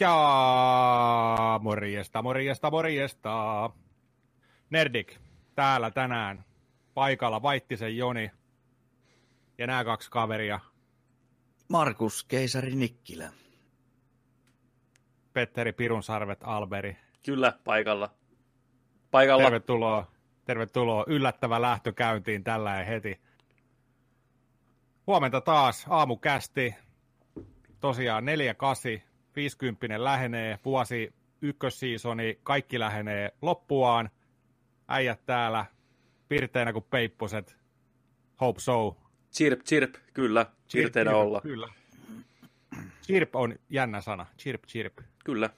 Ja morjesta, morjesta, morjesta. Nerdik, täällä tänään paikalla Vaittisen Joni ja nämä kaksi kaveria. Markus Keisari Nikkilä. Petteri Pirunsarvet Alberi. Kyllä, paikalla. Paikalla. Tervetuloa, tervetuloa. Yllättävä lähtö käyntiin tällä heti. Huomenta taas aamukästi. Tosiaan 4-8 50 lähenee, vuosi ykkössiisoni, kaikki lähenee loppuaan. Äijät täällä, pirteinä kuin peipposet. Hope so. Chirp, chirp, kyllä, pirteinä olla. Kyllä. Chirp on jännä sana, chirp, chirp. Kyllä.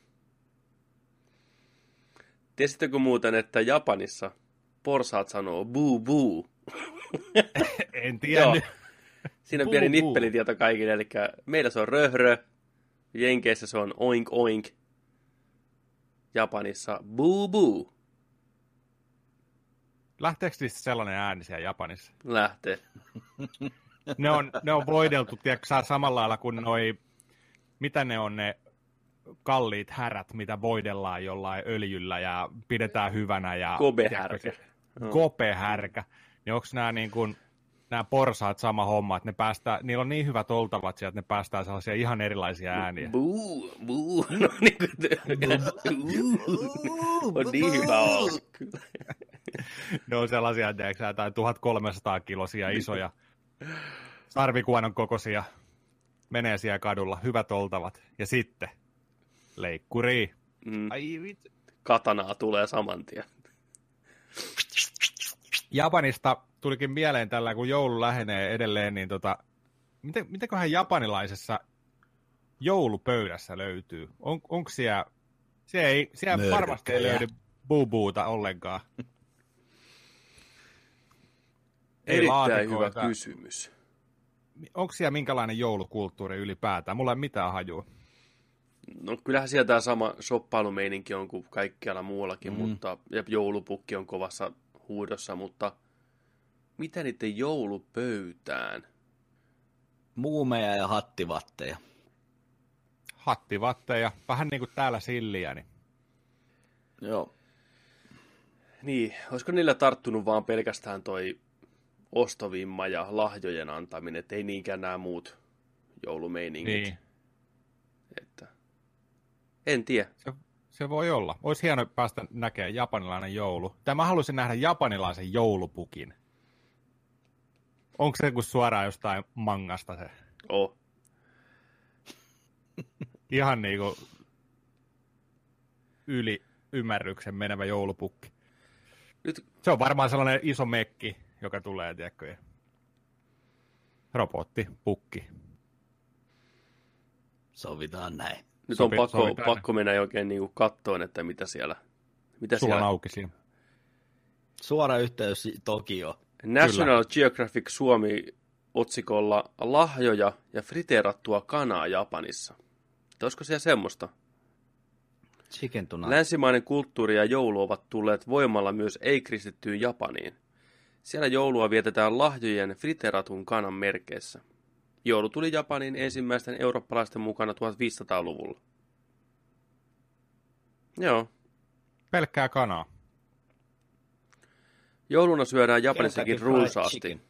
Tiesittekö muuten, että Japanissa porsaat sanoo buu buu? en tiedä. Siinä on pieni nippelitieto kaikille, eli meillä se on röhrö, Jenkeissä se on oink oink. Japanissa buu buu. Lähteekö siis sellainen ääni siellä Japanissa? Lähtee. ne, on, ne on voideltu, tiedätkö, samalla lailla kuin noi, mitä ne on ne kalliit härät, mitä voidellaan jollain öljyllä ja pidetään hyvänä. Ja, Kobe-härkä. Kope-härkä. Niin onko nämä niin kuin, nämä porsaat sama homma, että ne päästää, niillä on niin hyvät oltavat sieltä, että ne päästää sellaisia ihan erilaisia ääniä. Buu, buu, no niin kuin, on niin hyvä olla. ne on sellaisia, tiedätkö, tai 1300 kilosia isoja, sarvikuonon kokoisia, menee siellä kadulla, hyvät oltavat, ja sitten leikkuri. Mm. Ai vitsi. Katanaa tulee saman tien. Japanista tulikin mieleen tällä, kun joulu lähenee edelleen, niin tota, miten, mitenköhän japanilaisessa joulupöydässä löytyy? On, onko siellä, siellä, ei, siellä varmasti ei löydy buubuuta ollenkaan. ei Erittäin hyvä kysymys. Onko siellä minkälainen joulukulttuuri ylipäätään? Mulla ei mitään hajua. No kyllähän siellä tämä sama shoppailumeininki on kuin kaikkialla muuallakin, mm. mutta ja joulupukki on kovassa huudossa, mutta mitä niiden joulupöytään? Muumeja ja hattivatteja. Hattivatteja, vähän niin kuin täällä silliä. Niin. Joo. Niin, olisiko niillä tarttunut vaan pelkästään toi ostovimma ja lahjojen antaminen, että ei niinkään nämä muut joulumeiningit. Niin. Että, en tiedä. Se, se voi olla. Olisi hieno päästä näkemään japanilainen joulu. Tai mä haluaisin nähdä japanilaisen joulupukin. Onko se kuin suoraan jostain mangasta se? Oh. Ihan niinku yli ymmärryksen menevä joulupukki. Nyt... Se on varmaan sellainen iso mekki, joka tulee, tiedätkö, robotti, pukki. Sovitaan näin. Nyt Sopi, on pakko, pakko mennä oikein niinku kattoon, että mitä siellä... Mitä Sulla siellä... on auki siinä. Suora yhteys Tokio. National Kyllä. Geographic Suomi otsikolla lahjoja ja friteerattua kanaa Japanissa. Olisiko siellä semmoista? Chicken tuna. Länsimainen kulttuuri ja joulu ovat tulleet voimalla myös ei-kristittyyn Japaniin. Siellä joulua vietetään lahjojen friteeratun kanan merkeissä. Joulu tuli Japaniin ensimmäisten eurooppalaisten mukana 1500-luvulla. Joo. Pelkkää kanaa. Jouluna syödään Japanissakin runsaasti.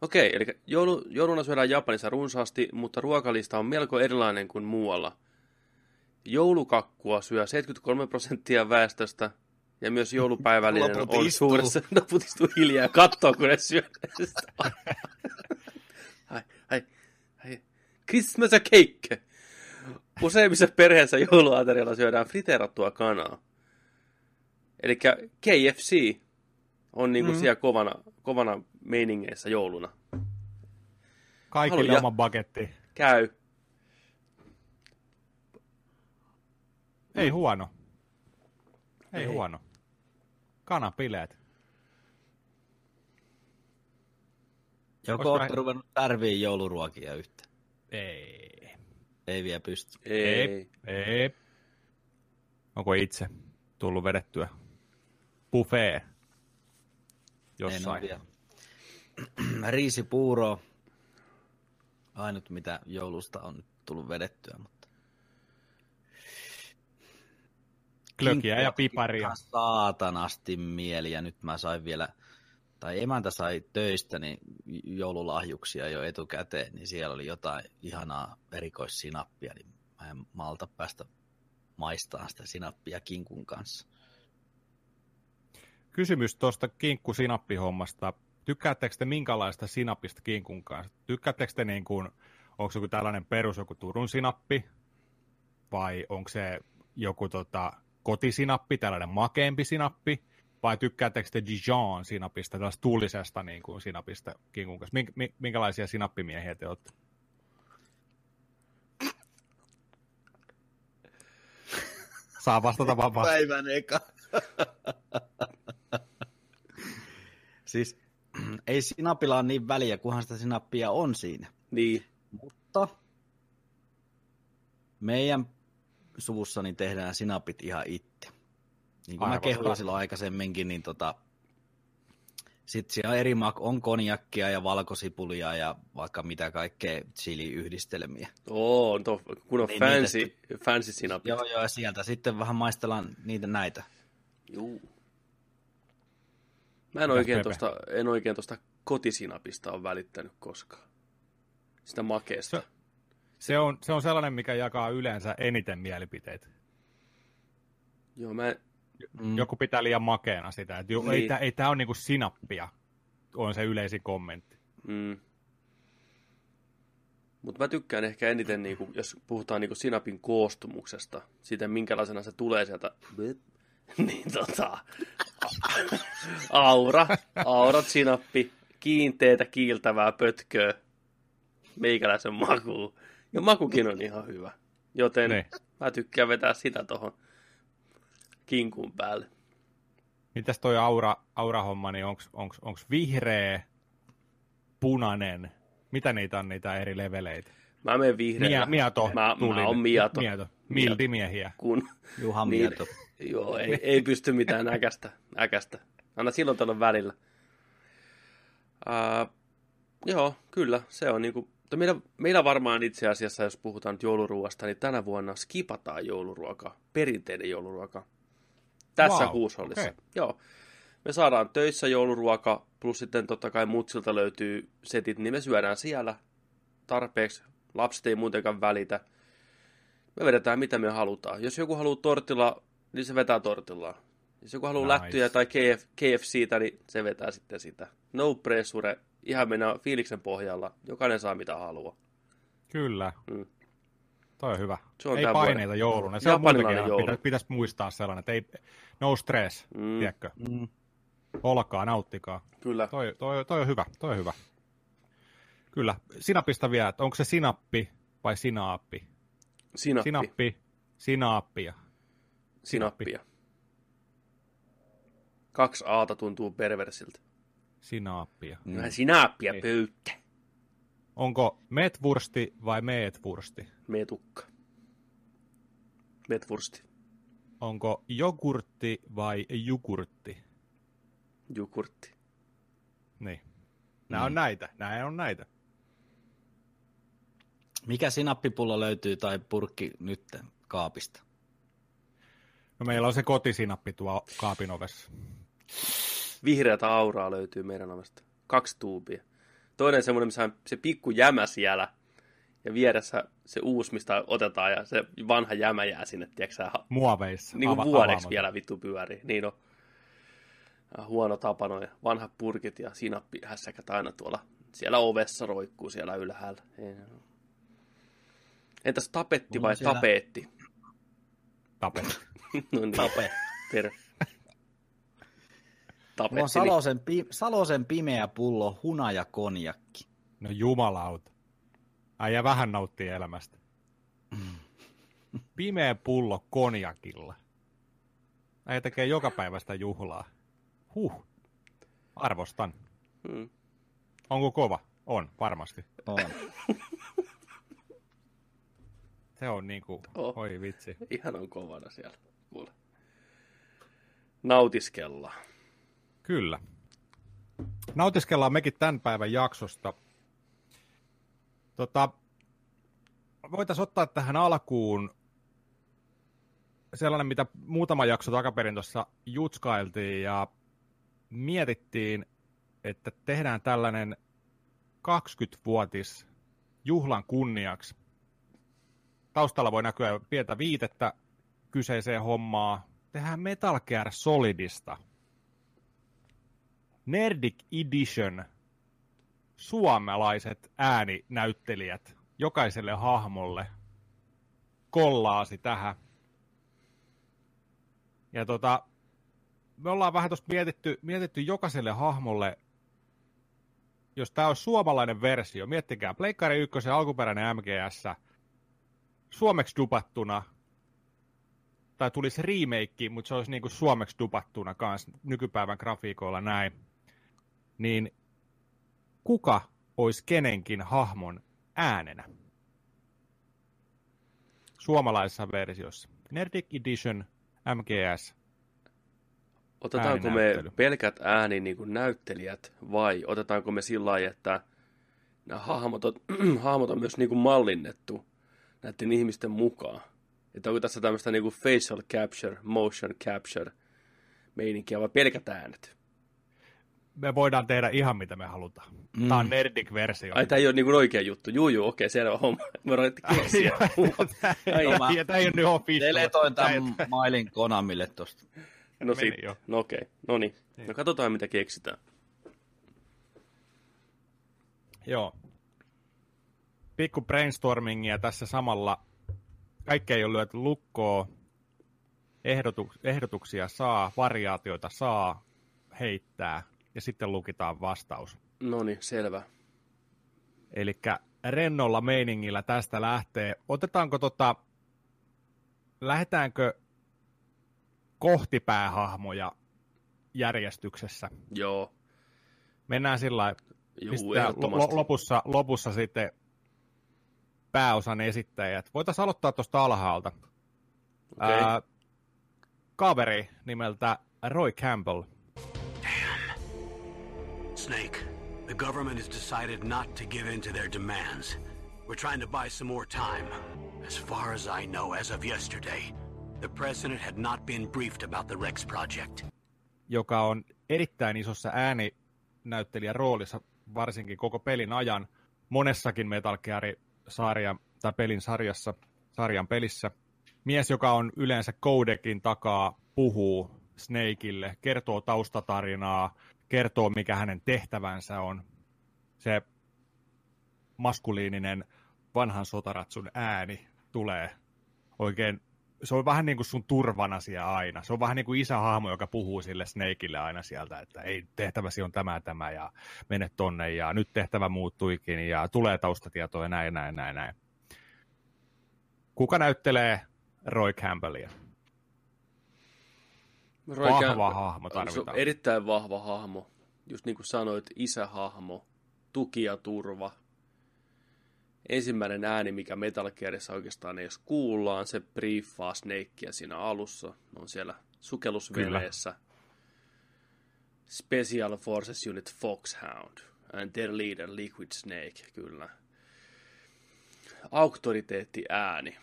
Okei, eli joulu, jouluna syödään Japanissa runsaasti, mutta ruokalista on melko erilainen kuin muualla. Joulukakkua syö 73 prosenttia väestöstä, ja myös joulupäivällinen on suuressa... No putistuu hiljaa kattoo, kun ne syö. ai, ai, ai. Christmas a cake! Useimmissa perheessä jouluaterialla syödään friteerattua kanaa. Eli KFC on niinku mm. siellä kovana, kovana meiningeissä jouluna. Kaikille Haluja. oma baketti. Käy. Ei huono. Ei, Ei. huono. Kanapileet. Joko olette ruvennut tarviin jouluruokia yhtä? Ei. Ei vielä pysty. Ei. Ei. Ei. Onko itse tullut vedettyä buffet jossain? Riisipuuro. Ainut mitä joulusta on tullut vedettyä, mutta Klökiä ja piparia. Saatanasti mieli, ja nyt mä sain vielä, tai emäntä sai töistä niin joululahjuksia jo etukäteen, niin siellä oli jotain ihanaa erikoissinappia, niin mä en malta päästä maistaa sitä sinappia kinkun kanssa. Kysymys tuosta kinkkusinappihommasta. Tykkäättekö te minkälaista sinapista kinkun kanssa? Tykkäättekö te niin kuin, onko joku tällainen perus joku Turun sinappi, vai onko se joku tota, kotisinappi, tällainen makeampi sinappi, vai tykkäättekö te Dijon sinapista, tällaista tuulisesta niin kuin sinapista kinkun kanssa? Minkälaisia sinappimiehiä te olette? Saa vastata vapaasti. Päivän eka. siis ei sinapilla ole niin väliä, kunhan sitä sinappia on siinä. Niin. Mutta meidän suvussa niin tehdään sinapit ihan itse. Niin kuin mä kehuin silloin aikaisemminkin, niin tota, sitten siellä on eri mak- on konjakkia ja valkosipulia ja vaikka mitä kaikkea chili-yhdistelmiä. Oo, on to, kun on niin fancy, niitä, fancy sinapit. Joo, joo, sieltä sitten vähän maistellaan niitä näitä. Juu. Mä en oikein, tosta, en oikein tosta kotisinapista ole välittänyt koskaan. Sitä makeesta. Se, se, on, se on sellainen, mikä jakaa yleensä eniten mielipiteitä. Joo, mä... Mm. Joku pitää liian makeena sitä, että niin. ei, ei tämä ole niinku sinappia, on se yleisin kommentti. Mm. Mutta mä tykkään ehkä eniten, niinku, jos puhutaan niinku sinapin koostumuksesta, siitä minkälaisena se tulee sieltä, niin tota, aura, aurat sinappi, kiinteitä kiiltävää pötköä, meikäläisen makuun. Ja makukin on ihan hyvä. Joten ne. Niin. mä tykkään vetää sitä tuohon kinkun päälle. Mitäs toi aura, aura-homma, niin onks, onks, onks vihreä, punainen, mitä niitä on niitä eri leveleitä? Mä menen vihreällä. Mia, mieto. Mä, mä oon mieto. mieto. Milti miehiä. Kun, Juha niin, mieto. Joo, ei, ei pysty mitään äkästä. äkästä. Anna silloin tällä välillä. Uh, joo, kyllä, se on niinku meillä, meillä varmaan itse asiassa, jos puhutaan jouluruoasta, niin tänä vuonna skipataan jouluruoka, perinteinen jouluruoka. Tässä wow, huushollissa. Okay. Joo. Me saadaan töissä jouluruoka, plus sitten totta kai mutsilta löytyy setit, niin me syödään siellä tarpeeksi. Lapset ei muutenkaan välitä. Me vedetään mitä me halutaan. Jos joku haluaa tortilla, niin se vetää tortilla. Jos joku haluaa nice. lättyjä tai KF, KFCtä, niin se vetää sitten sitä. No pressure, ihan mennä fiiliksen pohjalla. Jokainen saa mitä haluaa. Kyllä. Mm. Toi on hyvä. Se on ei paineita vuoden. jouluna. Se on muutenkin, joulu. pitäisi, pitäisi muistaa sellainen, että ei, no stress, mm. tiedätkö? Mm. Olkaa, nauttikaa. Kyllä. Toi, toi, toi, on hyvä, toi on hyvä. Kyllä. Sinapista vielä, että onko se sinappi vai sinaappi? Sinappi. Sinappi, sinaappia. Sinappia. Kaksi aata tuntuu perversiltä. Sinaappia. Mm. Vähän sinaappia Ei. pöyttä. Onko metvursti vai meetvursti? Metukka. Metvursti. Onko jogurtti vai jugurtti? Jugurtti. Niin. Nämä mm. on näitä. Nämä on näitä. Mikä sinappipullo löytyy tai purkki nyt kaapista? No meillä on se kotisinappi tuo kaapin ovessa. Vihreätä auraa löytyy meidän ovesta. Kaksi tuubia. Toinen semmoinen, missä on se pikku jämä siellä. Ja vieressä se uusi, mistä otetaan ja se vanha jämä jää sinne, tiedätkö Muoveissa. Niin kuin Ava- vuodeksi vielä vittu pyörii. Niin on. Huono tapa noin vanhat purkit ja sinappi hässäkät aina tuolla siellä ovessa roikkuu siellä ylhäällä. Entäs tapetti vai siellä... tapeetti? Tapetti. no niin. Tape. Per. Tapetti, on Salosen, pi- Salosen pimeä pullo, huna ja konjakki. No jumalauta. Äijä vähän nauttii elämästä. Pimeä pullo konjakilla. Äijä tekee joka päivästä juhlaa. Huh. Arvostan. Hmm. Onko kova? On, varmasti. On. Se on niinku, oh. oi vitsi. Ihan on kovana siellä. Kuule. Nautiskellaan. Kyllä. Nautiskellaan mekin tämän päivän jaksosta. Tota, voitaisiin ottaa tähän alkuun sellainen, mitä muutama jakso takaperin tuossa jutskailtiin ja mietittiin, että tehdään tällainen 20-vuotis juhlan kunniaksi. Taustalla voi näkyä pientä viitettä kyseiseen hommaa. Tehdään Metal Gear Solidista. Nerdic Edition. Suomalaiset ääninäyttelijät jokaiselle hahmolle kollaasi tähän. Ja tota, me ollaan vähän tuosta mietitty, mietitty jokaiselle hahmolle, jos tämä olisi suomalainen versio, miettikää, Pleikkari 1 alkuperäinen MGS, suomeksi dupattuna, tai tulisi remake, mutta se olisi niinku suomeksi dupattuna kanssa nykypäivän grafiikoilla näin, niin kuka olisi kenenkin hahmon äänenä? Suomalaisessa versiossa. Nerdic Edition MGS. Otetaanko me pelkät ääni niin kuin näyttelijät vai otetaanko me sillä lailla, että nämä hahmot on, hahmot on myös niin kuin mallinnettu näiden ihmisten mukaan? Että onko tässä tämmöistä niin kuin facial capture, motion capture meininkiä vai pelkät äänet? Me voidaan tehdä ihan mitä me halutaan. Mm. Tämä on Nerdic-versio. Ai, tämä ei ole niin kuin oikea juttu. Juu, juu, okei, selvä homma. Me voidaan keksiä. Tämä ei ole nyt official. Deletoin tämän mailin Konamille tuosta. No sitten, no okei, okay. no niin. No katsotaan mitä keksitään. Joo. Pikku brainstormingia tässä samalla. Kaikki ei ole lyöty lukkoa. Ehdotu- ehdotuksia saa, variaatioita saa heittää ja sitten lukitaan vastaus. No niin, selvä. Eli rennolla meiningillä tästä lähtee. Otetaanko tota, lähdetäänkö kohti päähahmoja järjestyksessä? Joo. Mennään sillä lopussa, lopussa sitten pääosan esittäjät. Voitaisiin aloittaa tuosta alhaalta. Okay. Ää, kaveri nimeltä Roy Campbell – Snake, the government has decided not to give in to their demands. We're trying to buy some more time. As far as I know, as of yesterday, the president had not been briefed about the Rex project. Joka on erittäin isossa ääninäyttelijän roolissa, varsinkin koko pelin ajan, monessakin Metal Gear-sarjan tai pelin sarjassa, sarjan pelissä. Mies, joka on yleensä Kodekin takaa, puhuu Snakeille, kertoo taustatarinaa, kertoo, mikä hänen tehtävänsä on. Se maskuliininen vanhan sotaratsun ääni tulee oikein, se on vähän niin kuin sun turvanasia aina. Se on vähän niin kuin isähahmo, joka puhuu sille Snakeille aina sieltä, että ei, tehtäväsi on tämä tämä ja mene tonne ja nyt tehtävä muuttuikin ja tulee taustatietoa ja näin, näin, näin, näin. Kuka näyttelee Roy Campbellia? Roy vahva Campbell, hahmo tarvitaan. Se on erittäin vahva hahmo. Just niin kuin sanoit, isähahmo, tuki ja turva. Ensimmäinen ääni, mikä Metal Gearissa oikeastaan edes kuullaan, se briefaa Snakea siinä alussa. Ne on siellä sukellusveneessä. Special Forces Unit Foxhound and their leader Liquid Snake, kyllä. Auktoriteetti ääni.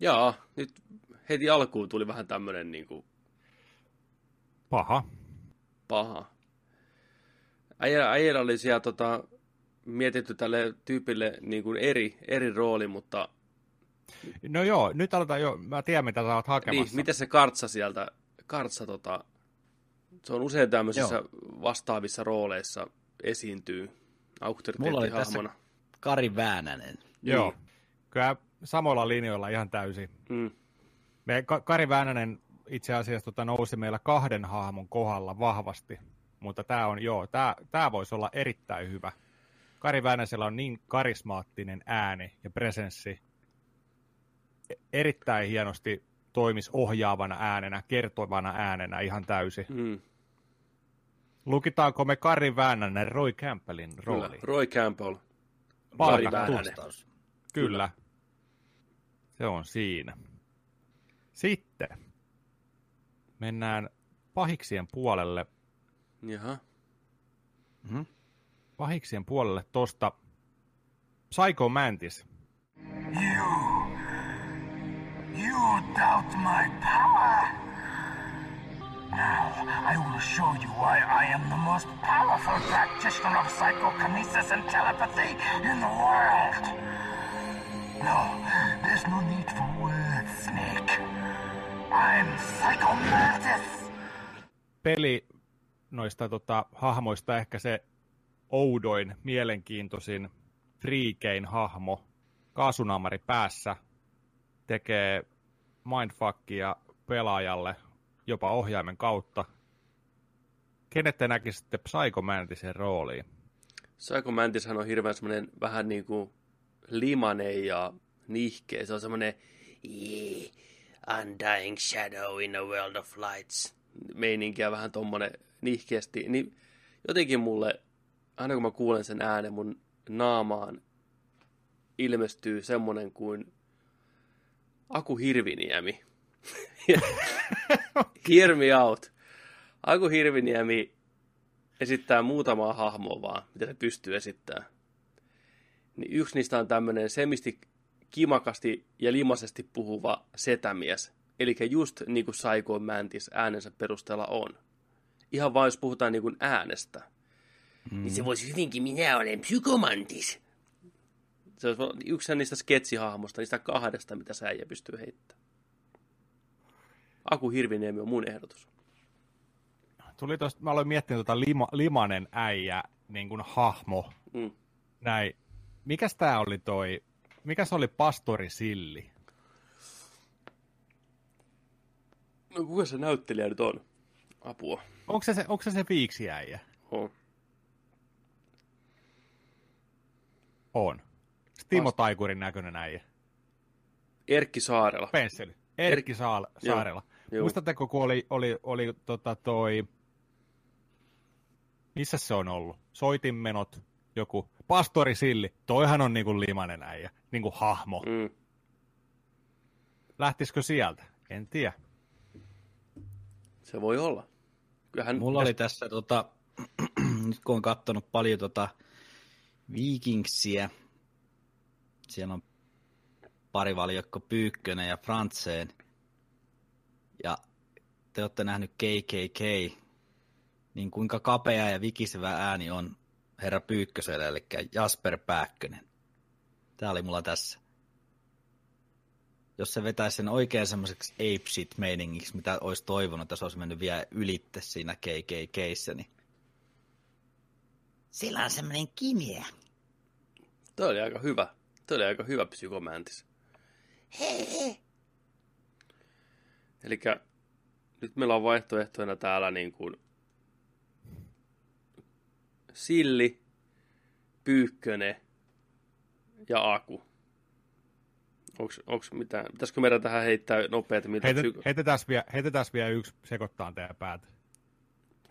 Jaa, nyt heti alkuun tuli vähän tämmönen niinku... Paha. Paha. Äijällä oli siellä tota, mietitty tälle tyypille niin kuin eri, eri rooli, mutta... No joo, nyt aletaan jo, mä tiedän mitä sä oot hakemassa. Niin, miten se kartsa sieltä, kartsa tota, se on usein tämmöisissä joo. vastaavissa rooleissa esiintyy auktoriteettihahmona. Mulla Kari Väänänen. Joo, niin. kyllä samoilla linjoilla ihan täysin. Mm. Me, Kari Väänänen itse asiassa tota, nousi meillä kahden hahmon kohdalla vahvasti, mutta tämä on, joo, tämä, tämä voisi olla erittäin hyvä. Kari Väänäsellä on niin karismaattinen ääni ja presenssi. E, erittäin hienosti toimis ohjaavana äänenä, kertovana äänenä ihan täysin. Mm. Lukitaanko me Kari Väänänen Roy Campbellin rooli? Kyllä, Roy Campbell. Palkattu. Kyllä. Se on siinä. Sitten mennään pahiksien puolelle. Jaha. Mm-hmm. Pahiksien puolelle tosta Psycho Mantis. You, You doubt my power? Now, I will show you why I am the most powerful practitioner of psychokinesis and telepathy in the world. No, there's no need for words, Snake. I'm Psycho Mantis. Peli noista tota, hahmoista ehkä se oudoin, mielenkiintoisin, friikein hahmo, kaasunaamari päässä, tekee mindfuckia pelaajalle jopa ohjaimen kautta. Kenet te näkisitte Psycho Mantisen rooliin? Psycho Mantishan on hirveän semmoinen vähän niin kuin limanen ja nihkeä. Se on semmoinen undying shadow in a world of lights meininkiä vähän tommonen nihkeästi. Niin jotenkin mulle, aina kun mä kuulen sen äänen, mun naamaan ilmestyy semmonen kuin Aku Hirviniemi. Hear me out. Aku Hirviniemi esittää muutamaa hahmoa vaan, mitä se pystyy esittämään. Niin yksi niistä on tämmöinen semisti kimakasti ja limaisesti puhuva setämies. Eli just niin kuin Psycho Mantis äänensä perusteella on. Ihan vain jos puhutaan niin kuin äänestä. Mm. Niin se voisi hyvinkin, minä olen psykomantis. Se on yksi niistä sketsihahmosta, niistä kahdesta, mitä sä äijä pystyy heittämään. Aku Hirviniemi on mun ehdotus. Tuli tosta, mä aloin miettiä tota lima, limanen äijä, niin kuin hahmo. Mm. Näin. Mikäs tää oli toi, mikäs oli pastori Silli? No kuka se näyttelijä nyt on? Apua. Onko se se, onko se, se viiksiäijä? On. On. Timo Vast... Taikurin näköinen äijä. Erkki Saarela. Pensseli. Erkki Saal, Saarela. Joo. Muistatteko, kun oli, oli, oli tota toi... Missä se on ollut? Soitinmenot, joku Pastori Silli. Toihan on niinku limanen äijä, niinku hahmo. Mm. Lähtisikö sieltä? En tiedä. Se voi olla. Kyllähän Mulla oli tässä, tota, nyt kun on katsonut paljon tota Vikingsiä, siellä on parivaljakko Pyykkönen ja Frantseen, ja te olette nähnyt KKK, niin kuinka kapea ja vikisevä ääni on herra Pyykköselle, eli Jasper Pääkkönen. Tämä oli mulla tässä jos se vetäisi sen oikein semmoiseksi ape shit meiningiksi, mitä olisi toivonut, että se olisi mennyt vielä ylitte siinä KKKissä, niin sillä on semmoinen kimiä. Tuo oli aika hyvä. Tuo oli aika hyvä psykomantis. Eli nyt meillä on vaihtoehtoina täällä niin kuin Silli, Pyykkönen ja Aku. Onko mitään, pitäisikö meidän tähän heittää nopeasti? Mitä Heitet, psyko... heitetään, vielä, heitetään vielä yksi sekoittaa teidän päät.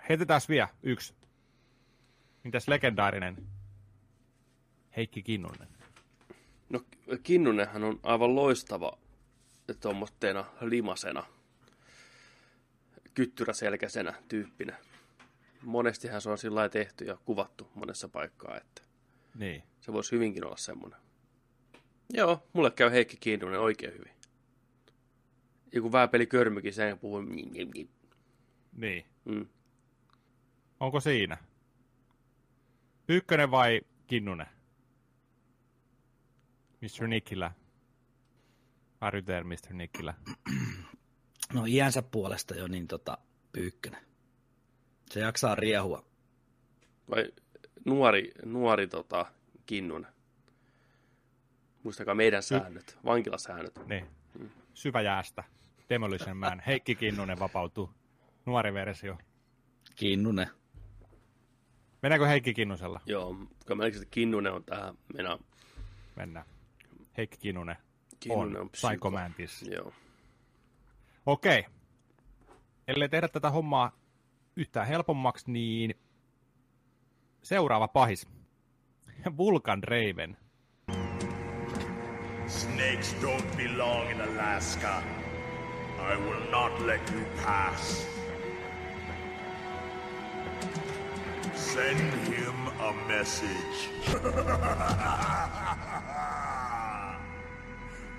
Heitetään vielä yksi. Mitäs legendaarinen Heikki Kinnunen? No Kinnunenhan on aivan loistava tuommoitteena limasena, kyttyräselkäisenä tyyppinä. Monestihan se on sillä tehty ja kuvattu monessa paikkaa, että niin. se voisi hyvinkin olla semmoinen. Joo, mulle käy Heikki Kinnunen oikein hyvin. Joku vääpeli körmykin sen puhuu. Niin. Mm. Onko siinä? Ykkönen vai Kinnunen? Mr. Nikkilä. Are there, Mr. Nikkilä? No iänsä puolesta jo niin tota, Pyykkönen. Se jaksaa riehua. Vai nuori, nuori tota, Kinnunen? Muistakaa meidän säännöt, vankilasäännöt. Niin. Mm. Syväjäästä. Demolition Man. Heikki Kinnunen vapautuu. Nuori versio. Kinnunen. Mennäänkö Heikki Kinnusella? Joo, kun mä Kinnunen on tähän. Mennään. Mennään. Heikki Kinnunen, Kinnunen on, on Psycho Mantis. Joo. Okei. Ellei tehdä tätä hommaa yhtään helpommaksi, niin seuraava pahis. Vulkan Raven. Snakes don't belong in Alaska. I will not let you pass. Send him a message.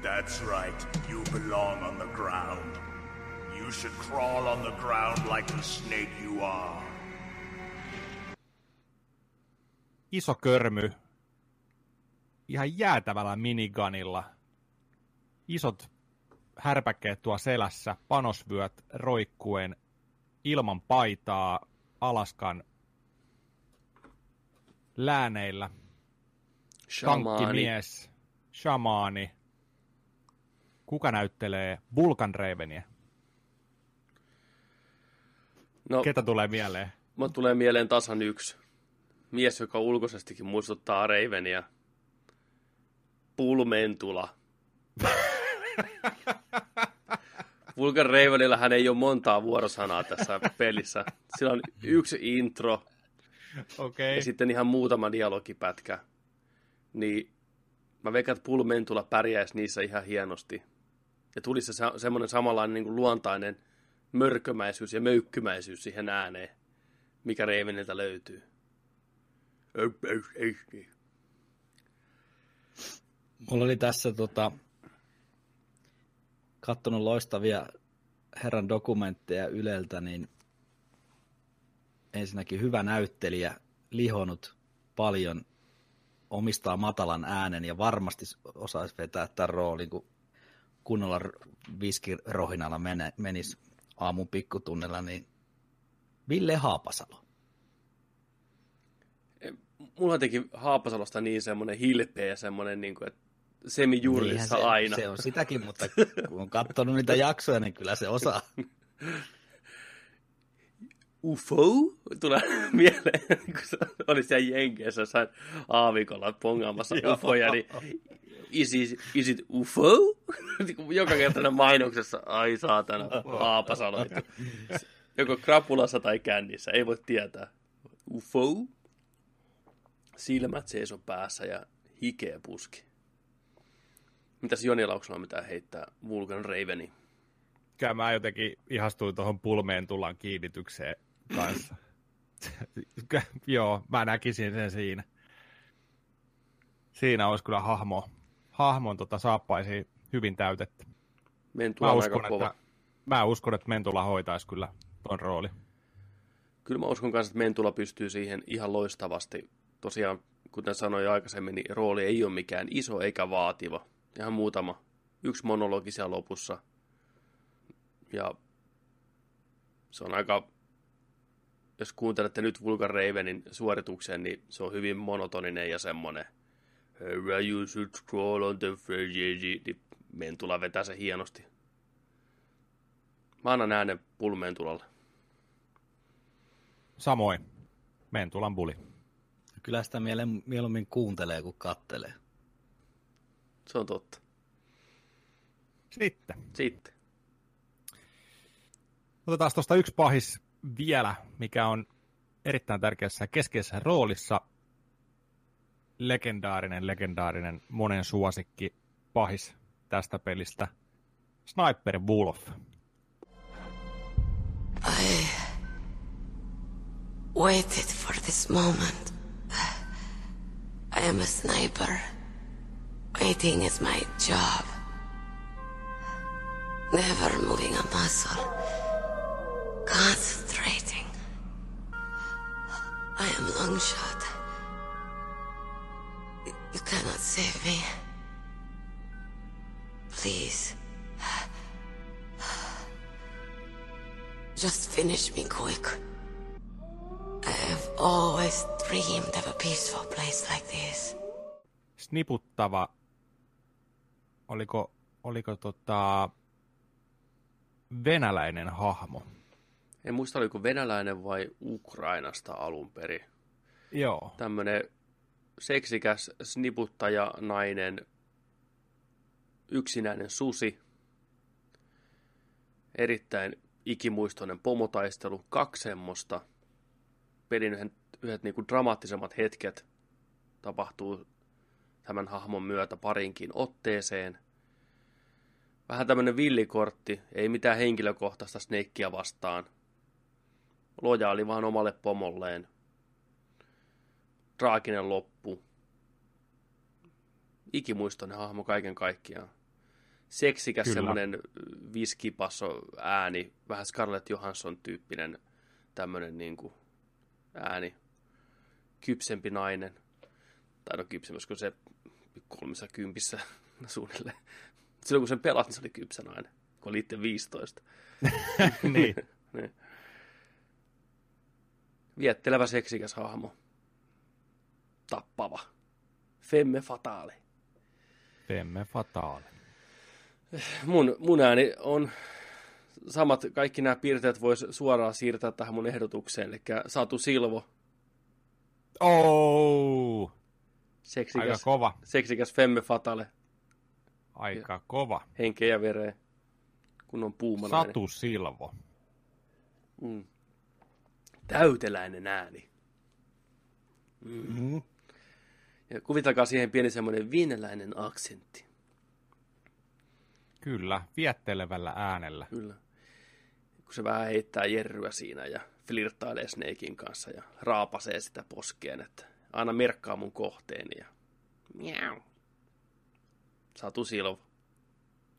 That's right. You belong on the ground. You should crawl on the ground like the snake you are. Iso körmy. Ihan jäätävällä miniganilla. Isot härpäkkeet tuo selässä, panosvyöt roikkuen ilman paitaa Alaskan lääneillä. Shamaani. Tankkimies, shamaani. Kuka näyttelee Vulcan Ravenia? No, Ketä tulee mieleen? Mä tulee mieleen tasan yksi. Mies, joka ulkoisestikin muistuttaa Ravenia. Pulmentula. Vulcan Ravenilla hän ei ole montaa vuorosanaa tässä pelissä. Sillä on yksi intro Okei. ja sitten ihan muutama dialogipätkä. Niin mä veikkaan, että Pulmentula pärjäisi niissä ihan hienosti. Ja tuli se sa- semmoinen samanlainen niin kuin luontainen mörkömäisyys ja möykkymäisyys siihen ääneen, mikä Ravenilta löytyy. Mulla oli tässä tota, kattonut loistavia herran dokumentteja Yleltä, niin ensinnäkin hyvä näyttelijä, lihonut paljon, omistaa matalan äänen ja varmasti osaisi vetää tämän roolin, kun kunnolla viskirohinalla menisi aamun pikkutunnella, niin Ville Haapasalo. Mulla teki Haapasalosta niin semmoinen hilpeä ja semmoinen, niin kuin, että semijurrissa Niinhän se, aina. Se on sitäkin, mutta kun on katsonut niitä jaksoja, niin kyllä se osaa. UFO tulee mieleen, kun se oli siellä Jenkeissä jossain aavikolla pongaamassa UFOja, niin is, is, is it UFO? Joka kerta mainoksessa, ai saatana, Haapasalo. Joko krapulassa tai kännissä, ei voi tietää. UFO? Silmät seiso päässä ja hikeä puski. Mitäs Joni Lauksella mitään heittää Vulcan Raveni? Kyllä mä jotenkin ihastuin tuohon pulmeen tullaan kiinnitykseen kanssa. Joo, mä näkisin sen siinä. Siinä olisi kyllä hahmo, hahmon tota, saappaisi hyvin täytetty. Mentula Mä on uskon, aika että, mä uskon, että Mentula hoitaisi kyllä ton rooli. Kyllä mä uskon kanssa, että Mentula pystyy siihen ihan loistavasti. Tosiaan, kuten sanoin aikaisemmin, niin rooli ei ole mikään iso eikä vaativa. Ihan muutama. Yksi monologi siellä lopussa. Ja se on aika, jos kuuntelette nyt Vulcan Ravenin suorituksen, niin se on hyvin monotoninen ja semmoinen. Herra, you should scroll on the fridge. Niin Mentula vetää se hienosti. Mä annan äänen pulmentulalle. Samoin. Mentulan buli. Kyllä sitä miele- mieluummin kuuntelee kuin kattelee. Se on totta. Sitten. Sitten. Otetaan tuosta yksi pahis vielä, mikä on erittäin tärkeässä keskeisessä roolissa. Legendaarinen, legendaarinen, monen suosikki pahis tästä pelistä. Sniper Wolf. I waited for this moment. I am a sniper. Waiting is my job. Never moving a muscle. Concentrating. I am long shot. Cannot save me. Please. Just finish me quick. I have always dreamed of a peaceful place like this. Sniputtava, oliko, oliko tota, venäläinen hahmo. En muista, oliko venäläinen vai Ukrainasta alun perin. Joo. Tämmönen seksikäs sniputtaja nainen, yksinäinen susi, erittäin ikimuistoinen pomotaistelu, kaksi semmoista. Pelin yhdet, yhdet niinku dramaattisemmat hetket tapahtuu tämän hahmon myötä parinkin otteeseen. Vähän tämmönen villikortti, ei mitään henkilökohtaista snekkiä vastaan. Lojaali vaan omalle pomolleen. Traaginen loppu. Ikimuistoinen hahmo kaiken kaikkiaan. seksikäs Kyllä. semmoinen viskipasso ääni, vähän Scarlett Johansson-tyyppinen tämmöinen niin kuin ääni, kypsempi nainen. Tai no kypsemmässä, kun se kolmessa kympissä suunnilleen. Silloin kun sen pelat, niin se oli kypsä nainen, kun oli itse 15. niin. Niin. Viettelevä seksikäs hahmo. Tappava. Femme fatale. Femme fatale. Mun, mun ääni on samat, kaikki nämä piirteet vois suoraan siirtää tähän mun ehdotukseen. Eli Satu Silvo, Oh! Aika seksikäs, kova. seksikäs Femme fatale, Aika kova. henkeä ja vereen, kun on puumanainen. Satu Silvo. Mm. Täyteläinen ääni. Mm. Ja kuvitelkaa siihen pieni semmoinen viineläinen aksentti. Kyllä, viettelevällä äänellä. Kyllä. Kun se vähän heittää jerryä siinä ja flirttailee Snakein kanssa ja raapasee sitä poskeen, että aina merkkaa mun kohteeni ja miau. Satu Silva.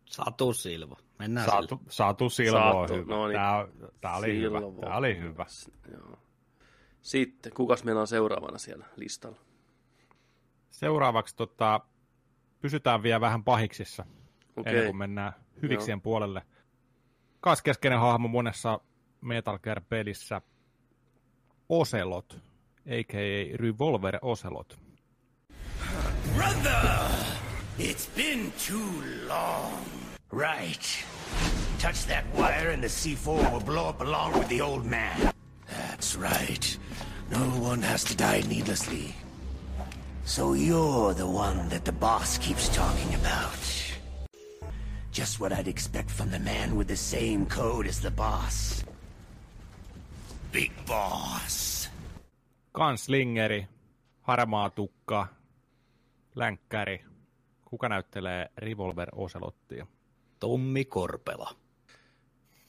Satu Silvo. Mennään sille. Satu, Satu Silvo on Satu, hyvä. no niin. Tää, tää oli hyvä. Silvo. Tää oli hyvä. S- Joo. Sitten, kukas meillä on seuraavana siellä listalla? Seuraavaksi tota, pysytään vielä vähän pahiksissa, Okei. ennen kuin mennään hyviksien puolelle. Kaskeskeinen hahmo monessa Metal Gear-pelissä Ocelot, a.k.a. Revolver Ocelot. Brother! It's been too long. Right. Touch that wire and the C4 will blow up along with the old man. That's right. No one has to die needlessly. So you're the one that the boss keeps talking about. Just what I'd expect from the man with the same code as the boss. Big Boss. Kanslingeri, harmaa tukka, länkkäri. Kuka näyttelee Revolver Ocelottia? Tommi Korpela.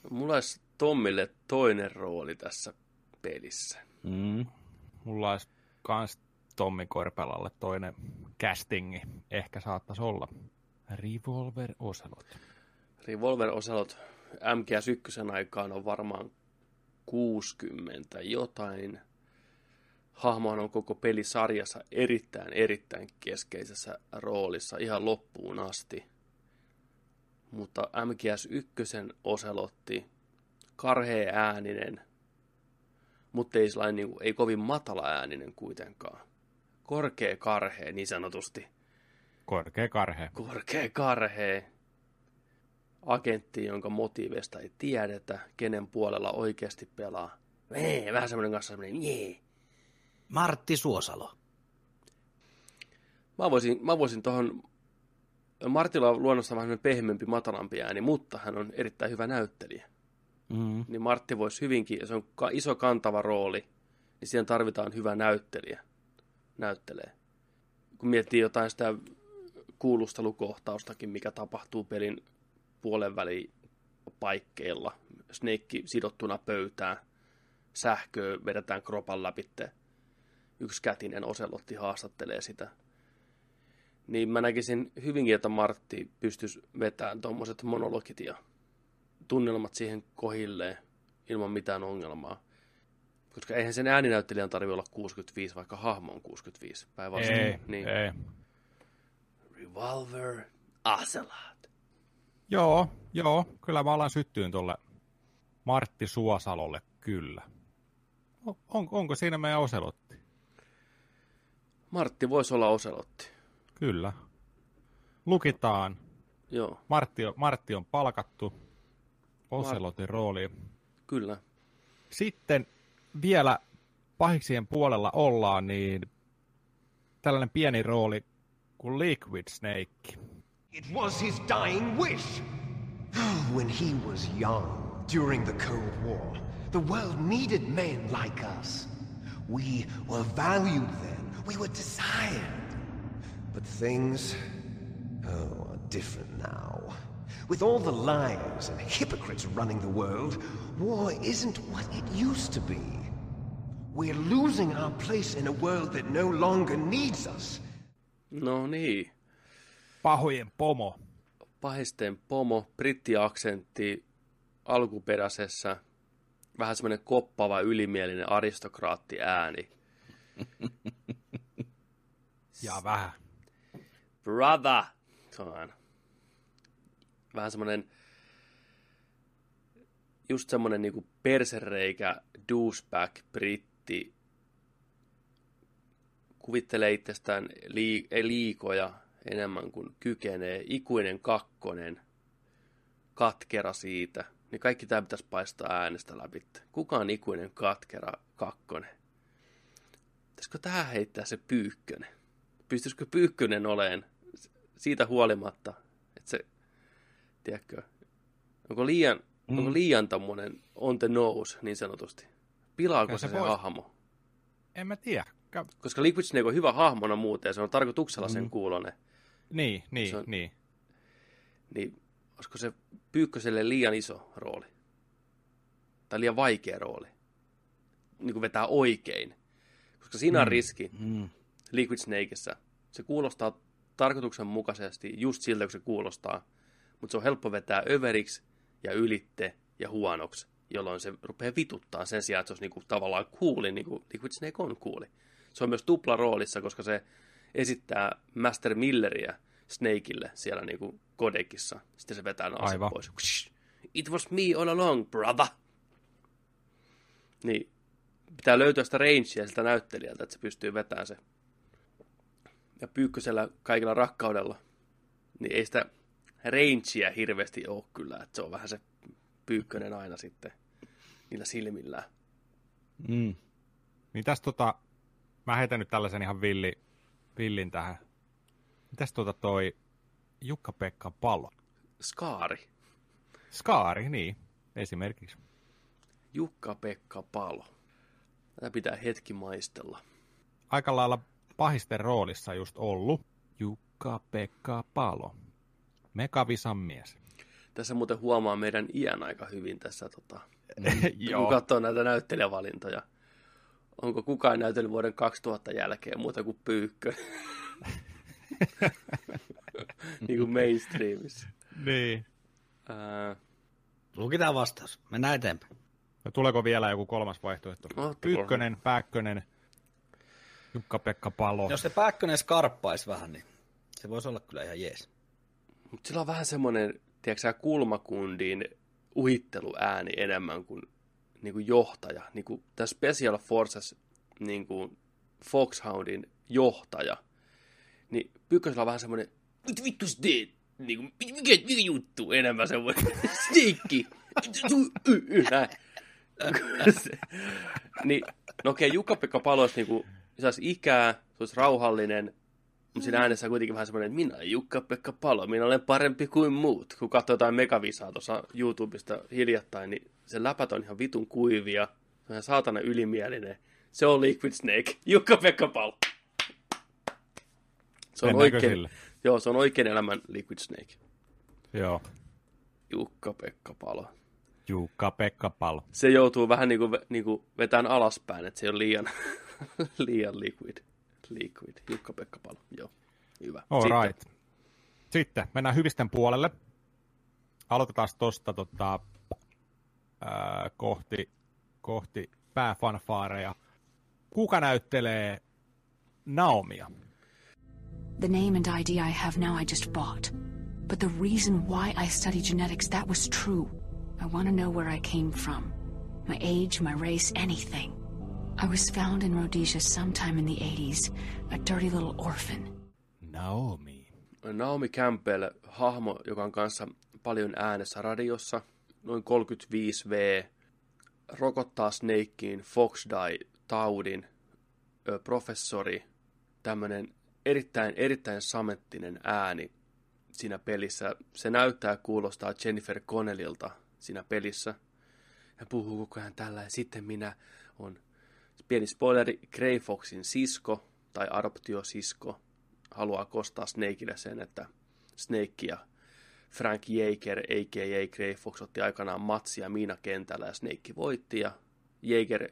Mulla olisi Tommille toinen rooli tässä pelissä. Mm. Mulla olisi kans Tommi Korpelalle toinen castingi. Ehkä saattaisi olla. Revolver Ocelot. Revolver Ocelot MGS1 aikaan on varmaan 60 jotain. Hahmohan on koko pelisarjassa erittäin, erittäin keskeisessä roolissa ihan loppuun asti. Mutta MGS1 Ocelotti, karhea ääninen, mutta ei, niin kuin, ei kovin matala ääninen kuitenkaan. Korkea karhea niin sanotusti. Korkea karhe. Korkea karhea agentti, jonka motiiveista ei tiedetä, kenen puolella oikeasti pelaa. Menee, vähän semmoinen kanssa semmoinen, jee. Martti Suosalo. Mä voisin, mä voisin tuohon, Martilla on luonnossa vähän semmoinen pehmeämpi, matalampi ääni, mutta hän on erittäin hyvä näyttelijä. Mm. Niin Martti voisi hyvinkin, se on iso kantava rooli, niin siihen tarvitaan hyvä näyttelijä. Näyttelee. Kun miettii jotain sitä kuulustelukohtaustakin, mikä tapahtuu pelin puolen väliin paikkeilla. Snake sidottuna pöytään, sähköä vedetään kropan läpi. Yksi kätinen oselotti haastattelee sitä. Niin mä näkisin hyvinkin, että Martti pystyisi vetämään tuommoiset monologit ja tunnelmat siihen kohilleen ilman mitään ongelmaa. Koska eihän sen ääninäyttelijän tarvitse olla 65, vaikka hahmo on 65. Päinvastoin. Ei, niin. ei. Revolver Ocelot. Joo, joo, kyllä mä alan syttyyn tuolle Martti Suosalolle, kyllä. On, onko siinä meidän Oselotti? Martti voisi olla Ocelotti. Kyllä. Lukitaan. Joo, Martti on, Martti on palkattu Oselotin rooliin. kyllä. Sitten vielä pahiksien puolella ollaan, niin tällainen pieni rooli kuin Liquid Snake. It was his dying wish. When he was young, during the Cold War, the world needed men like us. We were valued then. We were desired. But things, oh, are different now. With all the liars and hypocrites running the world, war isn't what it used to be. We're losing our place in a world that no longer needs us. No niin. Pahojen pomo. pahisten pomo, brittiaksentti alkuperäisessä, vähän semmoinen koppava, ylimielinen aristokraatti ääni. Ja vähän. Brother! Se on aina. Vähän semmoinen, just semmoinen niinku persereikä, douchebag, britti, kuvittelee itsestään lii, ei liikoja enemmän kuin kykenee, ikuinen kakkonen, katkera siitä, niin kaikki tämä pitäisi paistaa äänestä läpi. Kuka on ikuinen katkera kakkonen? Pitäisikö tähän heittää se pyykkönen? Pystyisikö pyykkönen oleen siitä huolimatta, että se, tiedätkö, onko liian, mm. onko liian tommonen on the nose, niin sanotusti? Pilaako Ja se se pois- hahmo? En mä tiedä. Koska Liquid Snake on hyvä hahmona muuten, ja se on tarkoituksella sen Mm. kuulonen. Niin, niin, Se on- niin. Niin olisiko se Pyykköselle liian iso rooli? Tai liian vaikea rooli? Niin kuin vetää oikein. Koska siinä on Mm. riski Mm. Liquid Snakeissa. Se kuulostaa tarkoituksenmukaisesti just siltä, kun se kuulostaa. Mutta se on helppo vetää överiksi ja ylitte ja huonoksi, jolloin se rupeaa vituttaa sen sijaan, että se olisi niinku tavallaan kuuli, niin kuin Liquid Snake on kuuli. Se on myös tupla roolissa, koska se esittää Master Milleriä Snakeille siellä niinku kodekissa. Sitten se vetää ne ase pois. It was me all along, brother. Niin, pitää löytyä sitä rangea siltä näyttelijältä, että se pystyy vetämään se. Ja Pyykkösellä kaikilla rakkaudella, niin ei sitä rangea hirveästi ole kyllä, että se on vähän se Pyykkönen aina sitten niillä silmillään. Mm. Mitäs tota, mä heitän nyt tällaisen ihan villi, villin tähän. Mitäs tota toi Jukka-Pekka Palo? Skaari. Skaari, niin, esimerkiksi. Jukka-Pekka Palo. Tätä pitää hetki maistella. Aika lailla pahisten roolissa just ollut Jukka-Pekka Palo. Megavisan mies. Tässä muuten huomaa meidän iän aika hyvin tässä, tota, Joo. kun katsoo näitä näyttelijävalintoja. Onko kukaan näytellyt vuoden 2000 jälkeen muuta kuin Pyykkö? niin kuin mainstreamissa. Niin. Ää, Lukitaan vastaus. Mennään eteenpäin. No, tuleeko vielä joku kolmas vaihtoehto? Ottakoon. Pyykkönen, Pääkkönen, Jukka-Pekka Palo. Jos se Pääkkönen skarppaisi vähän, niin se voisi olla kyllä ihan jees. Mutta sillä on vähän semmoinen, tiedätkö kulmakundin uhitteluääni enemmän kuin, niin kuin johtaja. Niin kuin tämä Special Forces niin kuin Foxhoundin johtaja. Niin Pyykkösellä on vähän semmoinen, mitä vittu sä teet? Niin kuin, mikä, mikä juttu? Enemmän semmoinen, steikki. Se- niin, no okei, Jukka-Pekka Palo olisi niin kuin, se olisi ikää, se olisi rauhallinen, mutta siinä äänessä on kuitenkin vähän semmoinen, että minä olen Jukka-Pekka Palo, minä olen parempi kuin muut. Kun katsoo jotain megavisaa tuossa YouTubesta hiljattain, niin se läpät on ihan vitun kuivia. Se on ihan saatana ylimielinen. Se on Liquid Snake. Jukka-Pekka Palo. Se on Mennäänkö oikein, sille? joo, se on oikein elämän Liquid Snake. Joo. Jukka-Pekka Palo. Jukka-Pekka Palo. Se joutuu vähän niin kuin, niin kuin vetään alaspäin, että se on liian, liian liquid. Liquid. Jukka-Pekka Palo. Joo. Hyvä. All Sitten. right. Sitten mennään hyvisten puolelle. Aloitetaan tuosta tota, ää, kohti, kohti pääfanfaareja. Kuka näyttelee Naomia? The name and ID I have now I just bought. But the reason why I study genetics, that was true. I want to know where I came from. My age, my race, anything. I was found in Rhodesia sometime in the 80s, a dirty little orphan. Naomi. Naomi Campbell, hahmo, joka on kanssa paljon äänessä radiossa, noin 35V, rokottaa Snakeen Fox Die-taudin, ö, professori, tämmöinen erittäin, erittäin samettinen ääni siinä pelissä. Se näyttää ja kuulostaa Jennifer Connellilta siinä pelissä. Ja puhuu koko ajan tällä, ja sitten minä on pieni spoileri, Grey Foxin sisko tai adoptiosisko haluaa kostaa Snakeille sen, että Snake ja Frank Jaeger, a.k.a. Grey Fox, otti aikanaan matsia miinakentällä ja Snake voitti ja Jaeger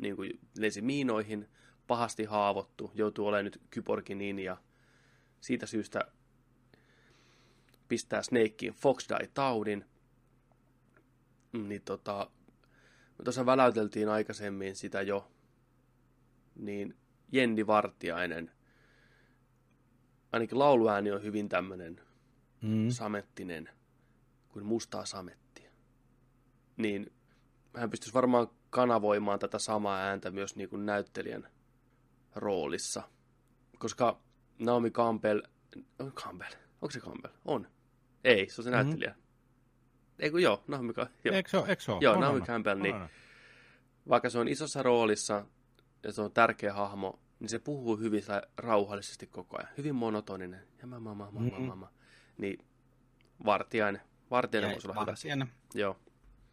niin kuin lensi miinoihin, pahasti haavoittu, joutuu olemaan nyt kyborgin ja siitä syystä pistää Snakeen Fox Die-taudin. Niin tota, me tuossa väläyteltiin aikaisemmin sitä jo, niin Jenni Vartiainen, ainakin lauluääni on hyvin tämmöinen Mm. samettinen, kuin mustaa samettia. Niin hän pystyisi varmaan kanavoimaan tätä samaa ääntä myös niin kuin näyttelijän roolissa. Koska Naomi Campbell, on Campbell, onko se Campbell? On. Ei, se on se Mhm. näyttelijä. Ei kun joo, Naomi, Ca- joo. Eikö se ole? Eikö se ole? Joo, On, Naomi on, Campbell, on, niin. on. vaikka se on isossa roolissa ja se on tärkeä hahmo, niin se puhuu hyvin rauhallisesti koko ajan. Hyvin monotoninen. Ja mä, mä, mä, mä, mä, Mhm. mä, mä. Niin Vartiainen. Vartiainen voisi olla hyvä. Vartijainen. Joo,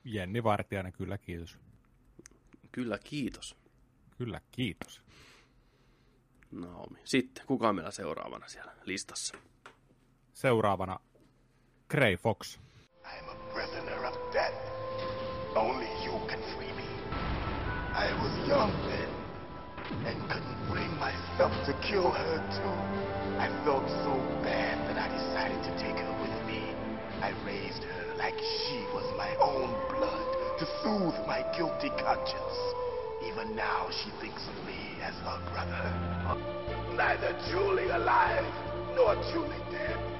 Jenni Vartiainen, kyllä kiitos. kyllä kiitos. Kyllä kiitos. Naomi. Sitten, kuka on meillä seuraavana siellä listassa? Seuraavana Gray Fox. I am a prisoner of death. Only you can free me. I was young then and couldn't bring myself to kill her too. I felt so bad that I decided to take her with me. I raised her like she was my own blood to soothe my guilty conscience. Even now she thinks of me as her brother. Neither truly alive nor truly dead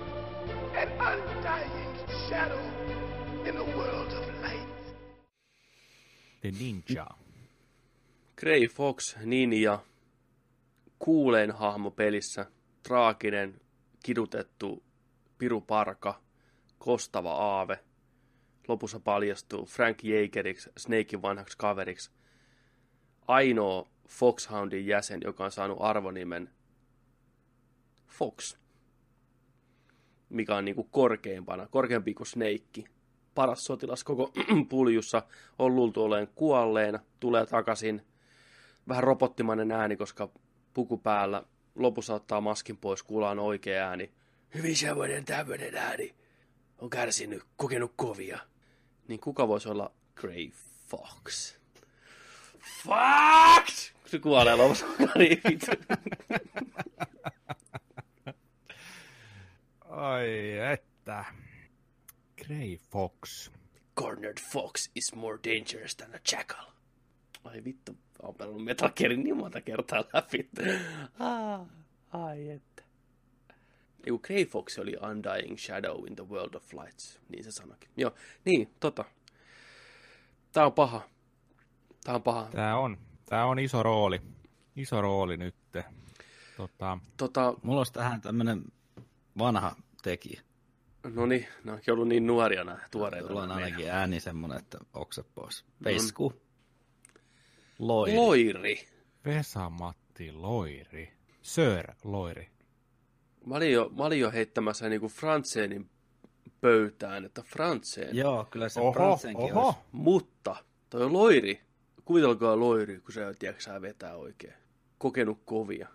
an undying shadow in a world of light. The Ninja. Grey Fox, Ninja, kuulein hahmo pelissä, traaginen, kidutettu piruparka, kostava aave. Lopussa paljastuu Frank Jaegeriksi, Snakein vanhaksi kaveriksi. Ainoa Foxhoundin jäsen, joka on saanut arvonimen Fox, mikä on niinku korkeimpana, korkeampi kuin Snake. Paras sotilas koko puljussa on luultu oleen kuolleena, tulee takaisin, vähän robottimainen ääni, koska puku päällä. Lopussa ottaa maskin pois, kuulaan oikea ääni. Hyvin semmoinen tämmöinen ääni. On kärsinyt, kokenut kovia. Niin kuka voisi olla Grey Fox? Fox! Se kuolee lopussa. Ai että. Gray Fox. Cornered Fox is more dangerous than a jackal. Ai vittu, on pelannut Metal Gearin niin monta kertaa läpi. Ah, ai että. Eiku Grey Fox oli Undying Shadow in the World of Lights, niin se sanoikin. Joo, niin, tota. Tää on paha. Tää on paha. Tää on, tää on iso rooli. Iso rooli nyt. Tota, Tota, Mulla olisi tähän tämmönen vanha tekijä. No niin, ne onkin ollut niin nuoria nämä tuoreita. Tuolla on nämä ainakin ääni semmonen, että okset pois. Pesku. Loiri. Loiri. Vesa-Matti Loiri. Sir Loiri. Mä olin jo, mä olin jo heittämässä niinku Frantseenin pöytään, että Frantseen. Joo, kyllä se Oho, Frantsenkin oho. olisi. Mutta toi on loiri. Kuvitelkaa loiri, kun se tiedätkö, vetää oikein. Kokenut kovia.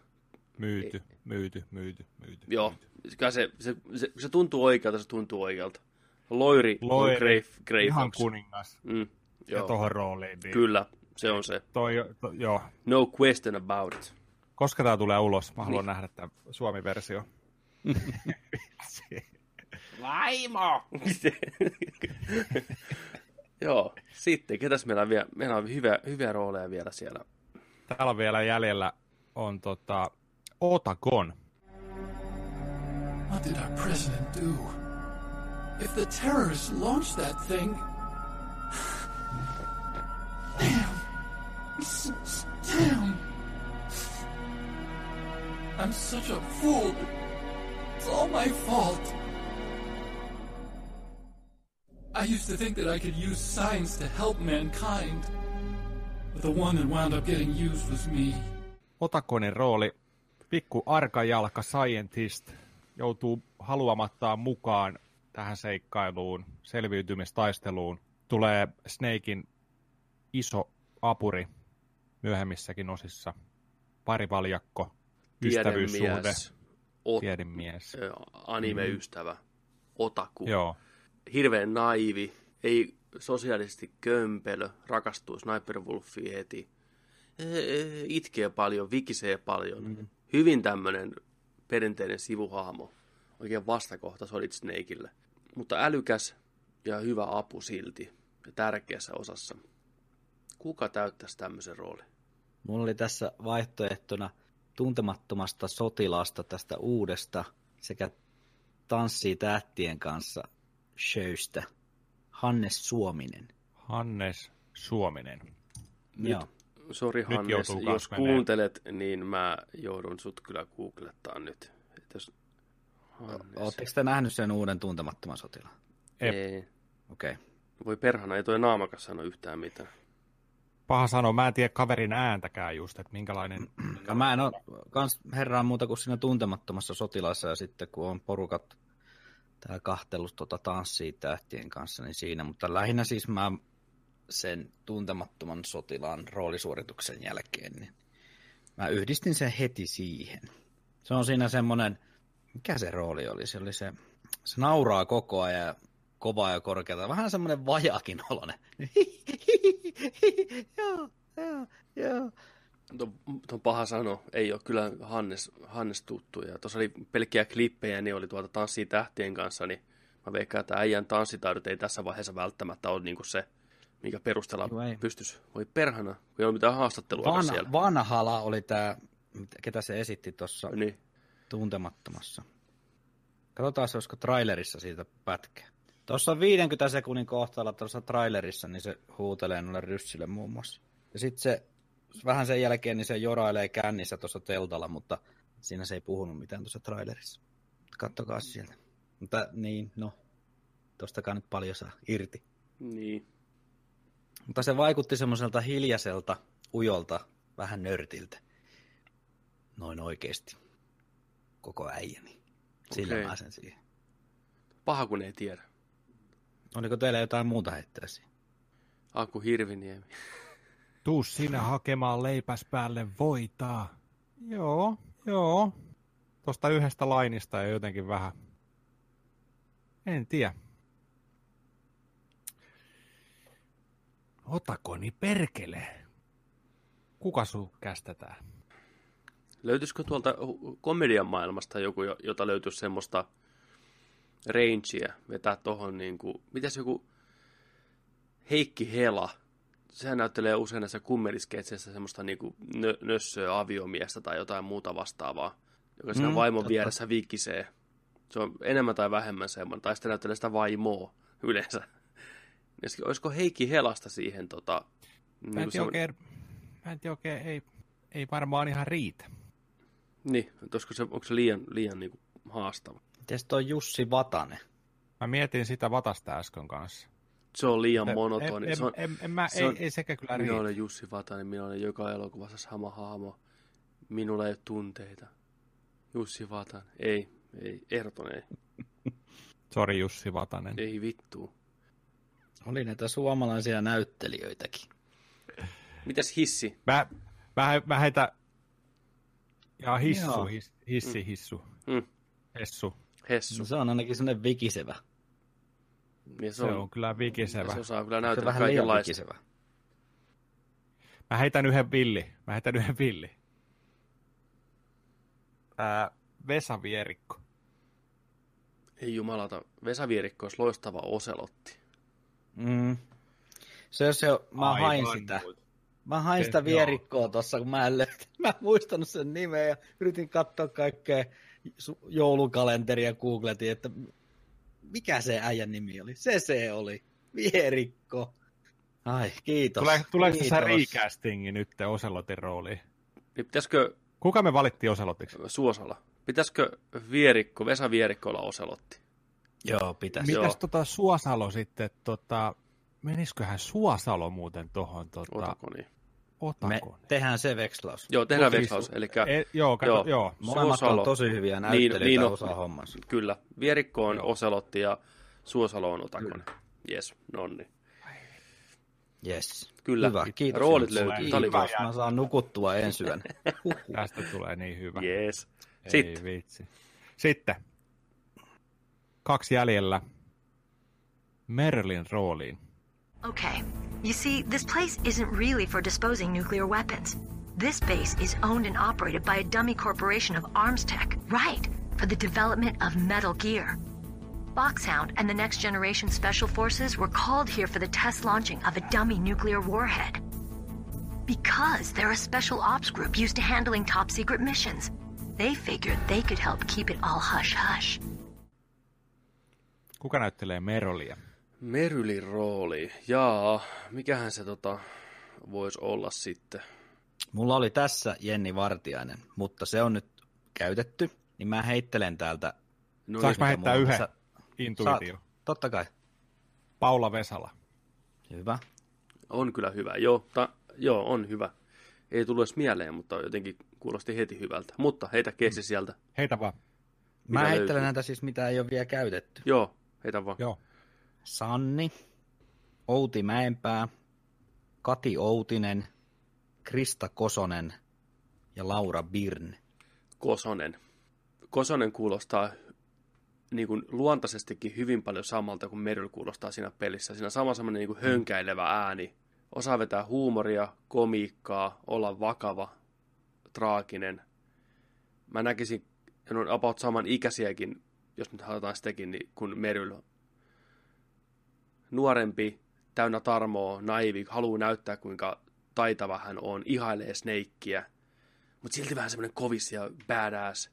Myyty, myyty, myyty, myyty. Joo, kyllä se, se, se, se tuntuu oikealta, se tuntuu oikealta. Loiri, Loiri, on Grey, Grey Ihan Fox. kuningas. Mm, Ja joo, tohon rooliin. Niin kyllä, se on se. Toi, to, joo. No question about it. Koska tää tulee ulos? Mä Niin. haluan nähdä tämän Suomi-versio. Vaimo! joo, sitten, ketäs meillä on vielä? Meillä on hyviä, hyviä rooleja vielä siellä. Täällä on vielä jäljellä on tota, Otagon. What did our president do? If the terrorists launched that thing. Damn. Damn. I'm such a fool. It's all my fault. I used to think that I could use science to help mankind. But the one that wound up getting used was me. Otakonin rooli, pikku arkajalka scientist, joutuu haluamattaan mukaan tähän seikkailuun, selviytymistaisteluun. Tulee Snakein iso apuri myöhemmissäkin osissa. Parivaljakko, ystävyyssuhde, Tiedemies, ot, tiedemies. ö, anime-ystävä, otaku. Joo, Hirveän naivi, ei sosiaalisesti kömpelö, rakastuu Sniper Wolfiin heti. Ee, Itkee paljon, vikisee paljon. Hyvin tämmöinen perinteinen sivuhahmo. oikein vastakohta Solid Snakeille. Mutta älykäs ja hyvä apu silti ja tärkeässä osassa. Kuka täyttäisi tämmöisen roolin? Mulla oli tässä vaihtoehtona tuntemattomasta sotilaasta tästä uudesta sekä tanssii tähtien kanssa showsta. Hannes Suominen. Hannes Suominen. Nyt, Joo. Sori Hannes, jos menee. kuuntelet, niin mä joudun sut kyllä googlettaa nyt. Et jos... Oletteko te nähnyt sen uuden tuntemattoman sotilaan? Ei. Okei. Okay. Voi perhana, ei toi naamakas sano yhtään mitään. Paha sanoa, mä en tiedä kaverin ääntäkään just, että minkälainen... Ja mä en ole kans herraan muuta kuin siinä tuntemattomassa sotilassa ja sitten kun on porukat täällä kahtelut tota tanssii tähtien kanssa, niin siinä, mutta lähinnä siis mä sen tuntemattoman sotilaan roolisuorituksen jälkeen, niin mä yhdistin sen heti siihen. Se on siinä semmoinen, mikä se rooli oli? Se oli se, se nauraa koko ajan kovaa ja korkeata, vähän semmoinen vajakin oloinen. joo, joo, joo. Tuo on paha sano. Ei ole kyllä Hannes, Hannes tuttu. Ja tuossa oli pelkkiä klippejä, niin oli tuolta Tanssii tähtien kanssa, niin mä veikkaan, että äijän tanssitaidot ei tässä vaiheessa välttämättä ole niinku se, minkä perusteella Joo, ei. pystyisi. Voi perhana, kun ei ole mitään haastattelua Van, siellä. vanhala oli tämä, ketä se esitti tuossa Niin. tuntemattomassa. Katsotaan, olisiko trailerissa siitä pätkä. Tuossa on 50 sekunnin kohtaalla tuossa trailerissa, niin se huutelee noille ryssille muun muassa. Ja sitten se, vähän sen jälkeen, niin se jorailee kännissä tuossa teltalla, mutta siinä se ei puhunut mitään tuossa trailerissa. Kattokaa sieltä. Mutta niin, no, tostakaan nyt paljon saa irti. Niin. Mutta se vaikutti semmoiselta hiljaiselta, ujolta, vähän nörtiltä. Noin oikeesti. Koko äijäni. Sillä Okei. mä sen siihen. Paha, kun ei tiedä. Oliko teillä jotain muuta heittää siihen? Aku Hirviniemi. Tuu sinä hakemaan leipäs päälle voitaa. Joo, joo. Tuosta yhdestä lainista ja jotenkin vähän. En tiedä. Otakoni perkele. Kuka sun kästetään? Löytyisikö tuolta komedian maailmasta joku, jo- jota löytyisi semmoista rangea vetää tohon niinku, mitäs joku Heikki Hela, sehän näyttelee usein näissä kummelisketseissä semmoista niinku nö, nössöä aviomiestä tai jotain muuta vastaavaa, joka siinä Mm, vaimon totta. vieressä vikisee. Se on enemmän tai vähemmän semmoinen, tai sitten näyttelee sitä vaimoa yleensä. Olisiko Heikki Helasta siihen tota... Mä en niinku tiedä oikein, mä en tiedä oikein ei, ei varmaan ihan riitä. Niin, olisiko se, onko se liian, liian niinku haastava? Mites toi Jussi Vatanen? Mä mietin sitä vatasta äsken kanssa. Se on liian monotoni. En, se on, en, en, en mä, se ei, on- ei sekä kyllä minä riitä. olen Jussi Vatanen, minä olen joka elokuvassa sama hahmo. Minulla ei ole tunteita. Jussi Vatanen. Ei, ei, ehdoton ei. Sori Jussi Vatanen. Ei vittu. Oli näitä suomalaisia näyttelijöitäkin. Mitäs hissi? Mä, mä, mä heitä... Ja hissu, Joo. his, hissi, hissu. Mm. Hessu. Hessu. No, se on ainakin semmoinen vikisevä. Ja Se on kyllä vikisevä. Se osaa kyllä Se on näytellä vähän liian kaikenlaista. vikisevä. Mä heitän yhden villi. Mä heitän yhden villi. Ää, Vesa Vierikko. Ei jumalata. Vesa Vierikko olisi loistava oselotti. Mm. Se, se, mä Aivan. hain sitä. Mä hain sitä joo. vierikkoa tuossa, kun mä en löytä. Mä en muistanut sen nimeä ja yritin katsoa kaikkea joulukalenteria googletin, että mikä se äijän nimi oli. Se se oli. Vierikko. Ai, kiitos. Tule, tuleeko tässä kiitos. recastingi nyt Oselotin rooliin? Niin pitäisikö Kuka me valittiin Oselotiksi? Suosala? Pitäisikö Vierikko, Vesa Vierikko olla oselotti? Joo, pitäisi. Mitäs Joo. tota Suosalo sitten, tota, menisiköhän Suosalo muuten tohon tota, Otako niin? Me tehdään se vekslaus. Joo, tehdään Siis- vekslaus. Eli E, joo, kato, Joo. joo. Molemmat Suosalo. on tosi hyviä Niin- näyttelijöitä niin niin, on. osaa hommansa. kyllä, Vierikko on Joo. oselotti ja Suosalo on Otakonen. Jes, nonni. Yes. Kyllä. Hyvä, kiitos. Roolit löytyy. Kiitos. Mä saan nukuttua ensi yönä. Tästä tulee niin hyvä. Jes. Ei Sitten. vitsi. Sitten. Kaksi jäljellä. Merlin rooliin. Okay. You see, this place isn't really for disposing nuclear weapons. This base is owned and operated by a dummy corporation of arms tech. Right. for the development of Metal Gear. Foxhound and the Next Generation Special Forces were called here for the test launching of a dummy nuclear warhead. Because they're a special ops group used to handling top secret missions, they figured they could help keep it all hush hush. Kuka näyttelee Merolia? Merylin rooli. Jaa, mikähän se tota voisi olla sitten? Mulla oli tässä Jenni Vartiainen, mutta se on nyt käytetty, niin mä heittelen täältä. No, Saanko mä heittää yhden tässä... intuitio? Saat, totta kai. Paula Vesala. Hyvä. On kyllä hyvä, joo, ta, joo on hyvä. Ei tullut edes mieleen, mutta jotenkin kuulosti heti hyvältä. Mutta heitä keesi sieltä. Heitä vaan. Mä heittelen löytyy? näitä siis, mitä ei ole vielä käytetty. Joo, heitä vaan. Joo. Sanni, Outi Mäenpää, Kati Outinen, Krista Kosonen ja Laura Birn. Kosonen. Kosonen kuulostaa niin kuin luontaisestikin hyvin paljon samalta kuin Meryl kuulostaa siinä pelissä. Siinä sama semmoinen niin kuin hönkäilevä ääni. Osaa vetää huumoria, komiikkaa, olla vakava, traaginen. Mä näkisin, että on about saman ikäisiäkin, jos nyt halutaan sitäkin, niin kuin Meryl. Nuorempi, täynnä tarmoa, naivi, haluaa näyttää kuinka taitava hän on, ihailee Snakeia, mutta silti vähän semmoinen kovis ja badass.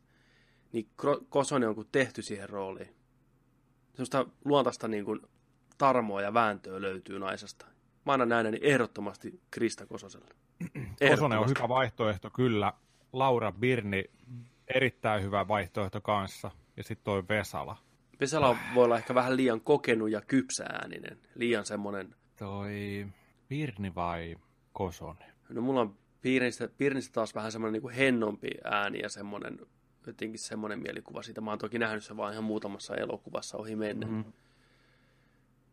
Niin Kosonen on kuin tehty siihen rooliin. Semmoista luontaista niin kuin tarmoa ja vääntöä löytyy naisesta. Mä annan näin niin ehdottomasti Krista Kososelle. Kosonen on hyvä vaihtoehto, kyllä. Laura Birni, erittäin hyvä vaihtoehto kanssa. Ja sitten toi Vesala. Vesala voi olla ehkä vähän liian kokenut ja kypsäääninen. Liian semmoinen... Toi Birni vai Kosonen? No mulla on Piirnistä, Piirnistä taas vähän semmoinen niin hennompi ääni ja semmoinen, jotenkin semmoinen mielikuva siitä. Mä oon toki nähnyt sen vaan ihan muutamassa elokuvassa ohi mennä. Mm-hmm.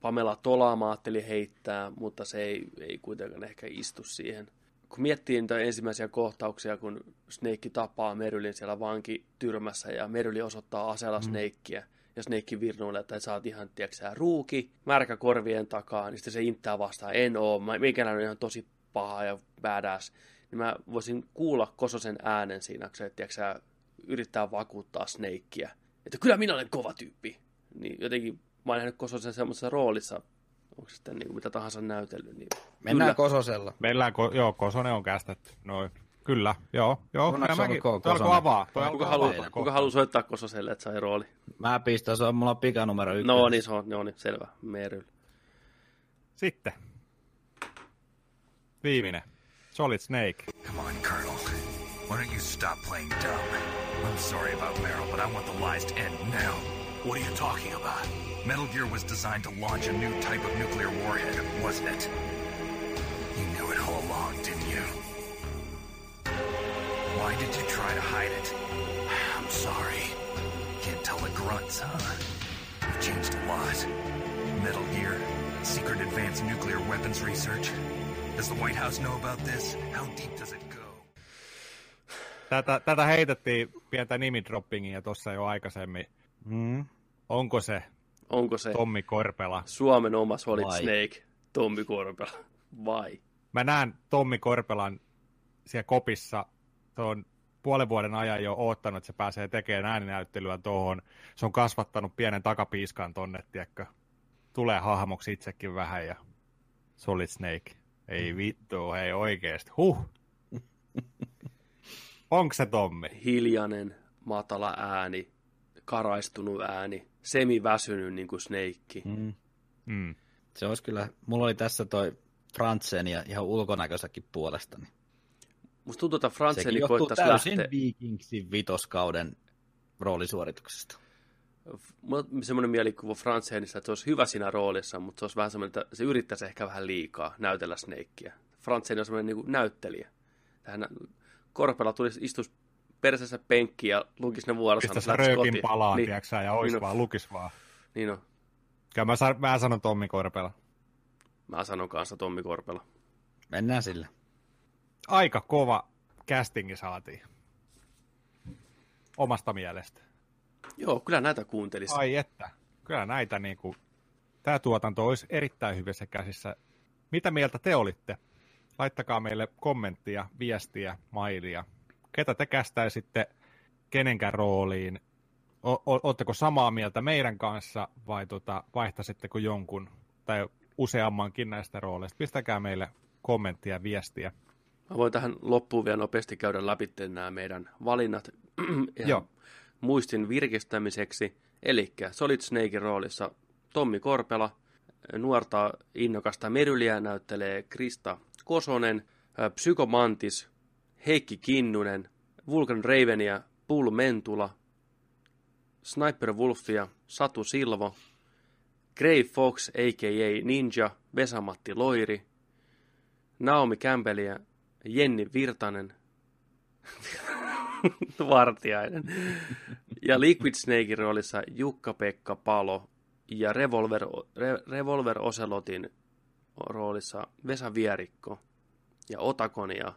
Pamela Tolaa mä ajattelin heittää, mutta se ei, ei kuitenkaan ehkä istu siihen. Kun miettii niitä ensimmäisiä kohtauksia, kun Snake tapaa Merylin siellä vankityrmässä ja Meryli osoittaa aseella mm. Snakea, ja Snake virnuille, että sä oot ihan, tiedätkö ruuki, märkä korvien takaa, niin sitten se inttää vastaan, en oo, mä, on ihan tosi paha ja badass, niin mä voisin kuulla Kososen äänen siinä, kun se, tiedätkö, yrittää vakuuttaa Snakea, että kyllä minä olen kova tyyppi. Niin jotenkin mä oon nähnyt Kososen semmoisessa roolissa, onko se sitten niin kuin mitä tahansa näytellyt. Niin Mennään kyllä. Kososella. Mennään, ko- joo, Kosonen on kästetty. Noin. Kyllä, joo. joo kyllä mäkin. Toi avaa. Toi kuka, halu, kuka haluaa soittaa Kososelle, että sai rooli? Mä pistän, se on mulla pika numero yksi. No niin, se on, no niin, selvä. Meryl. Sitten. Viimeinen. Solid Snake. Come on, Colonel. Why don't you stop playing dumb? I'm sorry about Meryl, but I want the lies to end now. What are you talking about? Metal Gear was designed to launch a new type of nuclear warhead, wasn't it? You knew it all along, didn't you? Why did you try to hide it? I'm sorry. Can't tell the grunts, huh? You've changed a lot. Metal Gear, secret advanced nuclear weapons research, Does the White House know about this? How deep does it go? Tätä, tätä heitettiin pientä nimidroppingia tuossa jo aikaisemmin. Mm. Onko se, Onko se Tommi Korpela? Suomen oma Solid Vai? Snake, Tommi Korpela. Vai? Mä näen Tommi Korpelan siellä kopissa. Se on puolen vuoden ajan jo oottanut, että se pääsee tekemään ääninäyttelyä tuohon. Se on kasvattanut pienen takapiiskan tonne, tiedätkö? Tulee hahmoksi itsekin vähän ja Solid Snake. Ei vittu, hei oikeesti. Huh. Onko se Tommi? Hiljainen, matala ääni, karaistunut ääni, semiväsynyt niin kuin Snake. Mm. Mm. Se olisi kyllä, mulla oli tässä toi Frantzen ja ihan ulkonäköisäkin puolesta. Niin. Musta tuntuu, että Frantzeni koittaisi täysin lähteä... Vikingsin vitoskauden roolisuorituksesta. Mulla on semmoinen mielikuva Franzenissa, että se olisi hyvä siinä roolissa, mutta se olisi vähän semmoinen, että se yrittäisi ehkä vähän liikaa näytellä Snakea. Franzen on semmoinen niin näyttelijä. Tähän Korpela tulisi istus persessä penkki ja lukisi ne vuorosanat. Pistäisi röökin palaa, niin, tiiäksä, ja ois niin vaan, lukis vaan. Niin on. Kyllä mä, san, mä sanon Tommi Korpela. Mä sanon kanssa Tommi Korpela. Mennään sillä. Aika kova castingi saatiin. Omasta mielestä. Joo, kyllä näitä kuuntelisi. Ai että. Kyllä näitä niin kuin, tämä tuotanto olisi erittäin hyvissä käsissä. Mitä mieltä te olitte? Laittakaa meille kommenttia, viestiä, mailia. Ketä te kästäisitte kenenkään rooliin? Oletteko samaa mieltä meidän kanssa vai tota, vaihtaisitteko jonkun tai useammankin näistä rooleista? Pistäkää meille kommenttia ja viestiä. Mä voin tähän loppuun vielä nopeasti käydä läpi nämä meidän valinnat Joo. muistin virkistämiseksi. Eli Solid Snakein roolissa Tommi Korpela, nuorta innokasta Meryliä näyttelee Krista Kosonen, Psykomantis Heikki Kinnunen, Vulcan Ravenia Paul Mentula, Sniper Wolfia Satu Silvo, Grey Fox a.k.a. Ninja Vesamatti Loiri, Naomi Campbellia Jenni Virtanen, Vartiainen, ja Liquid Snakein roolissa Jukka-Pekka Palo ja Revolver, Re, Revolver Ocelotin roolissa Vesa Vierikko ja Otakon ja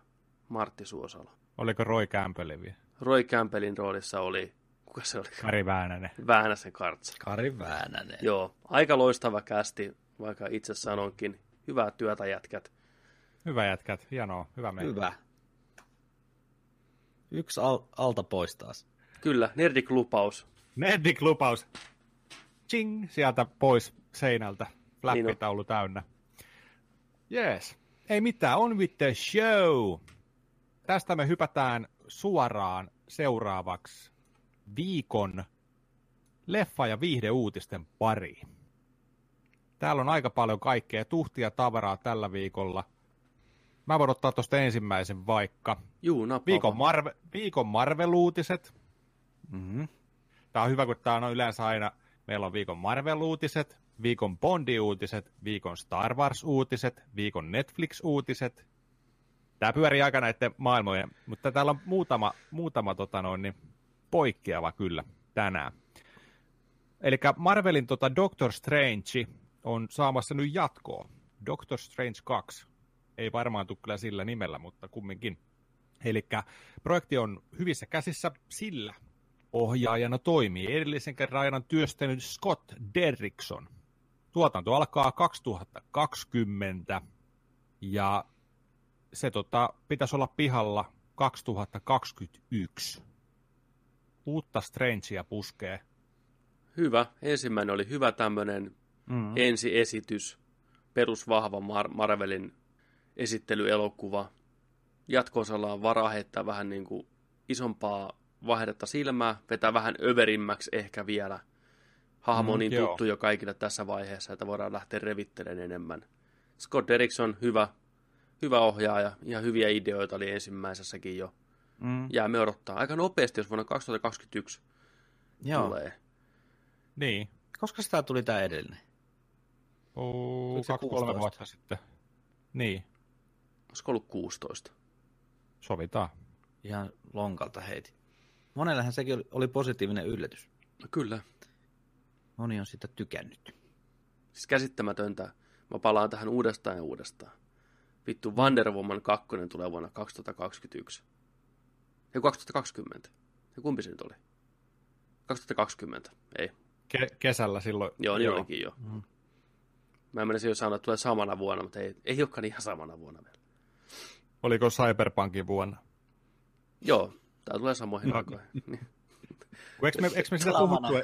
Martti Suosalo. Oliko Roy Campbellin vielä? Roy Campbellin roolissa oli, kuka se oli? Kari Väänänen. Väänäsen kartsa. Kari Väänänen. Joo, aika loistava kästi, vaikka itse sanonkin. Hyvää työtä jätkät. Hyvä jätkät, hienoa, hyvä meitä. Hyvä. Yksi al- alta pois taas. Kyllä, Nerdik lupaus. Nerdik lupaus. Ching, sieltä pois seinältä. Flappitaulu niin täynnä. Jees. Ei mitään, on with the show. Tästä me hypätään suoraan seuraavaksi viikon leffa- ja viihdeuutisten pariin. Täällä on aika paljon kaikkea tuhtia tavaraa tällä viikolla. Mä voin ottaa tuosta ensimmäisen vaikka. Juu, viikon, Marve, viikon Marvel-uutiset. Mm-hmm. Tää on hyvä, kun tää on yleensä aina, meillä on viikon Marvel-uutiset, viikon Bondi-uutiset, viikon Star Wars-uutiset, viikon Netflix-uutiset. Tämä pyörii aika näiden maailmojen, mutta täällä on muutama, muutama tota noin, niin poikkeava kyllä tänään. Eli Marvelin tota Doctor Strange on saamassa nyt jatkoa. Doctor Strange 2. Ei varmaan tule kyllä sillä nimellä, mutta kumminkin. Eli projekti on hyvissä käsissä sillä. Ohjaajana toimii edellisen kerran ajan työstänyt Scott Derrickson. Tuotanto alkaa 2020 ja se tota, pitäisi olla pihalla 2021. Uutta Strangea puskee. Hyvä. Ensimmäinen oli hyvä tämmöinen mm. ensiesitys, perusvahva Mar- Marvelin esittelyelokuva. Jatko-osalla on varaa heittää vähän niin kuin isompaa vaihdetta silmää, vetää vähän överimmäksi ehkä vielä. Hahmo on mm, niin joo. tuttu jo kaikille tässä vaiheessa, että voidaan lähteä revittelemään enemmän. Scott Derrickson, hyvä, hyvä ohjaaja, ihan hyviä ideoita oli ensimmäisessäkin jo. Mm. Jäämme odottaa aika nopeasti, jos vuonna 2021 Joo. tulee. Niin. Koska sitä tuli tämä edellinen? Kaksi kolme vuotta sitten. Niin. Olisiko ollut 16? Sovitaan. Ihan lonkalta heiti. Monellehan sekin oli, oli positiivinen yllätys. No kyllä. Moni on sitä tykännyt. Siis käsittämätöntä. Mä palaan tähän uudestaan ja uudestaan. Vittu, Wonder Woman 2 tulee vuonna 2021. Ja 2020. Ja kumpi se nyt oli? 2020, ei. Ke- kesällä silloin. Joo, niin Joo. olikin jo. Mm. Mä menisin jo sanoa, että tulee samana vuonna, mutta ei, ei olekaan ihan samana vuonna vielä. Oliko Cyberpunkin vuonna? Joo, tää tulee samoihin no. aikoihin. Niin. Eikö me, eikö me siitä puhuttu,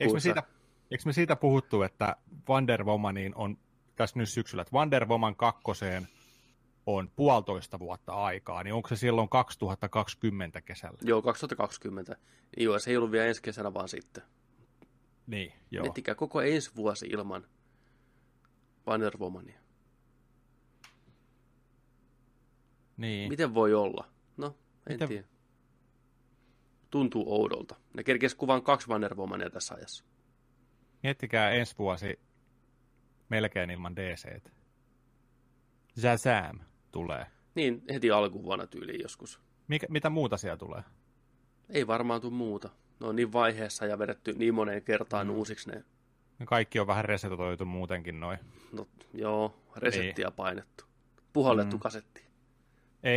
eikö me siitä, eikö me siitä puhuttu, että Wonder Womaniin on tässä nyt syksyllä, että Wonder Woman kakkoseen on puolitoista vuotta aikaa, niin onko se silloin 2020 kesällä? Joo, 2020. Joo, se ei ollut vielä ensi kesänä, vaan sitten. Niin, joo. Miettikää koko ensi vuosi ilman Wonder Womania. Niin. Miten voi olla? No, en Miten... tiedä. Tuntuu oudolta. Ne kerkesi kuvan kaksi Wonder Womania tässä ajassa. Miettikää ensi vuosi melkein ilman DC. Shazam tulee. Niin, heti alkuvuonna tyyliin joskus. Mikä, mitä muuta siellä tulee? Ei varmaan tule muuta. Ne on niin vaiheessa ja vedetty niin moneen kertaan mm. uusiksi ne. ne. Kaikki on vähän resetoitu muutenkin noin. No joo, resettiä niin. painettu. Puhallettu mm. kasetti.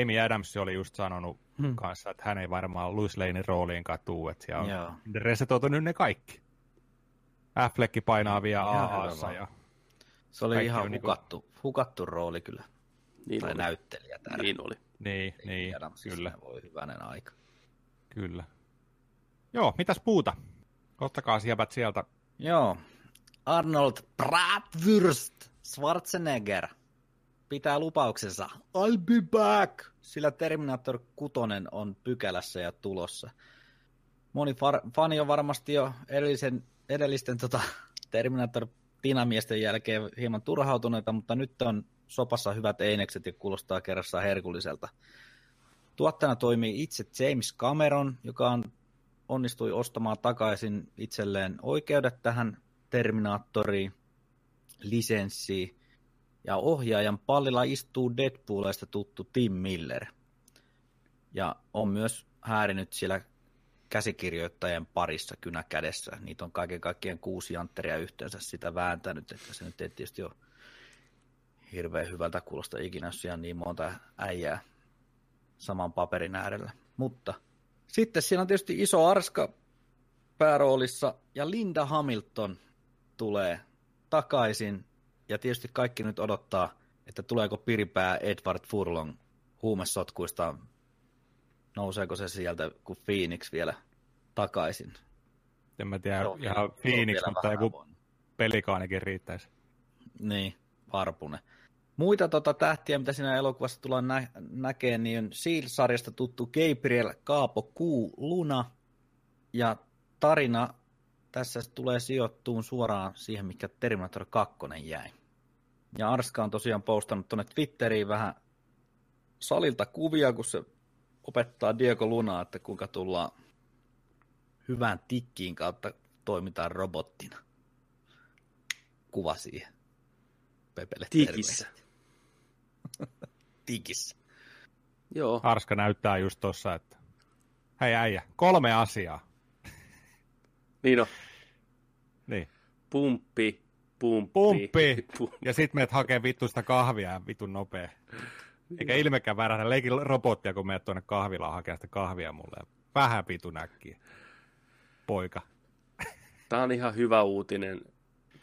Amy Adams oli just sanonut hmm. kanssa, että hän ei varmaan Louis Lanein rooliin katuu, että siellä on resetoitu nyt ne kaikki. Affleck painaa vielä a ja se oli ihan hukattu, niin kuin... hukattu rooli kyllä. Niin tai oli. näyttelijä täällä. Niin oli. Niin, niin kyllä. Voi hyvänen aika. Kyllä. Joo, mitäs puuta? Ottakaa sieltä sieltä. Joo. Arnold Bratwurst Schwarzenegger pitää lupauksensa. I'll be back! Sillä Terminator 6 on pykälässä ja tulossa. Moni far- fani on varmasti jo edellisen, edellisten tota, Terminator Tinamiesten jälkeen hieman turhautuneita, mutta nyt on sopassa hyvät einekset ja kuulostaa kerrassaan herkulliselta. Tuottajana toimii itse James Cameron, joka on, onnistui ostamaan takaisin itselleen oikeudet tähän Terminatoriin, lisenssiin, ja ohjaajan pallilla istuu Deadpoolista tuttu Tim Miller. Ja on myös häärinyt siellä käsikirjoittajien parissa kynä kädessä. Niitä on kaiken kaikkien kuusi jantteria yhteensä sitä vääntänyt, että se nyt ei tietysti ole hirveän hyvältä kuulosta ikinä, jos siellä niin monta äijää saman paperin äärellä. Mutta sitten siinä on tietysti iso arska pääroolissa ja Linda Hamilton tulee takaisin ja tietysti kaikki nyt odottaa, että tuleeko piripää Edward Furlong huumesotkuista, nouseeko se sieltä kuin Phoenix vielä takaisin. En mä tiedä, Joo, ihan Phoenix, mutta joku avoin. pelikaanikin riittäisi. Niin, Varpune. Muita tota, tähtiä, mitä siinä elokuvassa tullaan nä- näkemään, niin on Seal-sarjasta tuttu Gabriel Kaapo Kuu Luna. Ja tarina tässä tulee sijoittuun suoraan siihen, mikä Terminator 2 jäi. Ja Arska on tosiaan postannut tuonne Twitteriin vähän salilta kuvia, kun se opettaa Diego Lunaa, että kuinka tullaan hyvään tikkiin kautta toimitaan robottina. Kuva siihen. Pepelle Tikissä. Tikissä. Joo. Arska näyttää just tossa, että hei äijä, kolme asiaa. Niin on. Niin. Pumppi, pumppi. Pumppi. pumppi. Ja sit meet hakee vittuista kahvia ja vitun nopea. Eikä ilmekään värähdä leikin robottia, kun meet tuonne kahvilaan hakemaan sitä kahvia mulle. Vähän vitu näkkiä. Poika. Tämä on ihan hyvä uutinen.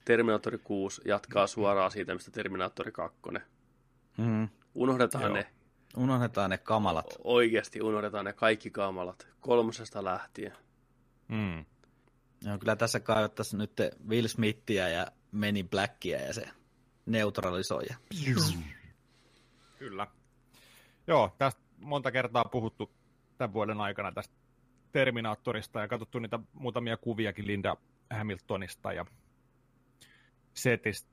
Terminator 6 jatkaa suoraan siitä, mistä Terminator 2. Mm. Unohdetaan Joo. ne. Unohdetaan ne kamalat. Oikeasti unohdetaan ne kaikki kamalat. Kolmosesta lähtien. Mm. Joo, kyllä tässä kaivattaisiin nyt Will Smithia ja Meni Blackia ja se neutralisoi. Kyllä. Joo, tästä monta kertaa puhuttu tämän vuoden aikana tästä Terminaattorista ja katsottu niitä muutamia kuviakin Linda Hamiltonista ja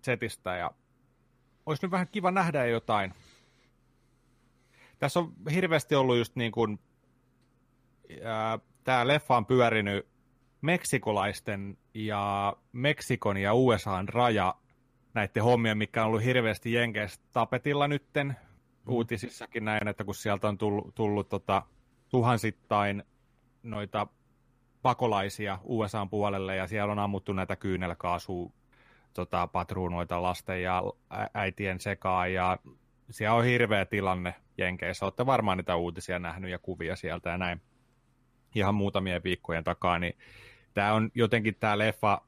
setistä, ja olisi nyt vähän kiva nähdä jotain. Tässä on hirveästi ollut just niin kuin, tämä leffa on pyörinyt meksikolaisten ja Meksikon ja USAn raja näiden hommien, mikä on ollut hirveästi Jenkeissä tapetilla nytten. Uutisissakin näin, että kun sieltä on tullut, tullut tota, tuhansittain noita pakolaisia USAn puolelle ja siellä on ammuttu näitä kyynelkaasua tota, patruunoita lasten ja äitien sekaan ja siellä on hirveä tilanne Jenkeissä. Olette varmaan niitä uutisia nähnyt ja kuvia sieltä ja näin ihan muutamien viikkojen takaa, niin tämä on jotenkin tämä leffa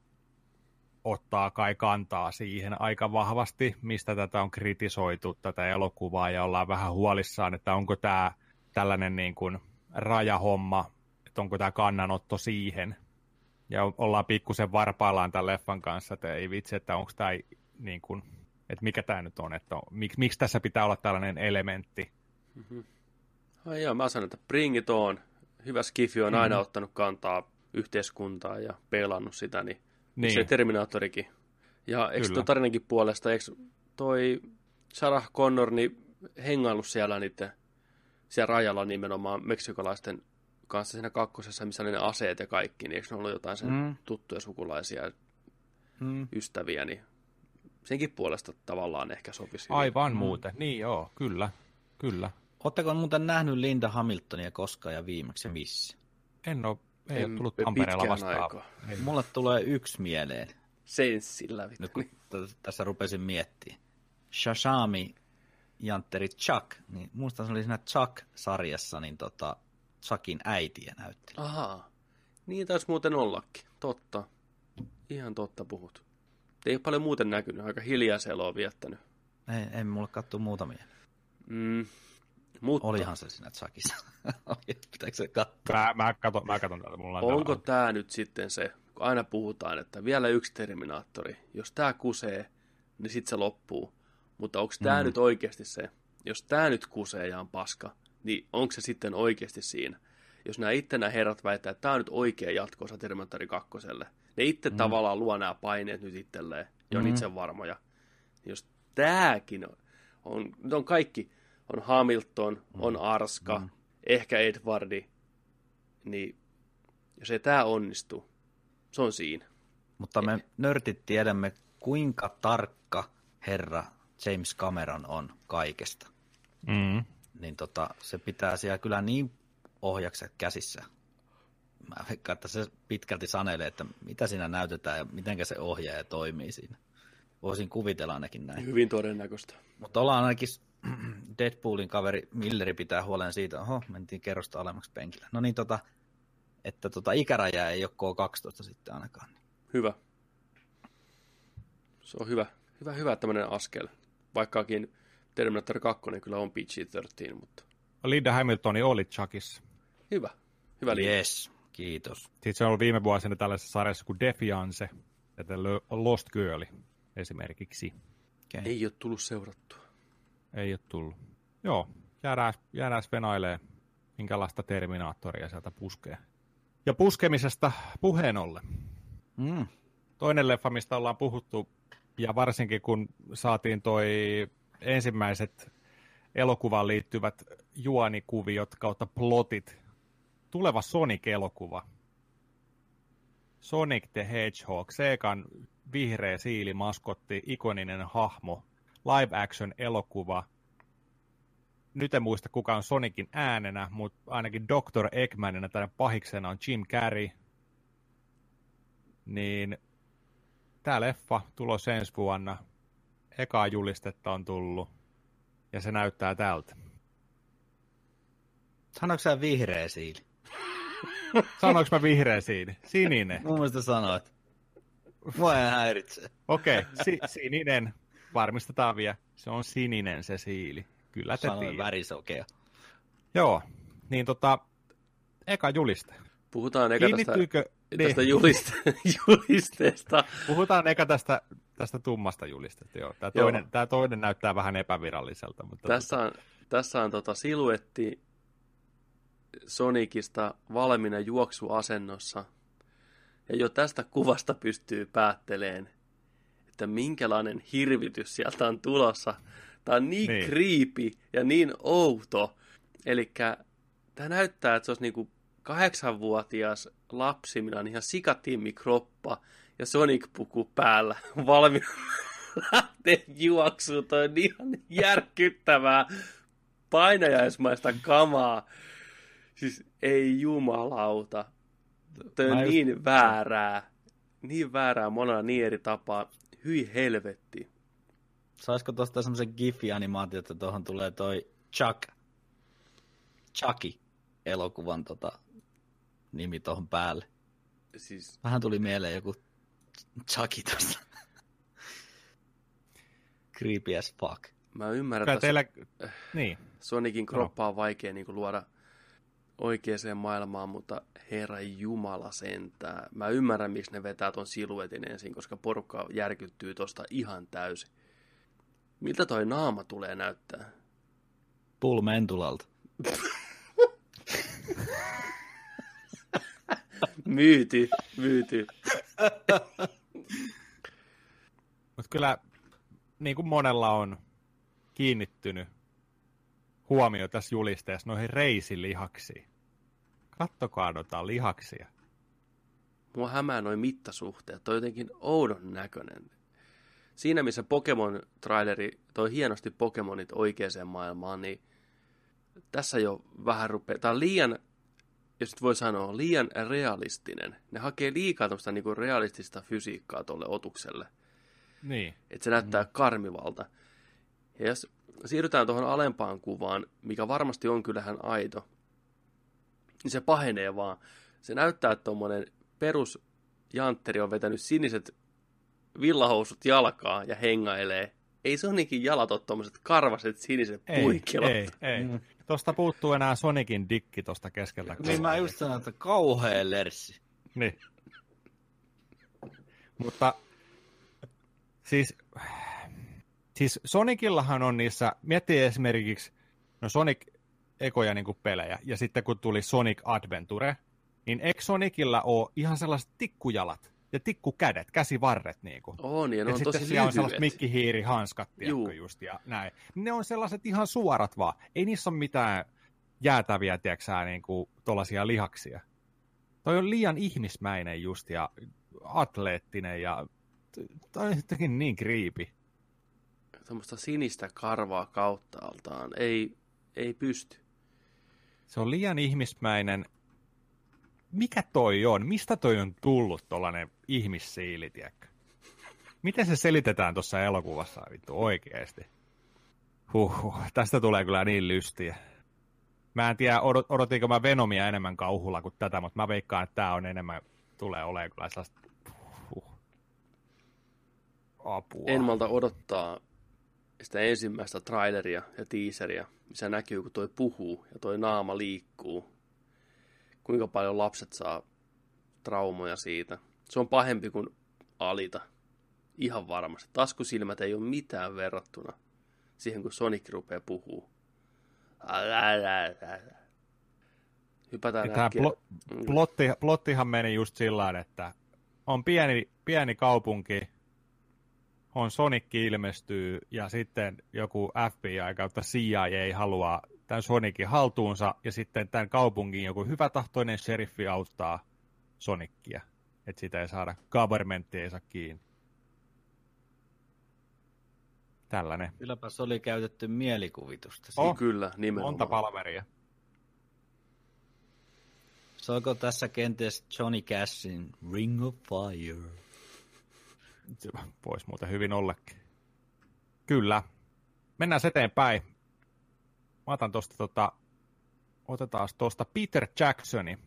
ottaa kai kantaa siihen aika vahvasti, mistä tätä on kritisoitu, tätä elokuvaa, ja ollaan vähän huolissaan, että onko tämä tällainen niin kuin rajahomma, että onko tämä kannanotto siihen. Ja ollaan pikkusen varpaillaan tämän leffan kanssa, että ei vitsi, että onko tämä niin kuin, että mikä tämä nyt on, että on, mik, miksi tässä pitää olla tällainen elementti. Mm-hmm. Ai joo, mä sanon, että bring it on. Hyvä skifi on aina mm-hmm. ottanut kantaa yhteiskuntaa ja pelannut sitä, niin, niin. se Terminaattorikin. Ja eikö tuo tarinankin puolesta, eikö toi Sarah Connor niin hengaillut siellä niiden, siellä rajalla nimenomaan meksikolaisten kanssa siinä kakkosessa, missä oli ne aseet ja kaikki, niin eikö ne ollut jotain sen mm. tuttuja sukulaisia mm. ystäviä, niin senkin puolesta tavallaan ehkä sopisi. Aivan mm. muuten, niin joo, kyllä, kyllä. Oletteko muuten nähnyt Linda Hamiltonia koskaan ja viimeksi missä? En ole, ei en, ole tullut Tampereella vastaan. Mulle tulee yksi mieleen. Senssillä. Nyt kun tässä rupesin miettimään. Shashami Jantteri Chuck, niin muistan se oli siinä Chuck-sarjassa, niin tota, Chuckin äitiä näytti. Ahaa, niin taisi muuten ollakin, totta. Ihan totta puhut. Ei ole paljon muuten näkynyt, aika hiljaa se on viettänyt. Ei, ei mulle kattu muutamia. Mm, Mutta Olihan se siinä Chuckissa. Pitääkö se katsoa? Mä, mä, katon, mä katon täältä, mulla on onko täällä- tämä nyt sitten se, kun aina puhutaan, että vielä yksi Terminaattori, jos tämä kusee, niin sitten se loppuu. Mutta onko tämä Mm. nyt oikeasti se, jos tämä nyt kusee ja on paska, niin onko se sitten oikeasti siinä? Jos nämä itse nämä herrat väittää, että tämä on nyt oikea jatkoosa Terminaattori 2. Ne itse Mm. tavallaan luo nämä paineet nyt itselleen ja on Mm. itse varmoja. Jos tämäkin on, on, nyt on kaikki, on Hamilton, on Arska, Mm. ehkä Edwardi, niin jos ei tämä onnistu, se on siinä. Mutta me nörtit tiedämme, kuinka tarkka herra James Cameron on kaikesta. Mm. Niin tota, se pitää siellä kyllä niin ohjakset käsissä. Mä veikkaan, että se pitkälti sanelee, että mitä siinä näytetään ja miten se ohjaaja toimii siinä. Voisin kuvitella ainakin näin. Hyvin todennäköistä. Mutta ollaan ainakin Deadpoolin kaveri Milleri pitää huolen siitä, oho, mentiin kerrosta alemmaksi penkillä. No niin, tota, että tota, ikäraja ei ole K12 sitten ainakaan. Hyvä. Se on hyvä, hyvä, hyvä tämmöinen askel. Vaikkakin Terminator 2 kyllä on PG-13, mutta Linda Hamiltoni oli Chuckissa. hyvä. Hyvä linja. Yes, kiitos. Sitten se on ollut viime vuosina tällaisessa sarjassa kuin Defiance ja The Lost Girl esimerkiksi. Okay. Ei ole tullut seurattua. Ei ole tullut. Joo, jäädään, jäädään venailee, minkälaista Terminaattoria sieltä puskee. Ja puskemisesta puheen ollen. Mm. Toinen leffa, mistä ollaan puhuttu, ja varsinkin kun saatiin toi ensimmäiset elokuvaan liittyvät juonikuviot kautta plotit, tuleva Sonic-elokuva. Sonic the Hedgehog, Segan vihreä siilimaskotti, ikoninen hahmo, live action elokuva. Nyt en muista kuka on Sonicin äänenä, mutta ainakin Dr. Eggmanina tai pahiksena on Jim Carrey. Niin tämä leffa tulos ensi vuonna. Ekaa julistetta on tullut. Ja se näyttää tältä. Sanoitko sä vihreä siili? Sanoinko mä vihreä siili? Sininen. Mun mielestä sanoit. Mua ei häiritse. Okei, okay, si- sininen. Varmistetaan vielä. Se on sininen se siili. Kyllä te Sanoin värisokea. Joo, niin tota, eka juliste. Puhutaan eka tästä, Kiinnittyykö... tästä niin, juliste, julisteesta. Puhutaan eka tästä, tästä tummasta julisteesta. Joo. Tämä, Joo. toinen, tämä toinen näyttää vähän epäviralliselta. Mutta Tässä on, tässä on tota siluetti Sonicista valmiina juoksuasennossa. Ja jo tästä kuvasta pystyy päätteleen, että minkälainen hirvitys sieltä on tulossa. Tämä on niin, Niin. creepy ja niin outo. Eli tämä näyttää, että se olisi niinku kahdeksanvuotias lapsi, millä on ihan sikatimmi kroppa ja Sonic-puku päällä valmiina lähteä juoksuun. Toi on ihan järkyttävää painajaismaista kamaa. Siis ei jumalauta. Toi on just- niin väärää. Niin väärää monella niin eri tapaa. Hyi helvetti. Saisiko tuosta semmoisen Gif-animaatio, että tuohon tulee toi Chuck, Chucky elokuvan tota, nimi tuohon päälle. Siis Vähän tuli mieleen joku Chucky tuosta. Creepy as fuck. mä ymmärrän, että teillä... Niin. Sonicin kroppa on vaikea niin luoda oikeaan maailmaan, mutta herra jumala sentää. Mä ymmärrän, miksi ne vetää ton siluetin ensin, koska porukka järkyttyy tosta ihan täysin. Miltä toi naama tulee näyttää? Pull Mentulalta. Myyty, myyty. Mutta kyllä niin kuin monella on kiinnittynyt huomio tässä julisteessa noihin reisilihaksiin. Kattokaa noita lihaksia. Mua hämää noin mittasuhteet. Toi jotenkin oudon näköinen. Siinä missä Pokemon-traileri toi hienosti Pokemonit oikeaan maailmaan, niin tässä jo vähän rupeaa. Tämä on liian, jos nyt voi sanoa, liian realistinen. Ne hakee liikaa tämmöistä niinku realistista fysiikkaa tuolle otukselle. Niin. Että se näyttää karmivalta. Ja jos siirrytään tuohon alempaan kuvaan, mikä varmasti on kyllähän aito, niin se pahenee vaan. Se näyttää, että tuommoinen perus jantteri on vetänyt siniset villahousut jalkaa ja hengailee ei Sonicin jalat ole tuommoiset karvaset siniset Ei, puikkelot. ei, ei. Mm. Tuosta puuttuu enää Sonicin dikki tuosta keskeltä. Niin mä just sanoin, että kauhea lerssi. Niin. Mutta siis, siis Sonicillahan on niissä, miettii esimerkiksi, no Sonic ekoja niin pelejä, ja sitten kun tuli Sonic Adventure, niin eikö Sonicilla ole ihan sellaiset tikkujalat ja tikkukädet, käsivarret niin kuin. On, ja ne ja on sitten tosi siellä on sellaiset mikkihiirihanskat, tiedätkö, just, ja näin. Ne on sellaiset ihan suorat vaan. Ei niissä ole mitään jäätäviä, tiedätkö niin kuin tuollaisia lihaksia. Toi on liian ihmismäinen just, ja atleettinen, ja toi on jotenkin niin kriipi. Tuommoista sinistä karvaa kauttaaltaan. Ei, ei pysty. Se on liian ihmismäinen. Mikä toi on? Mistä toi on tullut tollanen ihmissiili, tiedätkö? Miten se selitetään tuossa elokuvassa vittu oikeesti? Huhhuh, tästä tulee kyllä niin lystiä. Mä en tiedä, odot, odotinko mä Venomia enemmän kauhulla kuin tätä, mutta mä veikkaan, että tää on enemmän, tulee olemaan kyllä sellaista huh. apua. En malta odottaa sitä ensimmäistä traileria ja teaseria, missä näkyy, kun toi puhuu ja toi naama liikkuu. Kuinka paljon lapset saa traumoja siitä. Se on pahempi kuin alita. Ihan varmasti. Taskusilmät ei ole mitään verrattuna siihen, kun Sonic rupeaa puhuu. Hypätään Tämä plo, Mm. plotti, plottihan meni just sillä tavalla, että on pieni, pieni kaupunki, on Sonic ilmestyy ja sitten joku FBI kautta CIA haluaa tämän Sonicin haltuunsa ja sitten tämän kaupungin joku hyvätahtoinen sheriffi auttaa Sonicia. Että sitä ei saada, governmentti ei saa kiinni. Tällainen. Kylläpä se oli käytetty mielikuvitusta. Oh, Kyllä, nimenomaan. Monta palveria. Soiko tässä kenties Johnny Cashin Ring of Fire? Voisi muuten hyvin ollekin. Kyllä. Mennään eteenpäin. Mä otan tosta tota, otetaan tosta Peter Jacksoni,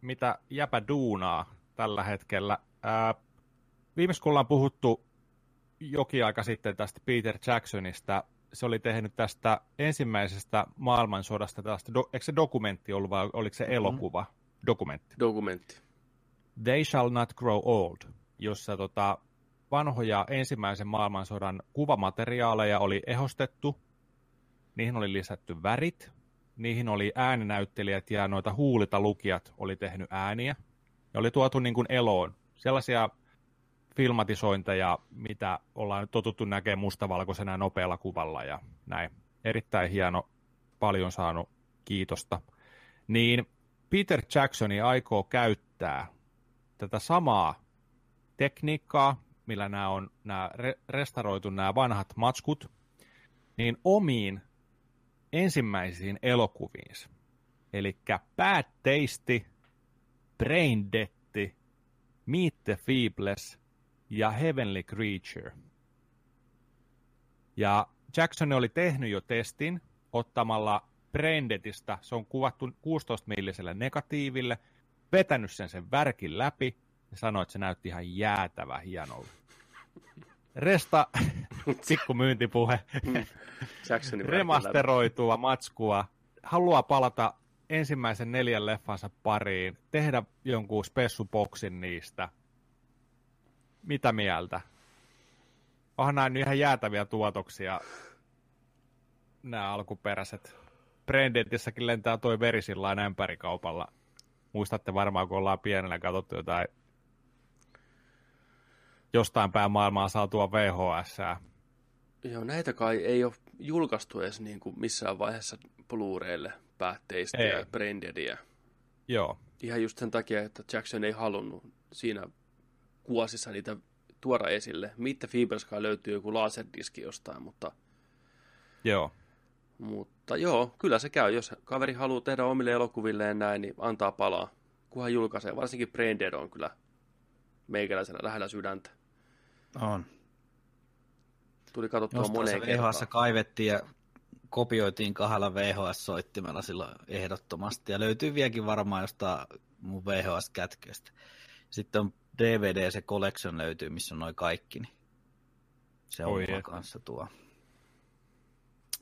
mitä jäpä duunaa tällä hetkellä. Ää, viimeis kun ollaan puhuttu jokin aika sitten tästä Peter Jacksonista, se oli tehnyt tästä ensimmäisestä maailmansodasta, tästä, do, eikö se dokumentti ollut vai oliko se elokuva? Dokumentti. Dokumentti. They Shall Not Grow Old, jossa tota, vanhoja ensimmäisen maailmansodan kuvamateriaaleja oli ehostettu, niihin oli lisätty värit, niihin oli ääninäyttelijät ja noita huulita lukijat oli tehnyt ääniä, ja oli tuotu niin kuin eloon sellaisia filmatisointeja, mitä ollaan nyt totuttu näkemään mustavalkoisena nopealla kuvalla ja näin. Erittäin hieno, paljon saanut kiitosta. Niin Peter Jacksoni aikoo käyttää tätä samaa tekniikkaa, millä nämä on nämä re- restauroitu nämä vanhat matskut, niin omiin ensimmäisiin elokuviinsa. Eli Bad Taste, Brain Death, Meet the Feebles ja Heavenly Creature. Ja Jackson oli tehnyt jo testin ottamalla Braindetista, se on kuvattu 16-milliselle negatiiville, vetänyt sen sen värkin läpi sanoi, että se näytti ihan jäätävä hienolta. Resta, pikku myyntipuhe, Jacksonin remasteroitua matskua, haluaa palata ensimmäisen neljän leffansa pariin, tehdä jonkun spessuboksin niistä. Mitä mieltä? Onhan nyt ihan jäätäviä tuotoksia, nämä alkuperäiset. Brandentissakin lentää toi veri sillain ämpärikaupalla. Muistatte varmaan, kun ollaan pienellä katsottu jotain jostain päin maailmaa saatua VHS. Joo, näitä kai ei ole julkaistu edes niin kuin missään vaiheessa Blu-raylle päätteistä Ei. ja Braindeadia. Joo. Ihan just sen takia, että Jackson ei halunnut siinä kuosissa niitä tuoda esille. Mitä Feebleskaan löytyy joku laserdiski jostain, mutta, Joo. mutta joo, kyllä se käy. Jos kaveri haluaa tehdä omille elokuvilleen näin, niin antaa palaa. Kunhan julkaisee. Varsinkin Braindead on kyllä meikäläisenä lähellä sydäntä. On. Tuli katsottua Jostain se moneen kertaan. VHS kaivettiin ja kopioitiin kahdella VHS-soittimella silloin ehdottomasti. Ja löytyy vieläkin varmaan jostain mun VHS-kätköstä. Sitten on DVD, se collection löytyy, missä on noin kaikki. Niin Se on Oi kanssa tuo.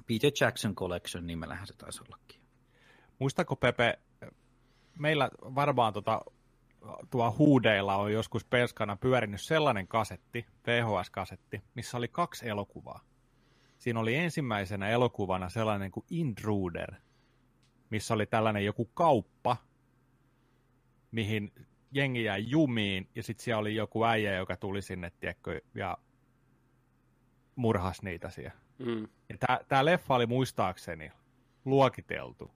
Peter Jackson Collection nimellähän se taisi ollakin. Muistako Pepe, meillä varmaan tota, tuo huudeilla on joskus perskana pyörinyt sellainen kasetti, VHS-kasetti, missä oli kaksi elokuvaa. Siinä oli ensimmäisenä elokuvana sellainen kuin Intruder, missä oli tällainen joku kauppa, mihin jengi jäi jumiin, ja sitten siellä oli joku äijä, joka tuli sinne, tiedätkö, ja murhas niitä siellä. Mm. Tää leffa oli muistaakseni luokiteltu.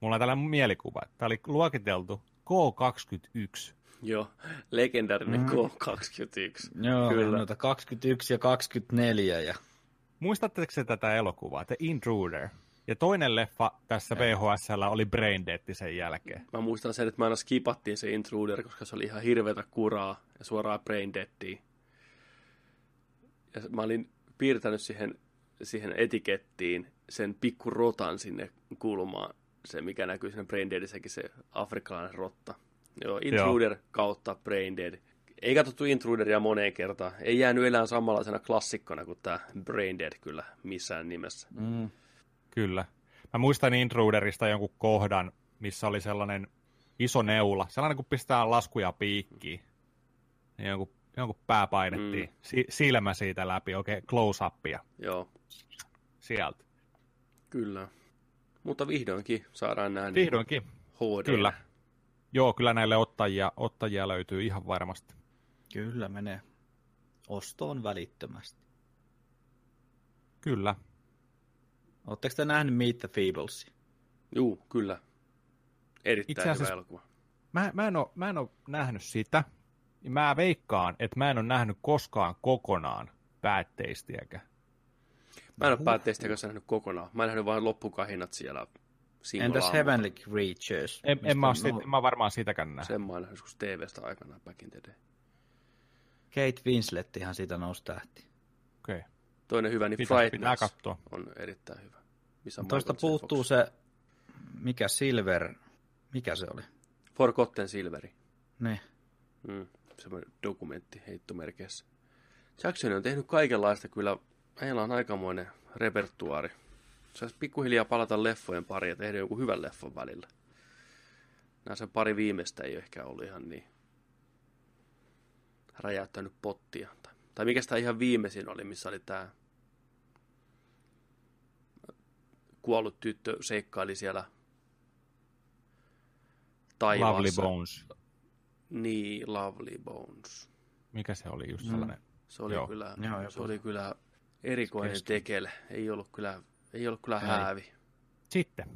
Mulla on tällainen mielikuva, että tää oli luokiteltu K21. Joo, legendaarinen Mm. K21. Joo, Kyllä. Noita 21 ja 24 ja Muistatteko se tätä elokuvaa, The Intruder? Ja toinen leffa tässä VHS oli Braindead sen jälkeen. Mä muistan sen, että mä aina skipattiin se Intruder, koska se oli ihan hirveätä kuraa ja suoraan Brain Deadiin. Ja mä olin piirtänyt siihen, siihen etikettiin sen pikku rotan sinne kulmaan, se mikä näkyy siinä Brain Deadissäkin, se afrikkalainen rotta. Joo, Intruder Joo. kautta Brain Dead. Ei katsottu Intruderia moneen kertaan. Ei jäänyt elään samanlaisena klassikkona kuin tämä Brain Dead kyllä missään nimessä. mm, Kyllä. Mä muistan Intruderista jonkun kohdan, missä oli sellainen iso neula, sellainen kun pistää laskuja piikkiin. Niin jonkun, jonkun pää painettiin, mm. si- silmä siitä läpi, oikein close-upia Joo, sieltä. kyllä. Mutta vihdoinkin saadaan nähdä Vihdoinkin. HD. Kyllä. Joo, kyllä näille ottajia, ottajia löytyy ihan varmasti. kyllä menee ostoon välittömästi. Kyllä. Oletteko te nähnyt Meet the Feebles? Juu, kyllä. Erittäin Itse hyvä asiassa- elokuva. Mä, mä, en ole, mä en ole nähnyt sitä. Mä veikkaan, että mä en ole nähnyt koskaan kokonaan päätteistiäkään. Mä en ole päätteistä kanssa nähnyt kokonaan. Mä en nähnyt vain loppukahinat siellä Entäs. Heavenly Creatures? En, en, mä, siitä, en mä varmaan sitäkään nähnyt. Sen mä oon nähnyt joskus TV-stä aikana back in the day. Kate Winslet ihan siitä nousi tähti. Okei. Okay. Toinen hyvä, niin Pitää- pitää Frighteners katsoa. on erittäin hyvä. Missä Toista puuttuu Fox. se, mikä Silver, mikä se oli? Forgotten Silveri. Ne. Mm, semmoinen dokumentti heittomerkeissä. Jackson on tehnyt kaikenlaista kyllä. Heillä on aikamoinen repertuaari. Saisi pikkuhiljaa palata leffojen pariin ja tehdä joku hyvän leffon välillä. Nämä sen pari viimeistä ei ehkä ollut ihan niin räjäyttänyt pottia. Tai, tai mikä sitä ihan viimeisin oli, missä oli tämä kuollut tyttö seikkaili siellä taivaassa. Lovely Bones. Niin, Lovely Bones. Mikä se oli just Mm. sellainen? Se oli, Joo. kyllä, Joo, se oli kyllä erikoinen Keski. tekele. Ei ollut kyllä, ei ollut kyllä Ei. häävi. Sitten.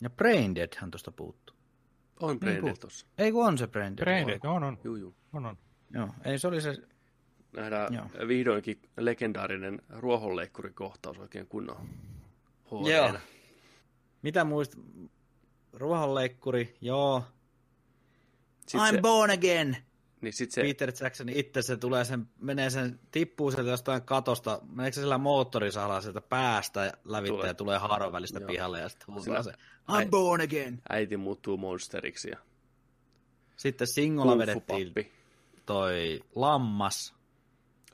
Ja Braindeadhän tuosta puuttuu. On Braindead puhut- tossa. Ei kun on se Braindead. Braindead, on, on. Juu, juu. on, on. Joo, ei se oli se, Nähdään Joo. vihdoinkin legendaarinen ruohonleikkurikohtaus oikein kunnon HD. Joo. mitä muist, ruohonleikkuri, joo. Sit I'm se, born again! Niin sit Se... se, Peter Jackson itse se tulee sen, menee sen, tippuu sieltä jostain katosta, meneekö se sillä moottorisahdalla sieltä päästä ja lävittää Tulee. ja tulee haaron välistä Joo. pihalle ja sitten huutaa se, I'm born again! äiti muuttuu monsteriksi ja Sitten Singolla vedettiin toi lammas,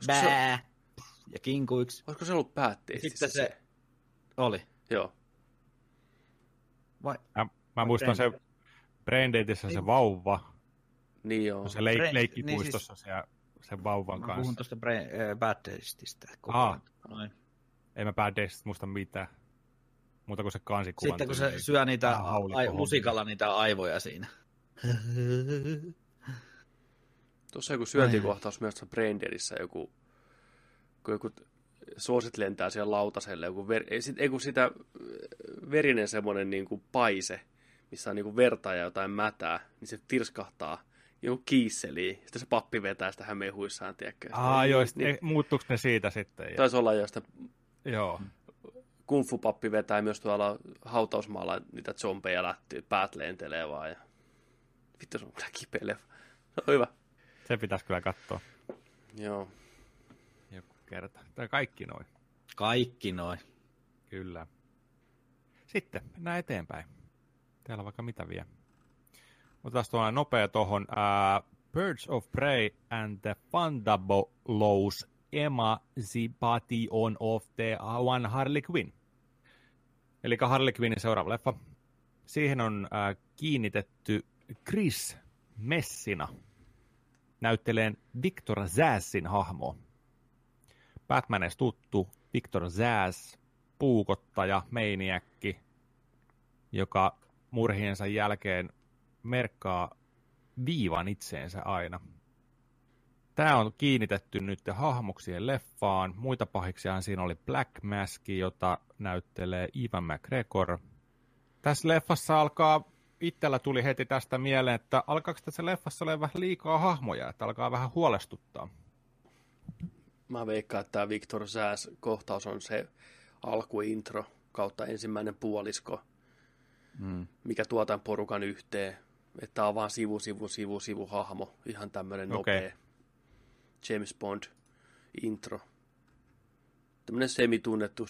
se- bää ja kinkuiksi. Olisiko se ollut päätteisesti Sitten se oli. Joo. Vai? Mä, mä muistan se Braindeadissä se vauva, Niin joo. se leik, Brain- leikkipuistossa niin siellä sen vauvan Mä kanssa. puhun tuosta Bra- äh, Bad ajan. Noin. Ei mä Bad Daysista muista mitään. Muuta kuin se kansikuvan Sitten kun se syö niitä ai, lusikalla niitä aivoja siinä. Tuossa joku syöntikohtaus myös tuossa Braindeadissä joku, kun joku suosit lentää siellä lautaselle, joku ver, ei, sit, ei kun sitä äh, verinen semmoinen niin kuin paise, missä on niin kuin verta ja jotain mätää, niin se tirskahtaa joku kiisseliin. Sitten se pappi vetää sitä hänen mehuissaan, tiedätkö? Aa, joo, niin, niin, muuttuuko ne siitä sitten? Ja, taisi olla jo sitä joo. kungfu-pappi vetää myös tuolla hautausmaalla niitä zombeja lättyy, päät lentelee vaan. Ja... Vittu, se on kyllä kipeä leffa. Se on hyvä. Se pitäisi kyllä katsoa Joo. joku kerta. Tai kaikki noin. Kaikki noin. Kyllä. Sitten mennään eteenpäin. Täällä on vaikka mitä vielä. Otetaan tuolla nopea tuohon uh, Birds of Prey and the Fundabulows Emancipation of the One Harley Quinn. Eli Harley Quinnin seuraava leffa. Siihen on äh, kiinnitetty Chris Messina näytteleen Victor Zassin hahmo. Batmanista tuttu Victor Zsasz, puukottaja, meiniäkki, joka murhiensa jälkeen merkkaa viivan itseensä aina. Tämä on kiinnitetty nyt hahmoksien leffaan. Muita pahiksiaan siinä oli Black Mask, jota näyttelee Ivan McGregor. Tässä leffassa alkaa, itsellä tuli heti tästä mieleen, että alkaako tässä leffassa olla vähän liikaa hahmoja, että alkaa vähän huolestuttaa. Mä veikkaan, että tämä Victor Sääs kohtaus on se alkuintro kautta ensimmäinen puolisko, mm. mikä tuo tämän porukan yhteen. Että on vaan sivu, sivu, sivu, sivu hahmo. Ihan tämmöinen okay. nopea James Bond intro. Tämmöinen semitunnettu,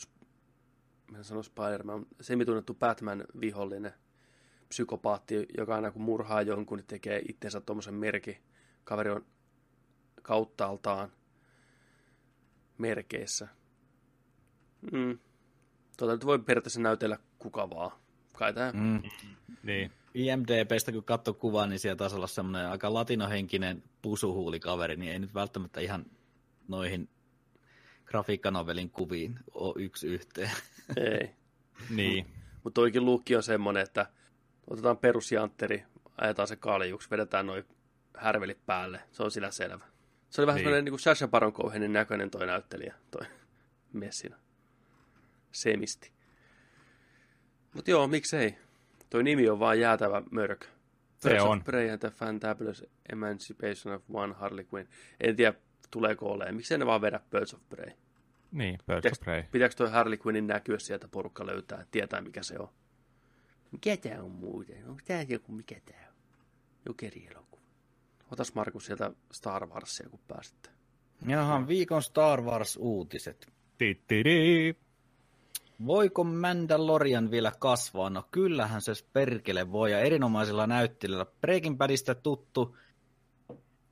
mä en sano Spider-Man, semitunnettu Batman-vihollinen psykopaatti, joka aina kun murhaa jonkun, niin tekee itsensä tuommoisen merki. Kaveri on kauttaaltaan merkeissä. Mm. Tuota nyt voi periaatteessa näytellä kuka vaan. Kai tämä. Mm. Niin. IMDBstä kun katsoo kuvaa, niin siellä taisi olla semmoinen aika latinohenkinen pusuhuulikaveri, niin ei nyt välttämättä ihan noihin grafiikkanovelin kuviin ole yksi yhteen. Ei. niin. Mutta toikin luukki on semmoinen, että otetaan perusjantteri, ajetaan se kaljuksi, vedetään noin härvelit päälle, se on sillä selvä. Se oli vähän niin. semmoinen niin kuin Sasha Baron Cohenin näköinen toi näyttelijä, toi Messina. Semisti. Mutta joo, miksei. Toi nimi on vaan jäätävä mörkö. Se on. Prey and the Fantabulous Emancipation of One Harley Quinn. En tiedä, tuleeko olemaan. Miksi ne vaan vedä Birds of Prey? Niin, Birds Pitääkö, of Prey. Pitääkö toi Harley Quinnin näkyä sieltä porukka löytää, että tietää mikä se on? Mikä tää on muuten? Onko tää joku, mikä tää on? Jokeri-elokuva. Otas Markus sieltä Star Warsia, kun pääsitte. Jaha, viikon Star Wars-uutiset. Tittiri. Voiko Mandalorian vielä kasvaa? No kyllähän se perkele voi ja erinomaisella näyttelijällä. Breaking Badista tuttu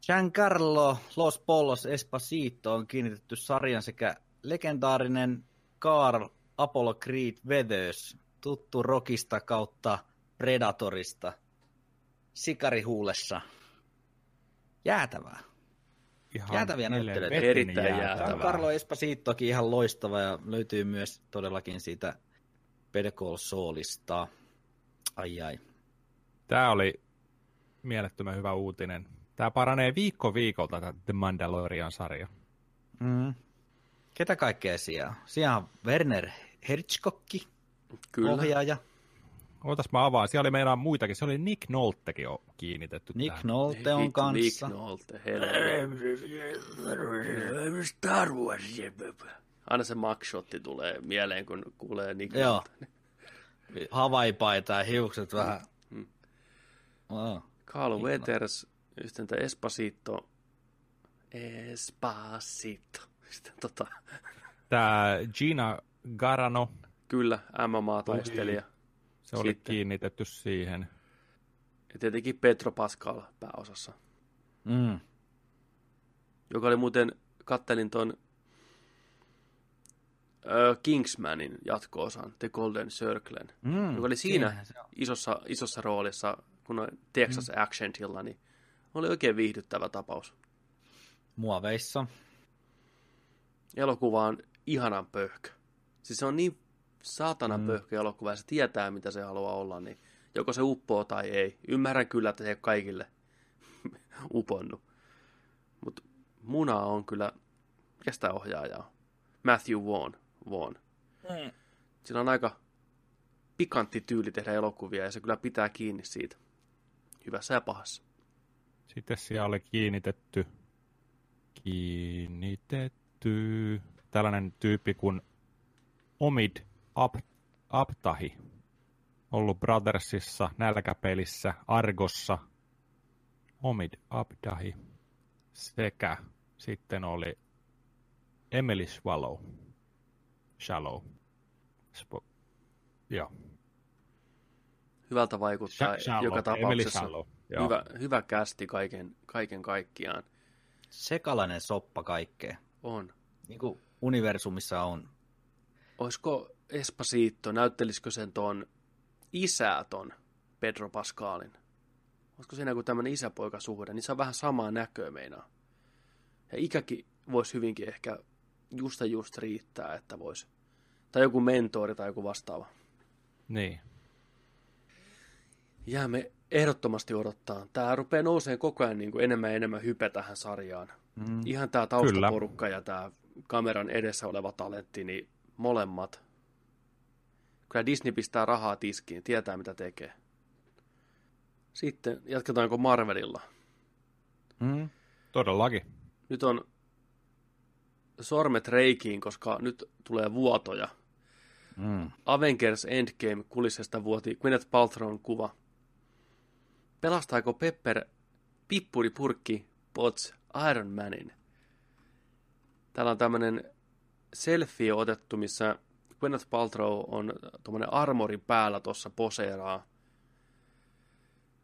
Giancarlo Los Polos Espacito on kiinnitetty sarjan sekä legendaarinen Carl Apollo Creed Weathers, tuttu Rockista kautta Predatorista, sikarihuulessa. Jäätävää. Ihan Jäätäviä näyttelijöitä. Erittäin jäätävää. Carlo Espasitokin ihan loistava ja löytyy myös todellakin siitä Better Call Saulista. Ai ai. Tämä oli mielettömän hyvä uutinen. Tämä paranee viikko viikolta tämä The Mandalorian-sarja. Mm. Ketä kaikkea siellä? Siellä on Werner Herzogki, Kyllä. ohjaaja. Ootas mä avaan. Siellä oli meidän muitakin. Se oli Nick Noltekin on kiinnitetty Nick tähän. Nolte on kanssa. Nick Nolte, helvetti. Star Wars. Aina se makshotti tulee mieleen, kun kuulee Nick Joo. Nolte. Havaipaita ja hiukset vähän. Mm. Wow. Carl Weathers, sitten tämä Espasito. Espasito. Sitten tota, Tämä Gina Garano, kyllä, MMA-taistelija. Se oli Sitten. kiinnitetty siihen. Ja tietenkin Petro Pascal pääosassa. Mm. Joka oli muuten, kattelin ton ö, Kingsmanin jatko-osan, The Golden Circlen, Mm, joka oli siinä isossa, isossa roolissa, kun on Texas mm. Accentilla, niin oli oikein viihdyttävä tapaus. Muoveissa. Elokuva on ihanan pöhkö. Siis se on niin saatanan Mm. pöhkö elokuva, ja se tietää, mitä se haluaa olla, niin joko se uppoo tai ei. Ymmärrän kyllä, että se ei ole kaikille uponnut. Mutta muna on kyllä, mikä sitä ohjaaja on? Matthew Vaughn. Vaughn. Mm. Sillä on aika pikantti tyyli tehdä elokuvia, ja se kyllä pitää kiinni siitä. Hyvässä ja pahassa. Sitten siellä oli kiinnitetty, kiinnitetty tällainen tyyppi kuin Omid Ab, Abtahi. Ollut Brothersissa, Nälkäpelissä, Argossa. Omid Abdahi. Sekä sitten oli Emily Swallow. Shallow. Spo, joo. Hyvältä vaikuttaa Sha- Shallow, joka tapauksessa. Shallow, joo. Hyvä, hyvä kästi kaiken, kaiken kaikkiaan. Sekalainen soppa kaikkea. On. niin kuin universumissa on. Olisiko Espasiitto, näyttelisikö sen ton isää ton Pedro Pascalin? Olisiko siinä joku tämmöinen isäpoikasuhde, niin se on vähän samaa näköä meinaa. Ja ikäkin voisi hyvinkin ehkä just ja just riittää, että voisi. Tai joku mentori tai joku vastaava. Niin. Jäämme ehdottomasti odottaa. Tämä rupeaa nouseen koko ajan niin kuin enemmän ja enemmän hype tähän sarjaan. Mm. Ihan tämä taustaporukka Kyllä. ja tämä kameran edessä oleva talentti, niin molemmat. Kyllä Disney pistää rahaa tiskiin, tietää mitä tekee. Sitten jatketaanko Marvelilla? Mm. Todellakin. Nyt on sormet reikiin, koska nyt tulee vuotoja. Mm. Avengers Endgame kulissesta vuoti Gwyneth Paltrown kuva. Pelastaako Pepper pippuripurkki Pots Iron Manin? Täällä on tämmönen selfie otettu, missä Gwyneth Paltrow on tuommoinen armori päällä tuossa poseeraa.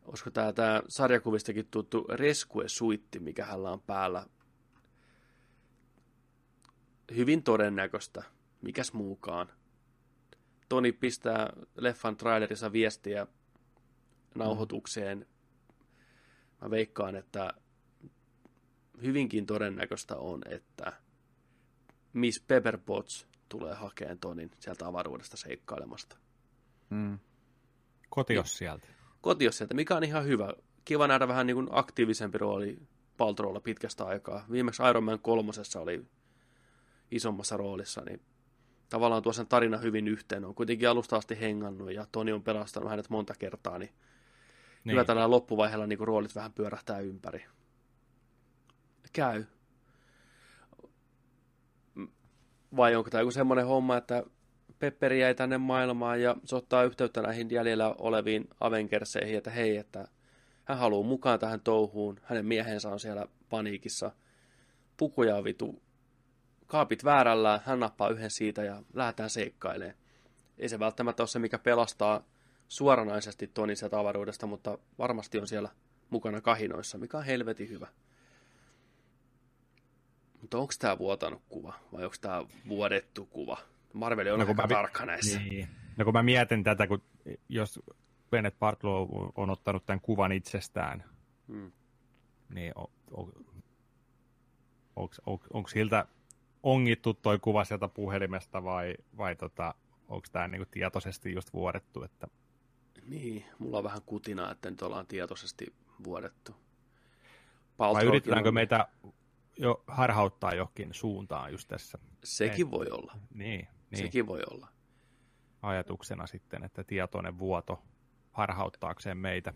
Olisiko tämä, tämä sarjakuvistakin tuttu Rescue-suitti, mikä hänellä on päällä hyvin todennäköistä. Mikäs muukaan. Toni pistää leffan trailerissa viestiä nauhoitukseen. Mä veikkaan, että hyvinkin todennäköistä on, että Miss Pepperpots tulee hakeen Tonin sieltä avaruudesta seikkailemasta. Mm. Kotios sieltä. Kotios sieltä, mikä on ihan hyvä. Kiva nähdä vähän niin kuin aktiivisempi rooli Paltrolla pitkästä aikaa. Viimeksi Iron Man kolmosessa oli isommassa roolissa, niin tavallaan tuo sen tarina hyvin yhteen. On kuitenkin alusta asti hengannut ja Toni on pelastanut hänet monta kertaa, niin, niin. kyllä tällä loppuvaiheella niin roolit vähän pyörähtää ympäri. Käy. Vai onko tämä joku semmoinen homma, että Pepperi jäi tänne maailmaan ja se ottaa yhteyttä näihin jäljellä oleviin Avengerseihin, että hei, että hän haluaa mukaan tähän touhuun, hänen miehensä on siellä paniikissa, pukuja on vitu kaapit väärällä, hän nappaa yhden siitä ja lähdetään seikkailemaan. Ei se välttämättä ole se, mikä pelastaa suoranaisesti Tonin sieltä avaruudesta, mutta varmasti on siellä mukana kahinoissa, mikä on helvetin hyvä. Mutta onko tämä vuotanut kuva vai onko tämä vuodettu kuva? Marvel on no, aika mä, tarkka näissä. Niin. No kun mä mietin tätä, kun jos Bennett Bartlow on ottanut tämän kuvan itsestään, hmm. niin on, on, onko, on, onko siltä ongittu toi kuva sieltä puhelimesta vai, vai tota, onko tämä niinku tietoisesti just vuodettu? Että... Niin, mulla on vähän kutina, että nyt ollaan tietoisesti vuodettu. Paltrokin vai yritetäänkö on... meitä jo harhauttaa johonkin suuntaan just tässä? Sekin Ei. voi olla. Niin, niin. Sekin voi olla. Ajatuksena sitten, että tietoinen vuoto harhauttaakseen meitä.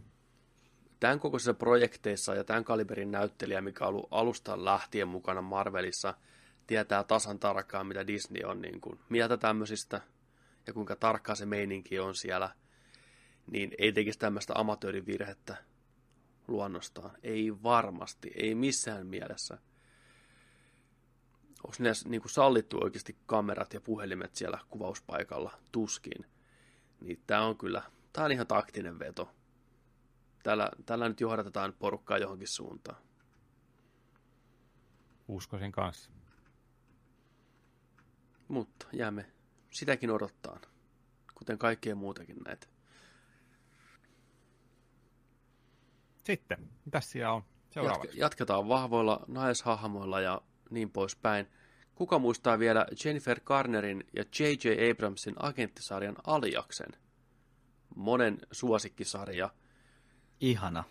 Tämän kokoisissa projekteissa ja tämän kaliberin näyttelijä, mikä on ollut alusta lähtien mukana Marvelissa – tietää tasan tarkkaan, mitä Disney on niin kuin mieltä tämmöisistä ja kuinka tarkkaa se meininki on siellä, niin ei tekisi tämmöistä amatöörivirhettä luonnostaan. Ei varmasti, ei missään mielessä. Onko ne niin kuin sallittu oikeasti kamerat ja puhelimet siellä kuvauspaikalla? Tuskin. Niin tämä on kyllä, tämä on ihan taktinen veto. Tällä, tällä nyt johdatetaan porukkaa johonkin suuntaan. Uskoisin kanssa. Mutta jäämme sitäkin odottaa, kuten kaikkea muutakin näitä. Sitten, mitä siellä on seuraavaksi? Jatke, jatketaan vahvoilla naishahmoilla ja niin poispäin. Kuka muistaa vielä Jennifer Garnerin ja J.J. Abramsin agenttisarjan Aliaksen? Monen suosikkisarja. Ihana.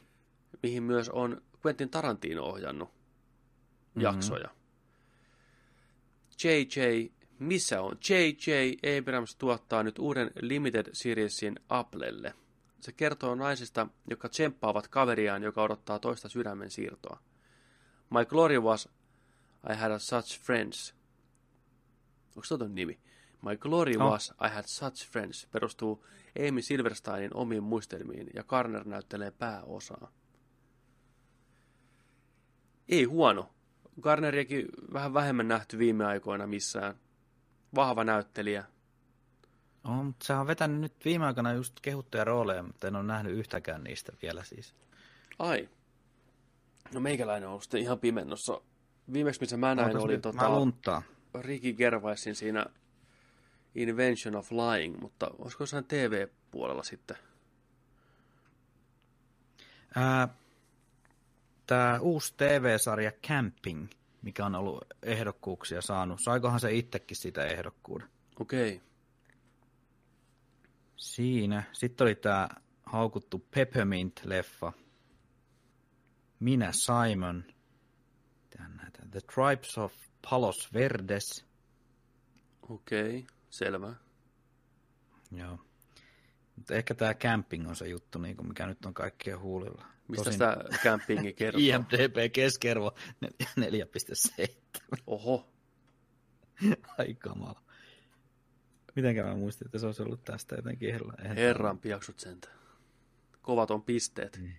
Mihin myös on Quentin Tarantino ohjannut mm-hmm. jaksoja. J.J missä on J.J. Abrams tuottaa nyt uuden Limited Seriesin Applelle. Se kertoo naisista, jotka tsemppaavat kaveriaan, joka odottaa toista sydämen siirtoa. My glory was I had such friends. Onko se ton nimi? My glory no. was I had such friends perustuu Amy Silversteinin omiin muistelmiin ja Garner näyttelee pääosaa. Ei huono. Garneriakin vähän vähemmän nähty viime aikoina missään vahva näyttelijä. On, mutta se on vetänyt nyt viime aikoina just kehuttuja rooleja, mutta en ole nähnyt yhtäkään niistä vielä siis. Ai. No meikäläinen on ollut sitten ihan pimennossa. Viimeksi missä mä näin oli... tota... Mä lunttaa. Ricky Gervaisin siinä Invention of Lying, mutta olisiko jossain TV-puolella sitten? Tämä uusi TV-sarja Camping, mikä on ollut ehdokkuuksia saanut. Saikohan se itsekin sitä ehdokkuuden? Okei. Okay. Siinä. Sitten oli tämä haukuttu Peppermint-leffa. Minä Simon. The Tribes of Palos Verdes. Okei, okay, selvä. Joo. Mutta ehkä tämä camping on se juttu, niin kuin mikä nyt on kaikkien huulilla. Mistä Tosin... sitä campingi kertoo? IMDB keskiarvo 4,7. Oho. Ai kamala. Mitenkä mä muistin, että se olisi ollut tästä jotenkin herran. Herran piaksut sentä. Kovat on pisteet. Niin.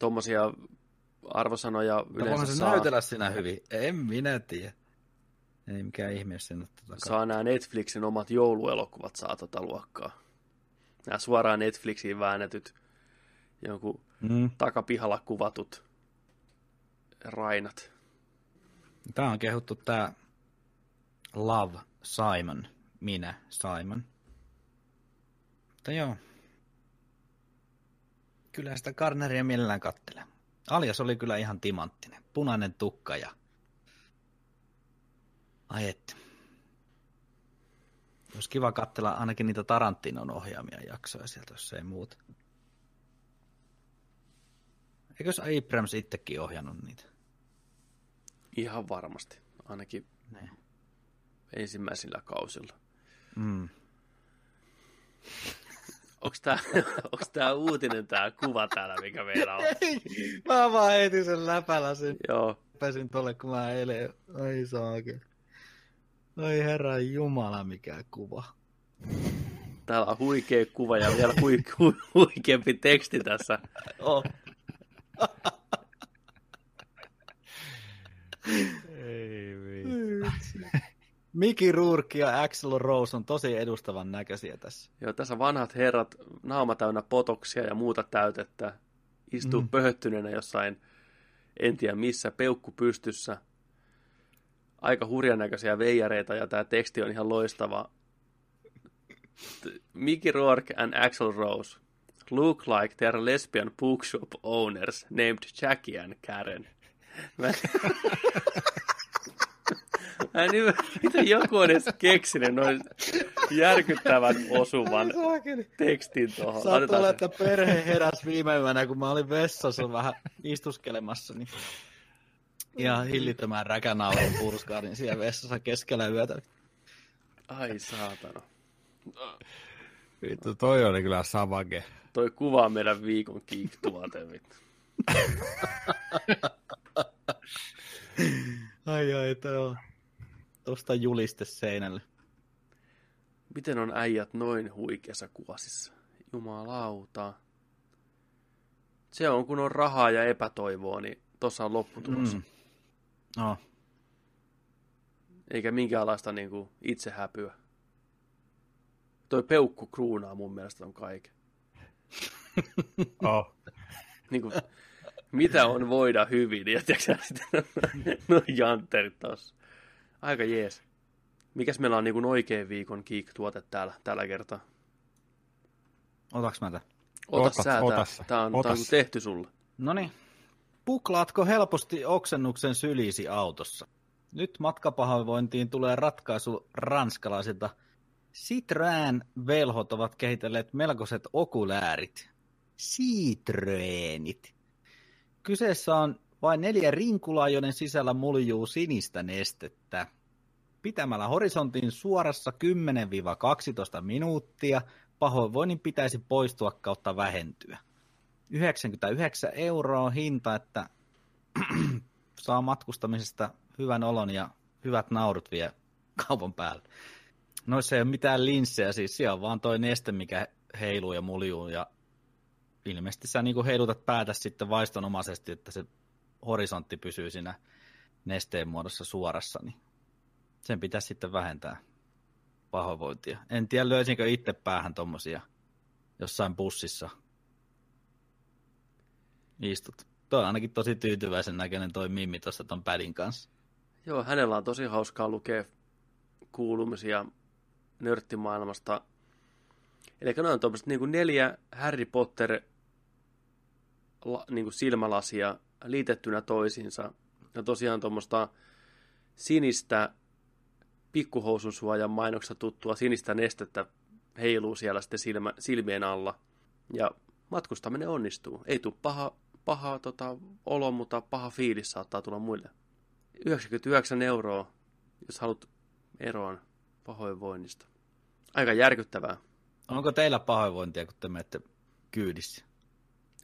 Tuommoisia arvosanoja yleensä Voihan se saa... näytellä sinä hyvin. En minä tiedä. Ei mikään ihme sinne tota Saa nämä Netflixin omat jouluelokuvat saa tota luokkaa. Nämä suoraan Netflixiin väännetyt, jonkun mm. takapihalla kuvatut rainat. Tämä on kehuttu tämä Love Simon, minä Simon. Mutta joo. Kyllä sitä Karneria mielellään kattelee. Alias oli kyllä ihan timanttinen. Punainen tukka ja... Ai et. Olisi kiva katsella ainakin niitä Tarantinon ohjaamia jaksoja sieltä, jos ei muuta. Eikös Abrams itsekin ohjannut niitä? Ihan varmasti. Ainakin ne. ensimmäisillä kausilla. Mm. Onks tää, onks tää uutinen tää kuva täällä, mikä meillä on? Ei, mä vaan heitin sen läpäläsin. Joo. Pääsin tolle, kun mä eilen, ai saake. Ai herra jumala, mikä kuva. Täällä on huikea kuva ja vielä hui, hui, huikeampi teksti tässä. Oh. Mickey Rourke ja Axel Rose on tosi edustavan näköisiä tässä. Joo, tässä vanhat herrat, naama täynnä potoksia ja muuta täytettä, istuu mm. pöhöttyneenä jossain, en tiedä missä, peukku pystyssä. Aika hurjan näköisiä veijareita ja tämä teksti on ihan loistava. Mickey Rourke and Axel Rose look like they are lesbian bookshop owners named Jackie and Karen. Mä en ymmärrä, miten joku on edes keksinyt noin järkyttävän osuvan tekstin tuohon. Sattuu olla, että perhe heräsi viime yönä, kun mä olin vessassa vähän istuskelemassa, niin ihan hillittömään räkänaulun purskaadin siellä vessassa keskellä yötä. Ai saatana. Vittu, toi oli kyllä savage. Toi kuvaa meidän viikon kiiktuvaten, vittu. ai ai, toi on tuosta juliste seinälle. Miten on äijät noin huikeassa kuvasissa? Jumalauta. Se on, kun on rahaa ja epätoivoa, niin tossa on lopputulos. Mm. No. Eikä minkäänlaista niin kuin, itsehäpyä. Toi peukku kruunaa mun mielestä on kaiken. oh. niin kuin, mitä on voida hyvin, ja tiedätkö no jantterit tossa. Aika jees. Mikäs meillä on niin oikein viikon geek-tuote täällä tällä kertaa? Otaks mä tämän? Ota, ota sä, ota, tää, tää on, tää on tehty sulle. Noniin. Puklaatko helposti oksennuksen sylisi autossa? Nyt matkapahoinvointiin tulee ratkaisu ranskalaisilta. Citroën velhot ovat kehitelleet melkoiset okuläärit. Citroenit. Kyseessä on vain neljä rinkulaa, joiden sisällä muljuu sinistä nestettä. Pitämällä horisontin suorassa 10-12 minuuttia pahoinvoinnin pitäisi poistua kautta vähentyä. 99 euroa hinta, että saa matkustamisesta hyvän olon ja hyvät naurut vie kaupan päälle. Noissa ei ole mitään linssejä, siis siellä on vaan toi neste, mikä heiluu ja muljuu ja ilmeisesti sä niin heilutat päätä sitten vaistonomaisesti, että se horisontti pysyy siinä nesteen muodossa suorassa, niin sen pitäisi sitten vähentää pahoinvointia. En tiedä, löysinkö itse päähän tuommoisia jossain bussissa istut. Tuo on ainakin tosi tyytyväisen näköinen toi Mimmi tuossa ton pädin kanssa. Joo, hänellä on tosi hauskaa lukea kuulumisia nörttimaailmasta. Eli ne on tuommoiset niin neljä Harry Potter la, niin kuin silmälasia liitettynä toisiinsa. Ja tosiaan tuommoista sinistä pikkuhousun suojan mainoksesta tuttua sinistä nestettä heiluu siellä sitten silmä, silmien alla. Ja matkustaminen onnistuu. Ei tule paha, paha tota, olo, mutta paha fiilis saattaa tulla muille. 99 euroa, jos haluat eroon pahoinvoinnista. Aika järkyttävää. Onko teillä pahoinvointia, kun te menette kyydissä?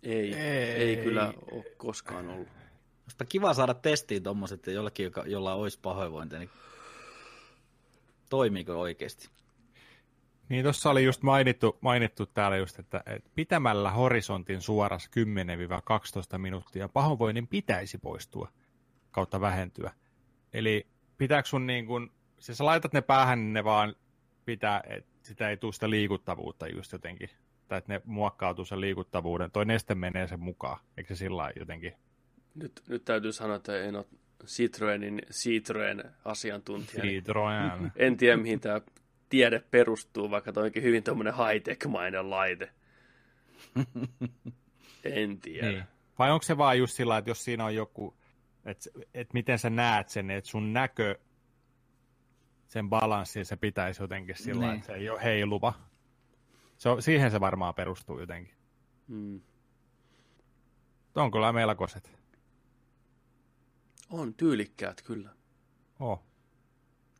Ei, ei, ei kyllä ole koskaan ollut. Olisipa kiva saada testiin tuommoiset, että jollakin, joka, jolla olisi pahoinvointia, niin toimiiko oikeasti? Niin tuossa oli just mainittu, mainittu täällä just, että, että pitämällä horisontin suorassa 10-12 minuuttia pahoinvoinnin pitäisi poistua kautta vähentyä. Eli pitääkö sun niin kun, siis sä laitat ne päähän, niin ne vaan pitää, että sitä ei tule sitä liikuttavuutta just jotenkin. Tai että ne muokkautuu sen liikuttavuuden. Toi neste menee sen mukaan. Eikö se sillä jotenkin? Nyt, nyt täytyy sanoa, että en ole Citroenin Citroen asiantuntija. Citroen. Niin en tiedä, mihin tämä tiede perustuu, vaikka toi onkin hyvin tuommoinen high-tech-mainen laite. en tiedä. Niin. Vai onko se vaan just sillä, että jos siinä on joku, että et miten sä näet sen, että sun näkö, sen balanssi, se pitäisi jotenkin sillä niin. että se ei ole heiluva. Se on, siihen se varmaan perustuu jotenkin. Hmm. On kyllä melkoiset. On tyylikkäät kyllä. Oh.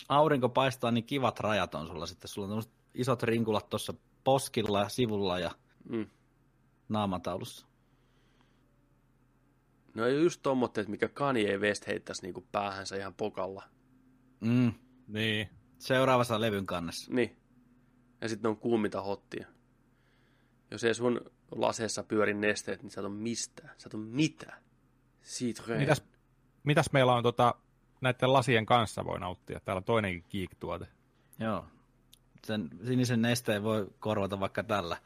Aurinko paistaa, niin kivat rajat on sulla sitten. Sulla on isot rinkulat tuossa poskilla ja sivulla ja mm. naamataulussa. No ei just tommotteet, mikä Kanye West heittäisi niinku päähänsä ihan pokalla. Mm. Niin. Seuraavassa levyn kannessa. Niin. Ja sitten ne on kuuminta hottia. Jos ei sun laseessa pyöri nesteet, niin sä et ole mistään. Sä et ole mitään. Citroen. Mitäs, mitäs meillä on tota, näiden lasien kanssa voi nauttia? Täällä on toinenkin Geek-tuote. Joo. Sen sinisen nesteen voi korvata vaikka tällä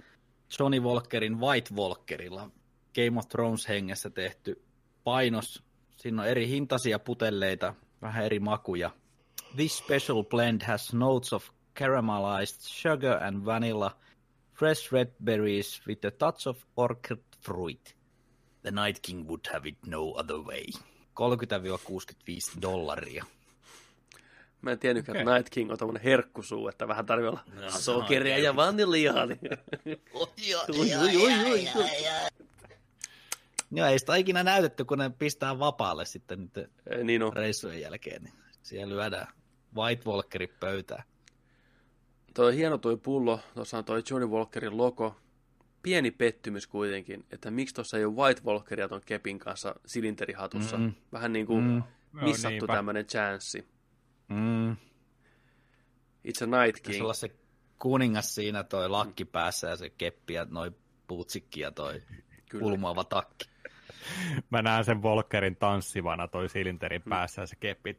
Johnny Walkerin White Walkerilla Game of Thrones hengessä tehty painos. Siinä on eri hintaisia putelleita, vähän eri makuja. This special blend has notes of caramelized sugar and vanilla, fresh red berries with a touch of orchid fruit. The Night King would have it no other way. 30-65 dollaria. Mä en tiennyt, okay. että Night King on tämmöinen herkkusuu, että vähän tarvii olla no, sokeria ja vaniljaa. Joo, ei sitä ikinä näytetty, kun ne pistää vapaalle sitten nyt niin on. reissujen jälkeen. Niin siellä lyödään White Walkerin pöytään. Toi hieno toi pullo, tuossa on toi Johnny Walkerin logo. Pieni pettymys kuitenkin, että miksi tuossa ei ole White Walkeria ton kepin kanssa silinterihatussa. Mm-hmm. Vähän niin kuin mm. missattu tämmöinen chanssi. Mm. It's a Night King. olla se kuningas siinä toi lakki päässä ja se keppi ja noi puutsikki ja toi Kyllä. ulmaava takki. Mä näen sen Volkerin tanssivana toi silinterin päässä ja se keppi.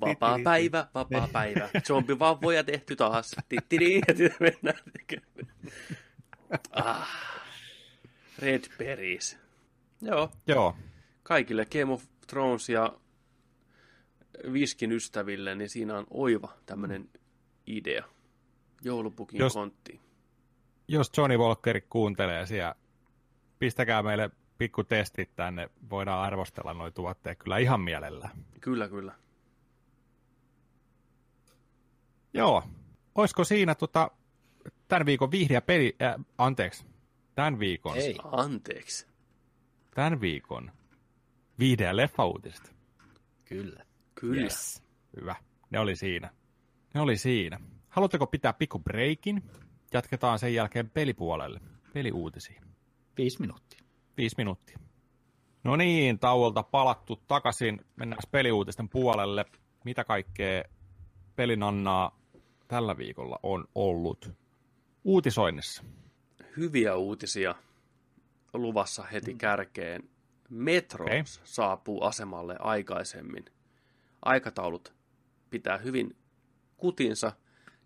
Vapaa päivä, vapaa päivä. Zombivauvoja tehty taas. ah. Red Berries. Joo. Joo. Kaikille Game of Thrones ja viskin ystäville, niin siinä on oiva tämmöinen idea. Joulupukin jos, kontti. Jos Johnny Walker kuuntelee siellä, pistäkää meille pikku testit tänne, voidaan arvostella noin tuotteet kyllä ihan mielellä. Kyllä, kyllä. Joo. Olisiko siinä tota, tämän viikon vihreä peli, äh, anteeksi, tämän viikon. Ei, anteeksi. Tämän viikon vihreä leffa uutista. Kyllä. Kyllä. Yes. Hyvä. Ne oli siinä. Ne oli siinä. Haluatteko pitää pikku breikin? Jatketaan sen jälkeen pelipuolelle. Peliuutisiin. Viisi minuuttia. Viisi minuuttia. No niin, tauolta palattu takaisin. Mennään peliuutisten puolelle. Mitä kaikkea pelinannaa tällä viikolla on ollut uutisoinnissa? Hyviä uutisia luvassa heti kärkeen. Metro okay. saapuu asemalle aikaisemmin aikataulut pitää hyvin kutinsa.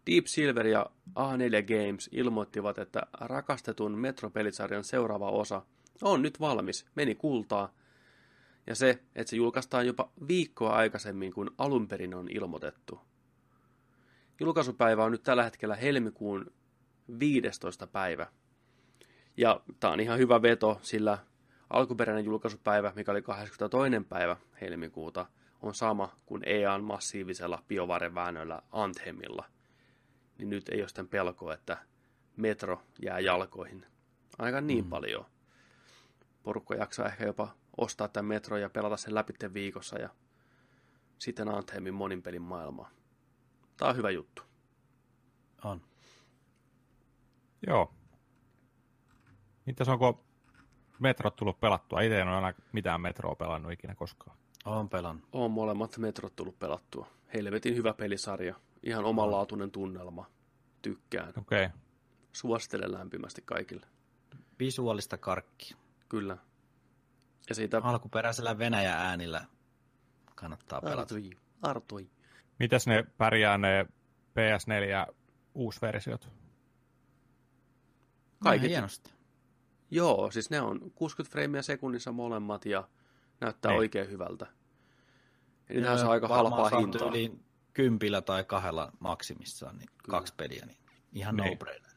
Deep Silver ja A4 Games ilmoittivat, että rakastetun Metro-pelisarjan seuraava osa on nyt valmis, meni kultaa. Ja se, että se julkaistaan jopa viikkoa aikaisemmin kuin alun perin on ilmoitettu. Julkaisupäivä on nyt tällä hetkellä helmikuun 15. päivä. Ja tämä on ihan hyvä veto, sillä alkuperäinen julkaisupäivä, mikä oli 22. päivä helmikuuta, on sama kuin EAN massiivisella biovareväännöllä Anthemilla. Niin nyt ei ole sitten pelkoa, että Metro jää jalkoihin. Aika niin mm. paljon. Porukka jaksaa ehkä jopa ostaa tämän Metro ja pelata sen läpi viikossa ja sitten Anthemin monin pelin maailmaa. Tämä on hyvä juttu. On. Joo. Mitäs onko Metrot tullut pelattua? Itse en ole aina mitään Metroa pelannut ikinä koskaan. Olen pelannut. On molemmat Metrot tullut pelattua. Helvetin hyvä pelisarja. Ihan omanlaatuinen tunnelma. Tykkään. Okei. Okay. Suosittelen lämpimästi kaikille. Visuaalista karkki. Kyllä. Ja siitä... Alkuperäisellä Venäjä äänillä kannattaa pelata. Artui. Artui. Mitäs ne pärjää ne PS4 uusversiot? Kaikki. hienosti. Joo, siis ne on 60 freimiä sekunnissa molemmat ja näyttää Ei. Niin. oikein hyvältä. Eli nämä on aika halpaa hintaa. Yli kympillä tai kahdella maksimissaan, niin Kyllä. kaksi peliä, niin ihan niin. no-brainer.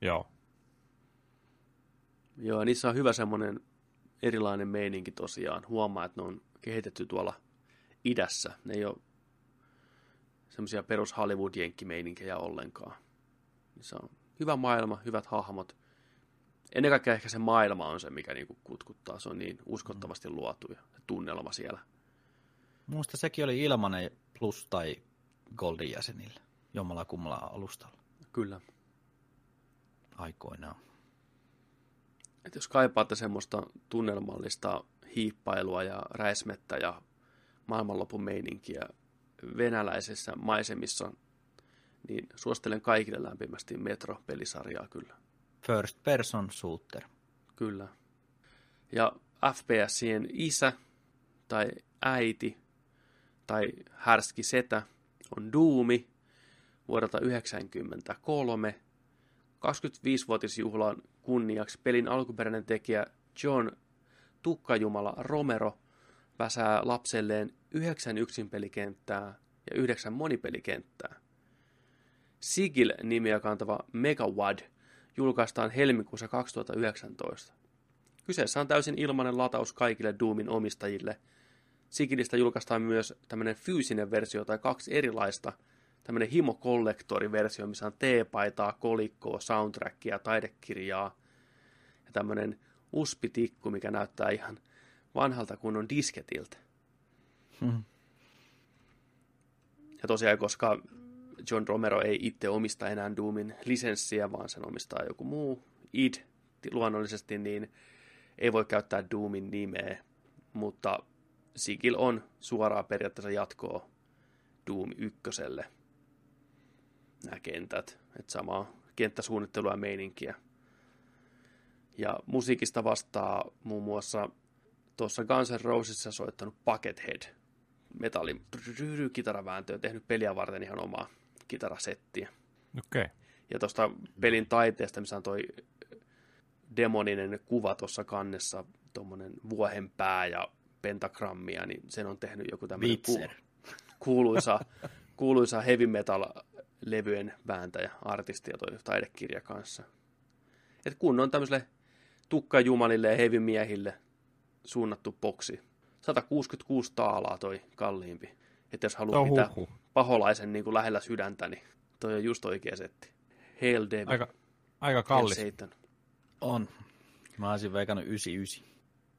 Joo. Joo, niissä on hyvä semmoinen erilainen meininki tosiaan. Huomaa, että ne on kehitetty tuolla idässä. Ne ei ole semmoisia perus Hollywood-jenkkimeininkiä ollenkaan. Niissä on hyvä maailma, hyvät hahmot. Ennen kaikkea ehkä se maailma on se, mikä niinku kutkuttaa. Se on niin uskottavasti luotu ja tunnelma siellä. Minusta sekin oli ilmanen plus tai Goldin jäsenille jommalla kummalla alustalla. Kyllä. Aikoinaan. Et jos kaipaatte semmoista tunnelmallista hiippailua ja räismettä ja maailmanlopun meininkiä venäläisessä maisemissa, niin suosittelen kaikille lämpimästi Metro-pelisarjaa kyllä. First person shooter. Kyllä. Ja FPSien isä tai äiti tai härski setä on Duumi vuodelta 1993. 25-vuotisjuhlan kunniaksi pelin alkuperäinen tekijä John Tukkajumala Romero väsää lapselleen yhdeksän yksinpelikenttää ja yhdeksän monipelikenttää. Sigil-nimiä kantava Megawad julkaistaan helmikuussa 2019. Kyseessä on täysin ilmainen lataus kaikille Doomin omistajille. Sigilistä julkaistaan myös tämmöinen fyysinen versio tai kaksi erilaista, tämmöinen himo versio missä on teepaitaa, kolikkoa, soundtrackia, taidekirjaa ja tämmöinen uspitikku, mikä näyttää ihan vanhalta kunnon disketiltä. Hmm. Ja tosiaan, koska John Romero ei itse omista enää Doomin lisenssiä, vaan sen omistaa joku muu id luonnollisesti, niin ei voi käyttää Doomin nimeä, mutta Sigil on suoraan periaatteessa jatkoa Doom ykköselle. Nämä kentät, että samaa kenttäsuunnittelua ja meininkiä. Ja musiikista vastaa muun muassa tuossa Guns N' Rosesissa soittanut Buckethead, metalli kitaravääntöä, tehnyt peliä varten ihan omaa kitarasettiä. Okei. Okay. Ja tuosta pelin taiteesta, missä on toi demoninen kuva tuossa kannessa, tuommoinen vuohenpää ja pentagrammia, niin sen on tehnyt joku tämmöinen ku, kuuluisa, kuuluisa heavy metal levyjen vääntäjä, artisti ja toi taidekirja kanssa. Et kun on tämmöiselle tukkajumalille ja heavy miehille suunnattu boksi. 166 taalaa toi kalliimpi. Että jos haluaa oh, pitää huhu. paholaisen niin kuin lähellä sydäntä, niin toi on just oikea setti. Hail David. Aika, aika kallis. On. Mä olisin veikannut 99.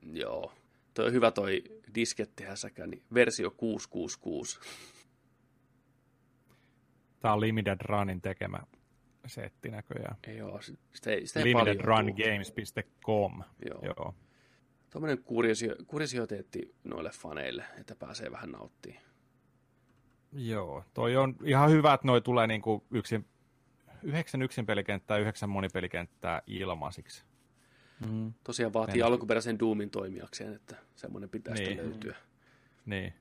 Joo. Toi on hyvä toi diskettihäsäkä, niin versio 666. Tää on Limited Runin tekemä setti näköjään. Joo, sitä ei, sitä ei Limitedrungames.com. Joo. Joo. Tuommoinen kurisio, kurisioteetti noille faneille, että pääsee vähän nauttimaan. Joo, toi on ihan hyvä, että noi tulee niinku yksin, yhdeksän yksin pelikenttää ja yhdeksän monipelikenttää ilmaisiksi. Mm. Tosiaan vaatii Mennä. alkuperäisen Doomin toimijakseen, että semmoinen pitää niin. sitten löytyä. Niin,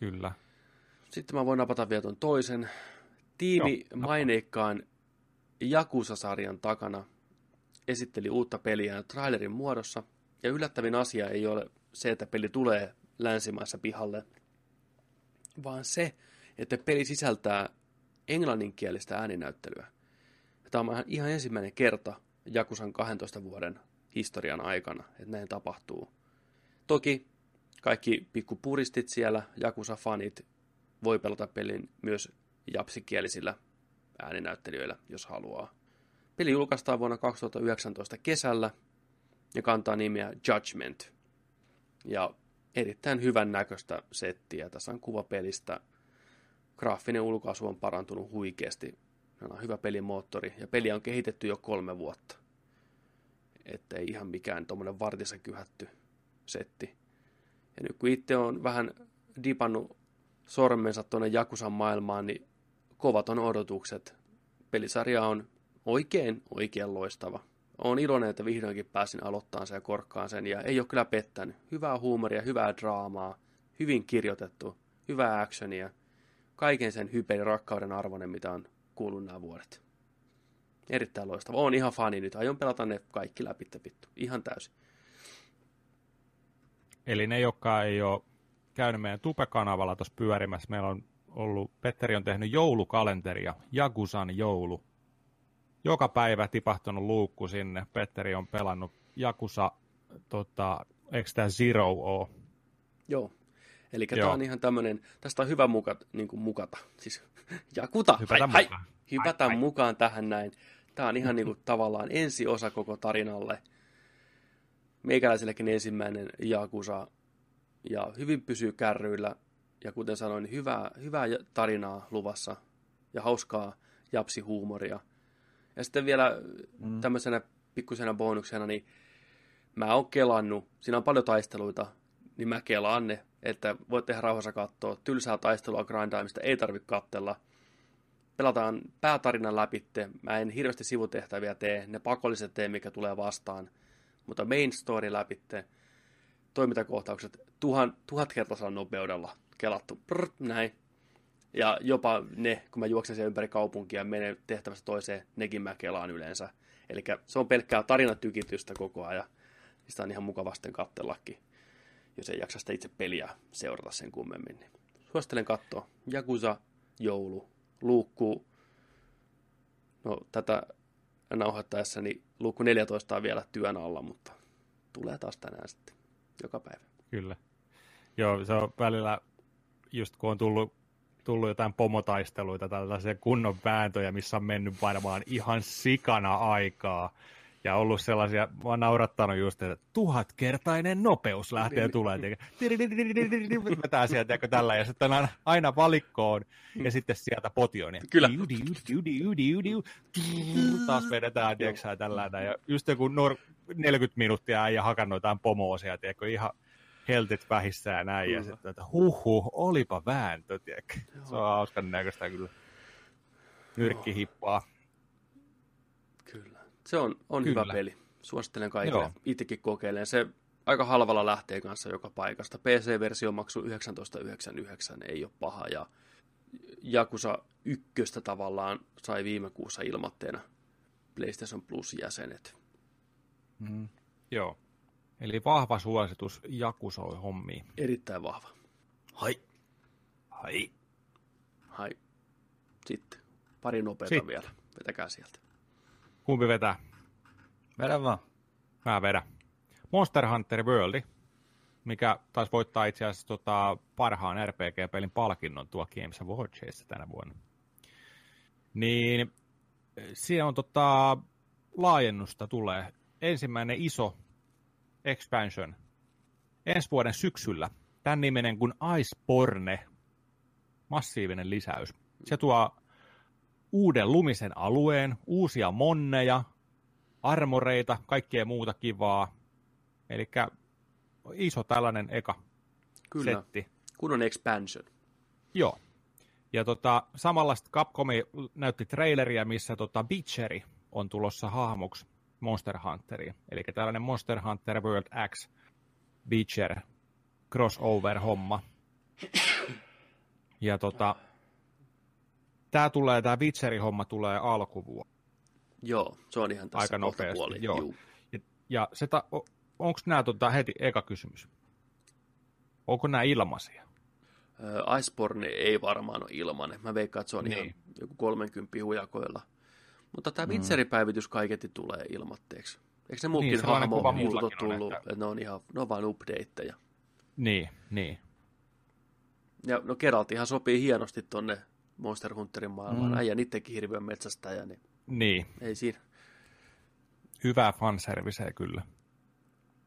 kyllä. Sitten mä voin napata vielä tuon toisen. Tiimi Joo, maineikkaan Jakusa-sarjan takana esitteli uutta peliä trailerin muodossa. Ja yllättävin asia ei ole se, että peli tulee länsimaissa pihalle, vaan se, että peli sisältää englanninkielistä ääninäyttelyä. Tämä on ihan ensimmäinen kerta Jakusan 12 vuoden historian aikana, että näin tapahtuu. Toki kaikki pikkupuristit siellä, Jakusa-fanit, voi pelata pelin myös japsikielisillä ääninäyttelijöillä, jos haluaa. Peli julkaistaan vuonna 2019 kesällä ja kantaa nimiä Judgment. Ja erittäin hyvän näköistä settiä. Tässä on kuva pelistä. Graafinen ulkoasu on parantunut huikeasti. Meillä on hyvä pelimoottori ja peli on kehitetty jo kolme vuotta. Että ei ihan mikään tuommoinen vartissa kyhätty setti. Ja nyt kun itse on vähän dipannut sormensa tuonne Jakusan maailmaan, niin kovat on odotukset. Pelisarja on oikein, oikein loistava. Olen iloinen, että vihdoinkin pääsin aloittamaan sen ja korkkaan sen, ja ei ole kyllä pettänyt. Hyvää huumoria, hyvää draamaa, hyvin kirjoitettu, hyvää actionia, kaiken sen hyperin rakkauden arvoinen, mitä on kuullut nämä vuodet. Erittäin loistava. Olen ihan fani nyt. Aion pelata ne kaikki läpi, vittu. Ihan täysin. Eli ne, jotka ei ole käynyt meidän Tupe-kanavalla tuossa pyörimässä, meillä on ollut, Petteri on tehnyt joulukalenteria, Jagusan joulu. Joka päivä tipahtunut luukku sinne. Petteri on pelannut Jakusa, tota, eikö tämä Zero ole? Joo. Eli tämä on ihan tämmöinen, tästä on hyvä mukata, niin kuin mukata. Siis Jakuta, Hypätä hai, mukaan. hai, hypätään Hai, hai. mukaan tähän näin. Tämä on ihan niin kuin tavallaan ensiosa koko tarinalle. Meikäläisellekin ensimmäinen Jakusa ja hyvin pysyy kärryillä. Ja kuten sanoin, niin hyvää, hyvää tarinaa luvassa ja hauskaa japsihuumoria. Ja sitten vielä mm. tämmöisenä pikkusena bonuksena, niin mä oon kelannut, siinä on paljon taisteluita, niin mä kelaan ne, että voit tehdä rauhassa katsoa. Tylsää taistelua grindaamista ei tarvitse kattella. Pelataan päätarinan läpitte. Mä en hirveästi sivutehtäviä tee, ne pakolliset tee, mikä tulee vastaan. Mutta main story läpitte, toimintakohtaukset tuhan, tuhatkertaisella nopeudella kelattu. Prr, näin. Ja jopa ne, kun mä juoksen siellä ympäri kaupunkia ja menen tehtävästä toiseen, nekin mä kelaan yleensä. Eli se on pelkkää tarinatykitystä koko ajan. Sitä on ihan mukavasti kattellakin, jos ei jaksa sitä itse peliä seurata sen kummemmin. Niin suosittelen katsoa. Jakusa, joulu, luukku. No tätä nauhoittaessa, niin luukku 14 on vielä työn alla, mutta tulee taas tänään sitten joka päivä. Kyllä. Joo, se on välillä, just kun on tullut, tullut jotain pomotaisteluita, tällaisia kunnon vääntöjä, missä on mennyt varmaan ihan sikana aikaa. Ja ollut sellaisia, mä oon naurattanut just, että tuhatkertainen nopeus lähtee tulee. Vetää sieltä ja tällä, ja sitten aina, aina valikkoon, ja sitten sieltä potioon. Ja Kyllä. diu, diu, diu, diu, diu, diu, diu, taas vedetään, tiedätkö tällä Ja just joku nor- 40 minuuttia ja hakannut jotain pomoa sieltä, ihan heltit vähissä ja näin, ja Kyllä. sitten, että huhhuh, olipa vääntö, tiedätkö. Se on hauskan näköistä kyllä. Nyrkkihippaa. Kyllä. Se on, on Kyllä. hyvä peli. Suosittelen kaikille. Joo. Itsekin kokeilen. Se aika halvalla lähtee kanssa joka paikasta. PC-versio maksuu 19,99, ei ole paha. Ja Jakusa ykköstä tavallaan sai viime kuussa ilmoitteena PlayStation Plus-jäsenet. Mm. Joo. Eli vahva suositus Jakusoi hommiin. Erittäin vahva. Hai. Hai. Hai. Sitten pari nopeata Sitten. vielä. Vetäkää sieltä. Kumpi vetää? Vedä vaan. Mä vedän. Monster Hunter World, mikä taisi voittaa itse asiassa tota, parhaan RPG-pelin palkinnon tuo Games Awardsissa tänä vuonna. Niin siinä on tota, laajennusta tulee. Ensimmäinen iso expansion ensi vuoden syksyllä. Tämän nimenen kuin Iceborne. Massiivinen lisäys. Se tuo uuden lumisen alueen, uusia monneja, armoreita, kaikkea muuta kivaa. Eli iso tällainen eka Kyllä. setti. Kunnon expansion. Joo. Ja tota, samalla sit Capcom näytti traileria, missä tota Witcheri on tulossa hahmoksi Monster Hunteriin. Eli tällainen Monster Hunter World X Witcher crossover-homma. Ja tota, tää tulee, tää Witcherin homma tulee alkuvuonna. Joo, se on ihan tässä Aika nopeasti, kohtapuoliin. joo. Juu. Ja, ja se ta, onko nämä tota, heti eka kysymys? Onko nämä ilmaisia? Iceborne ei varmaan ole ilmainen. Mä veikkaan, että se on niin. ihan joku 30 hujakoilla. Mutta tämä Mm. Witcheripäivitys kaiketi tulee ilmatteeksi. Eikö ne muutkin Niin, hahmo tullut, että- että ne on ihan, ne on vain updateja. Niin, niin. Ja no Geraltihan sopii hienosti tonne Monster Hunterin maailmaan. Mm. Mm. Äijä itsekin hirveän metsästäjä, niin Niin, ei siinä. hyvää fanserviceä kyllä.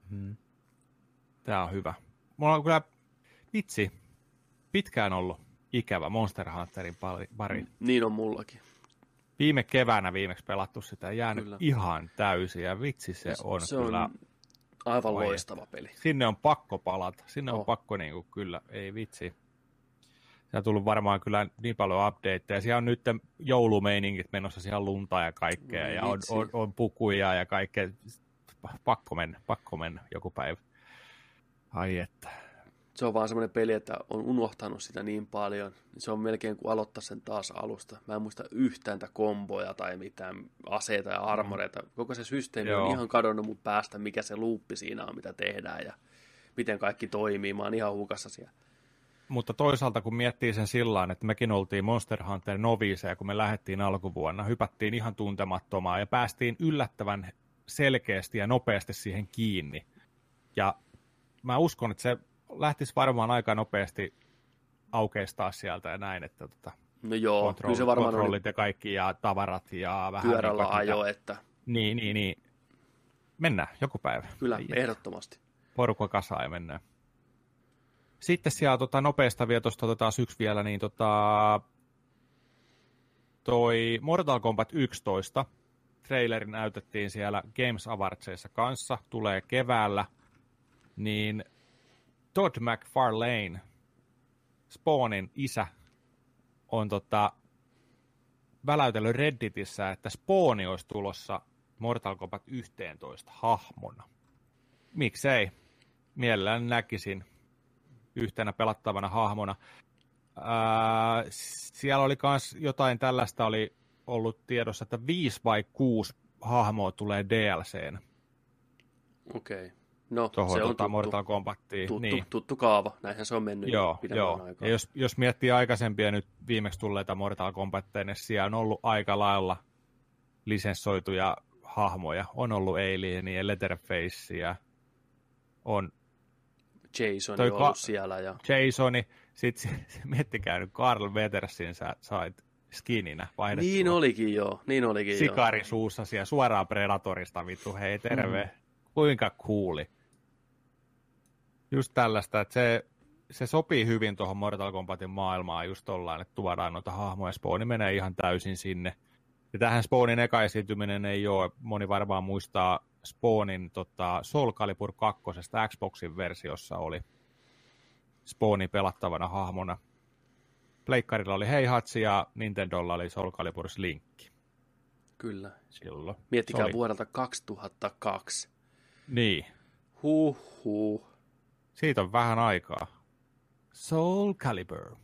Hmm. Tämä on hyvä. Mulla on kyllä, vitsi, pitkään ollut ikävä Monster Hunterin pari. pari. Niin on mullakin. Viime keväänä viimeksi pelattu sitä ja jäänyt Kyllä. ihan täysin ja vitsi se on se kyllä. on aivan Oi, loistava peli. Sinne on pakko palata. Sinne on Oh. pakko niin kuin, kyllä, ei vitsi. Siellä on tullut varmaan kyllä niin paljon updateja. Siellä on nyt joulumeiningit menossa, siellä on lunta ja kaikkea, Voi ja on, on, on, pukuja ja kaikkea. Pakko mennä, pakko mennä joku päivä. Ai että. Se on vaan semmoinen peli, että on unohtanut sitä niin paljon, niin se on melkein kuin aloittaa sen taas alusta. Mä en muista yhtään komboja tai mitään aseita ja armoreita. Koko se systeemi Joo. on ihan kadonnut mun päästä, mikä se luuppi siinä on, mitä tehdään ja miten kaikki toimii. Mä oon ihan hukassa siellä. Mutta toisaalta kun miettii sen sillä että mekin oltiin Monster Hunter noviiseja, kun me lähdettiin alkuvuonna, hypättiin ihan tuntemattomaan ja päästiin yllättävän selkeästi ja nopeasti siihen kiinni. Ja mä uskon, että se lähtisi varmaan aika nopeasti aukeistaa sieltä ja näin, että tota, No joo, kontrollit, kyllä se varmaan on kontrollit ja kaikki ja tavarat ja vähän... pyörällä niin ajo, mitä- että Niin, niin, niin. Mennään joku päivä. kyllä, että. ehdottomasti. porukka kasaan ja mennään. Sitten siellä tota, nopeasta vielä, tuosta otetaan yksi vielä, niin tota, toi Mortal Kombat 11, traileri näytettiin siellä Games Awardsissa kanssa, tulee keväällä, niin Todd McFarlane, Spawnin isä, on tota, väläytellyt Redditissä, että Spawni olisi tulossa Mortal Kombat 11 hahmona. Miksei? Mielelläni näkisin yhtenä pelattavana hahmona. Ää, siellä oli myös jotain tällaista oli ollut tiedossa, että viisi vai kuusi hahmoa tulee DLCn Okei. Okay. No, tuohon se on tota, tuttu, Mortal tuttu, niin. tuttu kaava. Näinhän se on mennyt Joo, joo. aikaa. Ja jos, jos miettii aikaisempia nyt viimeksi tulleita Mortal Kombatteja, niin siellä on ollut aika lailla lisenssoituja hahmoja. On ollut Alienia, Letterfacea, on Jason Toi on ka- ollut siellä ja Jasoni, sitten miettikää nyt Carl Weathersin sä sait skininä vaihdettua. niin olikin joo, niin olikin joo. Sikari suussa siellä suoraan Predatorista vittu, hei terve. Mm. Kuinka kuuli. Just tällaista, että se, se sopii hyvin tuohon Mortal Kombatin maailmaan just tollaan, että tuodaan noita hahmoja. Spawni menee ihan täysin sinne. Ja tähän Spawnin eka esiintyminen ei ole, moni varmaan muistaa Spawnin tota, Soul Calibur 2. Xboxin versiossa oli Spawni pelattavana hahmona. Pleikkarilla oli Heihatsi ja Nintendolla oli Soul Calibur Slinkki Kyllä. silloin. Miettikää vuodelta 2002. Niin, Huh, huh. Siitä on vähän aikaa. Soul Calibur.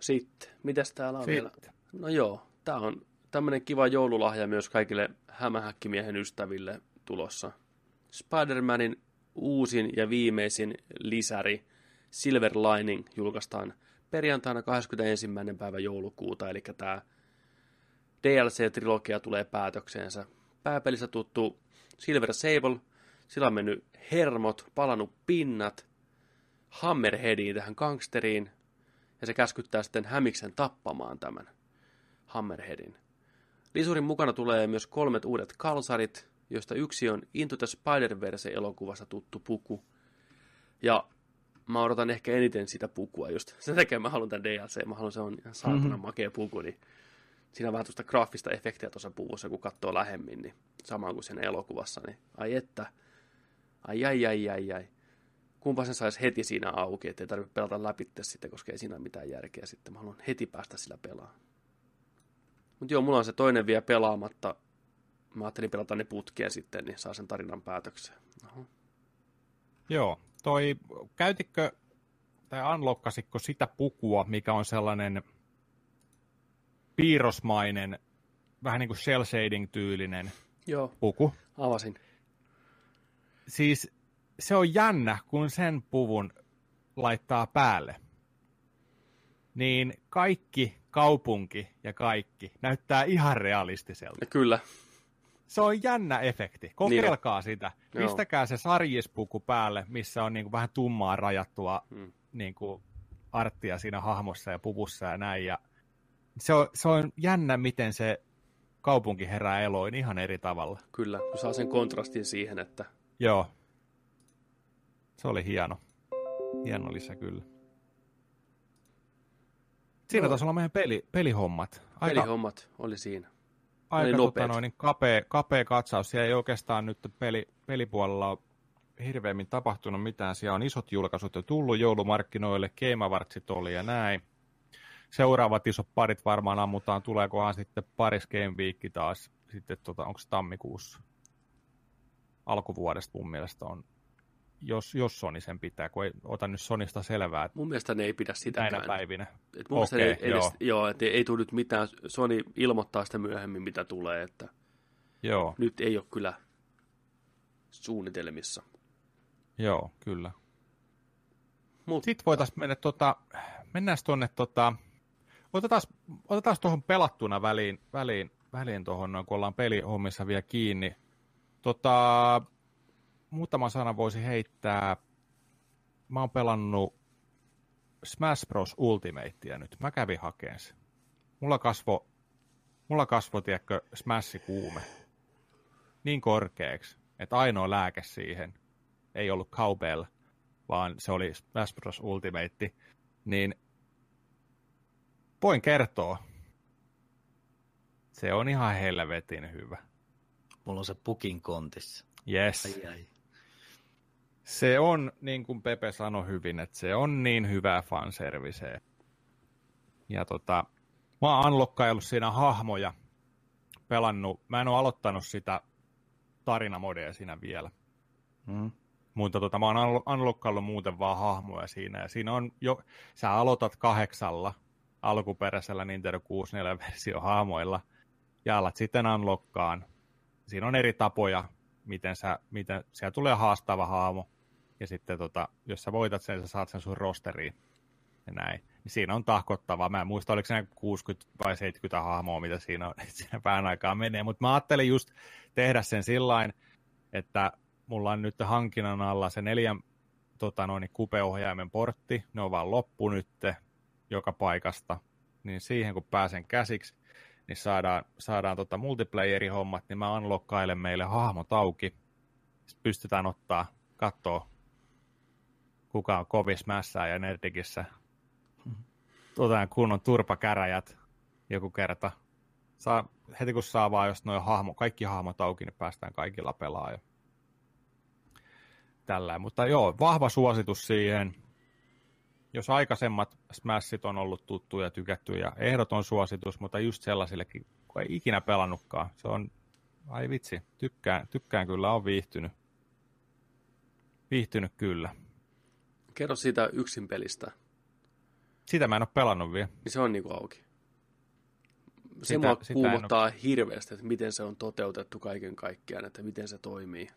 Sitten, mitäs täällä on vielä? Sitten. No joo, tää on tämmönen kiva joululahja myös kaikille hämähäkkimiehen ystäville tulossa. Spider-Manin uusin ja viimeisin lisäri Silver Lining julkaistaan perjantaina 21. päivä joulukuuta, eli tämä DLC-trilogia tulee päätökseensä. Pääpelissä tuttu Silver Sable, sillä on mennyt hermot, palannut pinnat, Hammerheadiin tähän gangsteriin, ja se käskyttää sitten Hämiksen tappamaan tämän Hammerheadin. Lisurin mukana tulee myös kolmet uudet kalsarit, joista yksi on Into the Spider-Verse-elokuvasta tuttu puku. Ja mä odotan ehkä eniten sitä pukua just. Sen takia mä haluan tämän DLC. Mä haluan se on ihan saatana Mhm. makea puku, niin siinä on vähän tuosta graafista efektiä tuossa puvussa, kun katsoo lähemmin, niin sama kuin siinä elokuvassa, niin ai että, ai ai ai ai ai. Kumpa sen saisi heti siinä auki, ettei tarvitse pelata läpi sitten, koska ei siinä ole mitään järkeä sitten. Mä haluan heti päästä sillä pelaamaan. Mutta joo, mulla on se toinen vielä pelaamatta. Mä ajattelin pelata ne putkeen sitten, niin saa sen tarinan päätökseen. Oho. Joo, toi, käytitkö tai unlockasitko sitä pukua, mikä on sellainen piirrosmainen, vähän niin kuin shell shading tyylinen Joo, puku? avasin. Siis se on jännä, kun sen puvun laittaa päälle, niin kaikki kaupunki ja kaikki näyttää ihan realistiselta. Kyllä. Se on jännä efekti. Kokeilkaa niin. sitä. Joo. Pistäkää se sarjispuku päälle, missä on niin kuin vähän tummaa rajattua Hmm. niin kuin arttia siinä hahmossa ja puvussa ja näin. Ja se, on, se on jännä, miten se kaupunki herää eloin ihan eri tavalla. Kyllä, kun saa sen kontrastin siihen, että Joo. Se oli hieno. Hieno lisä kyllä. Siinä Joo. taisi olla meidän peli, pelihommat. Aika, pelihommat oli siinä. aika oli tota, noin, niin kapea, kapea katsaus. Siellä ei oikeastaan nyt peli, pelipuolella ole hirveämmin tapahtunut mitään. Siellä on isot julkaisut jo tullut joulumarkkinoille, Game Awardsit oli ja näin. Seuraavat isot parit varmaan ammutaan, tuleekohan sitten paris Game Week taas, sitten tota, onko se tammikuussa? Alkuvuodesta mun mielestä on, jos, jos Sony sen pitää, kun ei ota nyt Sonista selvää, Mun mielestä ne ei pidä sitäkään. näinä päivinä. Et mun ne ei, edes, joo. joo, että ei tule nyt mitään. Sony ilmoittaa sitä myöhemmin, mitä tulee, että Joo, nyt ei ole kyllä suunnitelmissa. joo, kyllä. Mut, Sitten voitaisiin mennä, tota, mennään tuonne, tota, otetaan, otetaan tuohon pelattuna väliin, väliin, väliin tuohon, kun ollaan pelihommissa vielä kiinni. Tota, muutama sana voisi heittää. Mä oon pelannut Smash Bros. Ultimatea nyt. Mä kävin hakeen sen. Mulla kasvo, mulla kasvo, tiedätkö, Smash kuume. Niin korkeaksi, että ainoa lääke siihen ei ollut cowbell, vaan se oli Smash Bros. Ultimate, niin voin kertoa, se on ihan helvetin hyvä. Mulla on se pukin kontissa. Yes. Ai, ai. Se on, niin kuin Pepe sanoi hyvin, että se on niin hyvää fanserviceä. Ja tota, mä oon unlockkaillut siinä hahmoja, pelannut, mä en ole aloittanut sitä tarinamodea siinä vielä. Mm. Mutta tota, mä oon unlo- unlockkaillut muuten vaan hahmoja siinä. Ja siinä on jo, sä aloitat kahdeksalla alkuperäisellä Nintendo 64-versio hahmoilla ja alat sitten unlockkaan. Siinä on eri tapoja, miten, sä, miten siellä tulee haastava hahmo. Ja sitten tota, jos sä voitat sen, sä saat sen sun rosteriin. Ja näin. Niin siinä on tahkottavaa. Mä en muista, oliko se 60 vai 70 hahmoa, mitä siinä on. Siinä vähän aikaa menee. Mutta mä ajattelin just tehdä sen sillain, että mulla on nyt hankinnan alla se neljän tota noin, kupeohjaimen portti. Ne on vaan loppu nyt joka paikasta. Niin siihen kun pääsen käsiksi, niin saadaan, saadaan tota multiplayeri-hommat, niin mä unlockkailen meille hahmot auki. Pystytään ottaa, katsoa, kuka on kovis mässää ja nerdikissä. Otetaan kunnon turpakäräjät joku kerta. Saa, heti kun saa vaan, jos noin hahmo, kaikki hahmot auki, niin päästään kaikilla pelaamaan. Tällä. Mutta joo, vahva suositus siihen. Jos aikaisemmat Smashit on ollut tuttuja, tykättyjä, ehdoton suositus, mutta just sellaisillekin, kun ei ikinä pelannutkaan. Se on, ai vitsi, tykkään, tykkään kyllä, on viihtynyt. Viihtynyt kyllä. Kerro siitä yksin pelistä. Sitä mä en ole pelannut vielä. Niin se on niinku auki. Se Sitä- mua sitä kuumottaa hirveästi, että miten se on toteutettu kaiken kaikkiaan, että miten se toimii.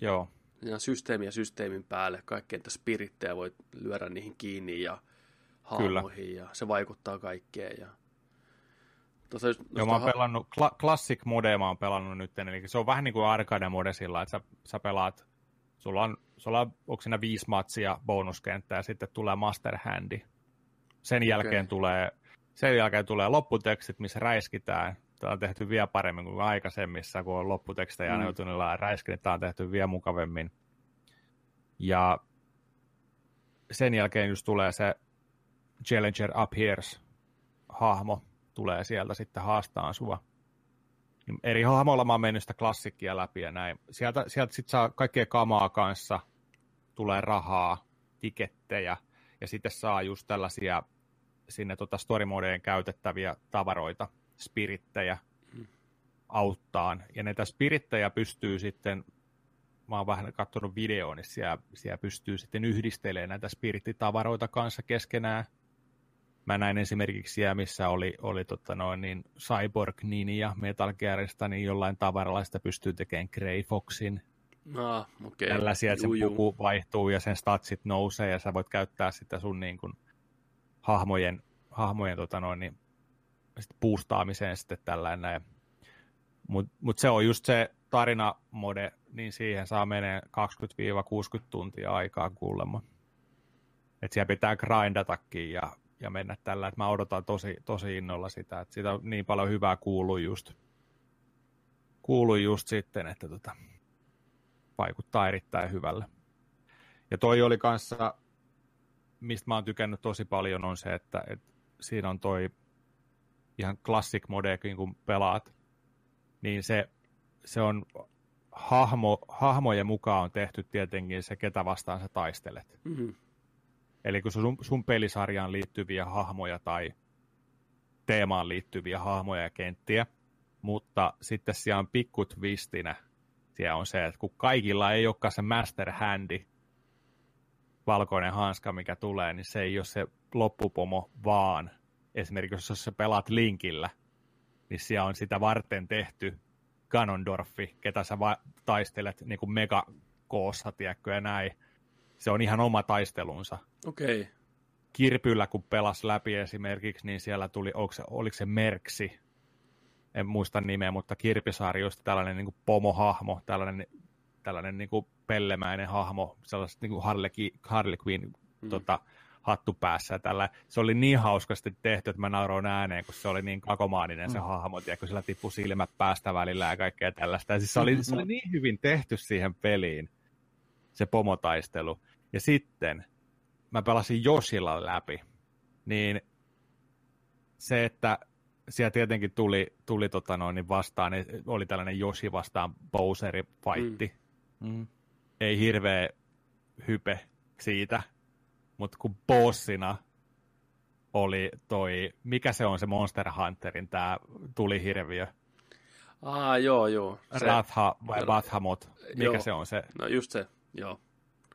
Joo, Ja systeemi ja systeemin päälle, kaikkea niitä spirittejä voi lyödä niihin kiinni ja hahmoihin ja se vaikuttaa kaikkeen. Ja... Tuossa, jos, Joo, mä oon pelannut, kla- Classic Mode mä oon pelannut nyt, eli se on vähän niin kuin arcade mode sillä, että sä, sä pelaat, sulla on, sulla on, onko siinä viisi matsia bonuskenttää ja sitten tulee Master Handi. Sen jälkeen tulee, sen jälkeen tulee lopputekstit, missä räiskitään. Tämä on tehty vielä paremmin kuin aikaisemmissa, kun on lopputekstejä Mm. joutunut räiskin, niin tämä on tehty vielä mukavemmin. Ja sen jälkeen just tulee se Challenger Appears hahmo, tulee sieltä sitten haastaan sua. Niin Eri hahmoilla mä oon mennyt sitä klassikkia läpi ja näin. Sieltä, sieltä sitten saa kaikkea kamaa kanssa, tulee rahaa, tikettejä ja sitten saa just tällaisia sinne tota story käytettäviä tavaroita, spirittejä auttaan. Ja näitä spirittejä pystyy sitten, mä oon vähän katsonut videoon, niin siellä, siellä pystyy sitten yhdistelemään näitä spirittitavaroita kanssa keskenään. Mä näin esimerkiksi siellä, missä oli, oli tota noin, niin Cyborg Ninja Metal Gearista, niin jollain tavaralla sitä pystyy tekemään Grey Foxin. Ah, okei. Tällaisia, että Juu, se juu. puku vaihtuu ja sen statsit nousee ja sä voit käyttää sitä sun niin kuin, hahmojen, hahmojen tota noin, niin, sit boostaamiseen sitten tällainen. Mutta mut se on just se tarinamode, niin siihen saa menee 20-60 tuntia aikaa kuulemma. Että siellä pitää grindatakin ja, ja mennä tällä, että mä odotan tosi, tosi innolla sitä, että siitä on niin paljon hyvää kuuluu just, kuuluu just sitten, että tota, vaikuttaa erittäin hyvälle. Ja toi oli kanssa, mistä mä oon tykännyt tosi paljon, on se, että, että siinä on toi ihan classic mode, kun pelaat, niin se, se on hahmo, hahmojen mukaan on tehty tietenkin se, ketä vastaan sä taistelet. Mhm. Eli kun sun, sun pelisarjaan liittyviä hahmoja tai teemaan liittyviä hahmoja ja kenttiä, mutta sitten siellä on pikku twistinä, siellä on se, että kun kaikilla ei olekaan se master handi, valkoinen hanska, mikä tulee, niin se ei ole se loppupomo, vaan esimerkiksi jos sä pelaat linkillä, niin siellä on sitä varten tehty Ganondorfi, ketä sä va- taistelet niin kuin megakoossa, tiedätkö, ja näin. Se on ihan oma taistelunsa. Okei. Kirpyllä, kun pelas läpi esimerkiksi, niin siellä tuli, oliko se, oliko se Merksi, en muista nimeä, mutta Kirpisarjoista tällainen niin kuin pomohahmo, tällainen, tällainen niin kuin pellemäinen hahmo, sellaiset niin kuin Harley, Harley Quinn Mm. tota, hattu päässä tällä. Se oli niin hauskasti tehty, että mä nauroin ääneen, kun se oli niin kakomaaninen se Mm. hahmo, ja kun sillä tippui silmät päästä välillä ja kaikkea tällaista. Ja siis se, oli, se oli niin hyvin tehty siihen peliin, se pomotaistelu. Ja sitten mä pelasin Joshilla läpi, niin se, että siellä tietenkin tuli, tuli tota noin, niin vastaan, niin oli tällainen Yoshi vastaan Bowseri fightti. Mm. Ei hirveä hype siitä, mutta kun bossina oli toi, mikä se on se Monster Hunterin tämä tulihirviö, Ah, joo, joo. se... Ratha vai Bathamot, mikä Joo. se on se, No just se, joo.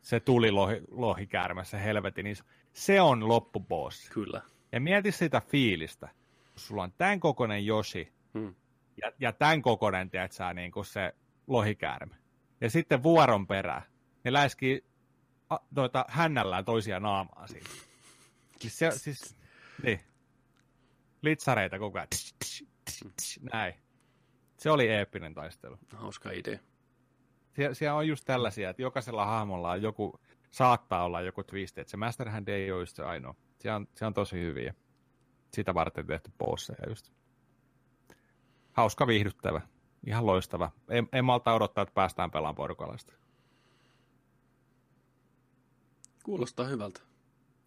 Se tuli lohi, lohikäärme, se helvetin iso. Se on loppubossi. Kyllä. Ja mieti sitä fiilistä, kun sulla on tämän kokoinen Yoshi Hmm. ja, ja tämän kokoinen, tiedätkö niin kuin se lohikäärme. Ja sitten vuoron perään, ne läiskii a, noita hännällään toisia naamaa siinä. Siis, se, siis niin. Litsareita koko ajan. Tsh, Näin. Se oli eeppinen taistelu. Hauska idea. Sie, siellä on just tällaisia, että jokaisella hahmolla on joku, saattaa olla joku twisti, että se Master Hand ei ole just se ainoa. Se on, se on tosi hyviä. Sitä varten tehty bosseja just. Hauska viihdyttävä. Ihan loistava. En, en malta odottaa, että päästään pelaamaan porukalla sitä. Kuulostaa hyvältä.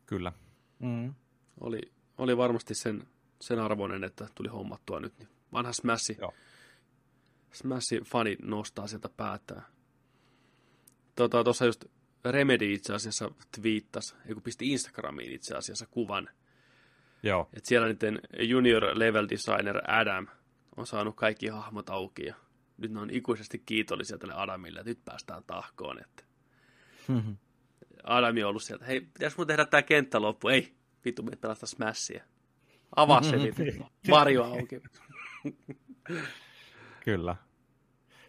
Kyllä. Mm. Oli, oli varmasti sen, sen arvoinen, että tuli hommattua nyt. Vanha Smashi, Joo. Smashi fani nostaa sieltä päätään. Tuossa tota, just Remedy itse asiassa twiittasi, kun pisti Instagramiin itse asiassa kuvan, Joo. että siellä niiden junior level designer Adam on saanut kaikki hahmot auki ja nyt ne on ikuisesti kiitollisia tälle Adamille, että nyt päästään tahkoon. Että Adami on ollut sieltä, hei, pitäis mun tehdä tää kenttä loppu? Ei, vittu, me pelastaa Smashia. Avaa se varjo auki. Kyllä.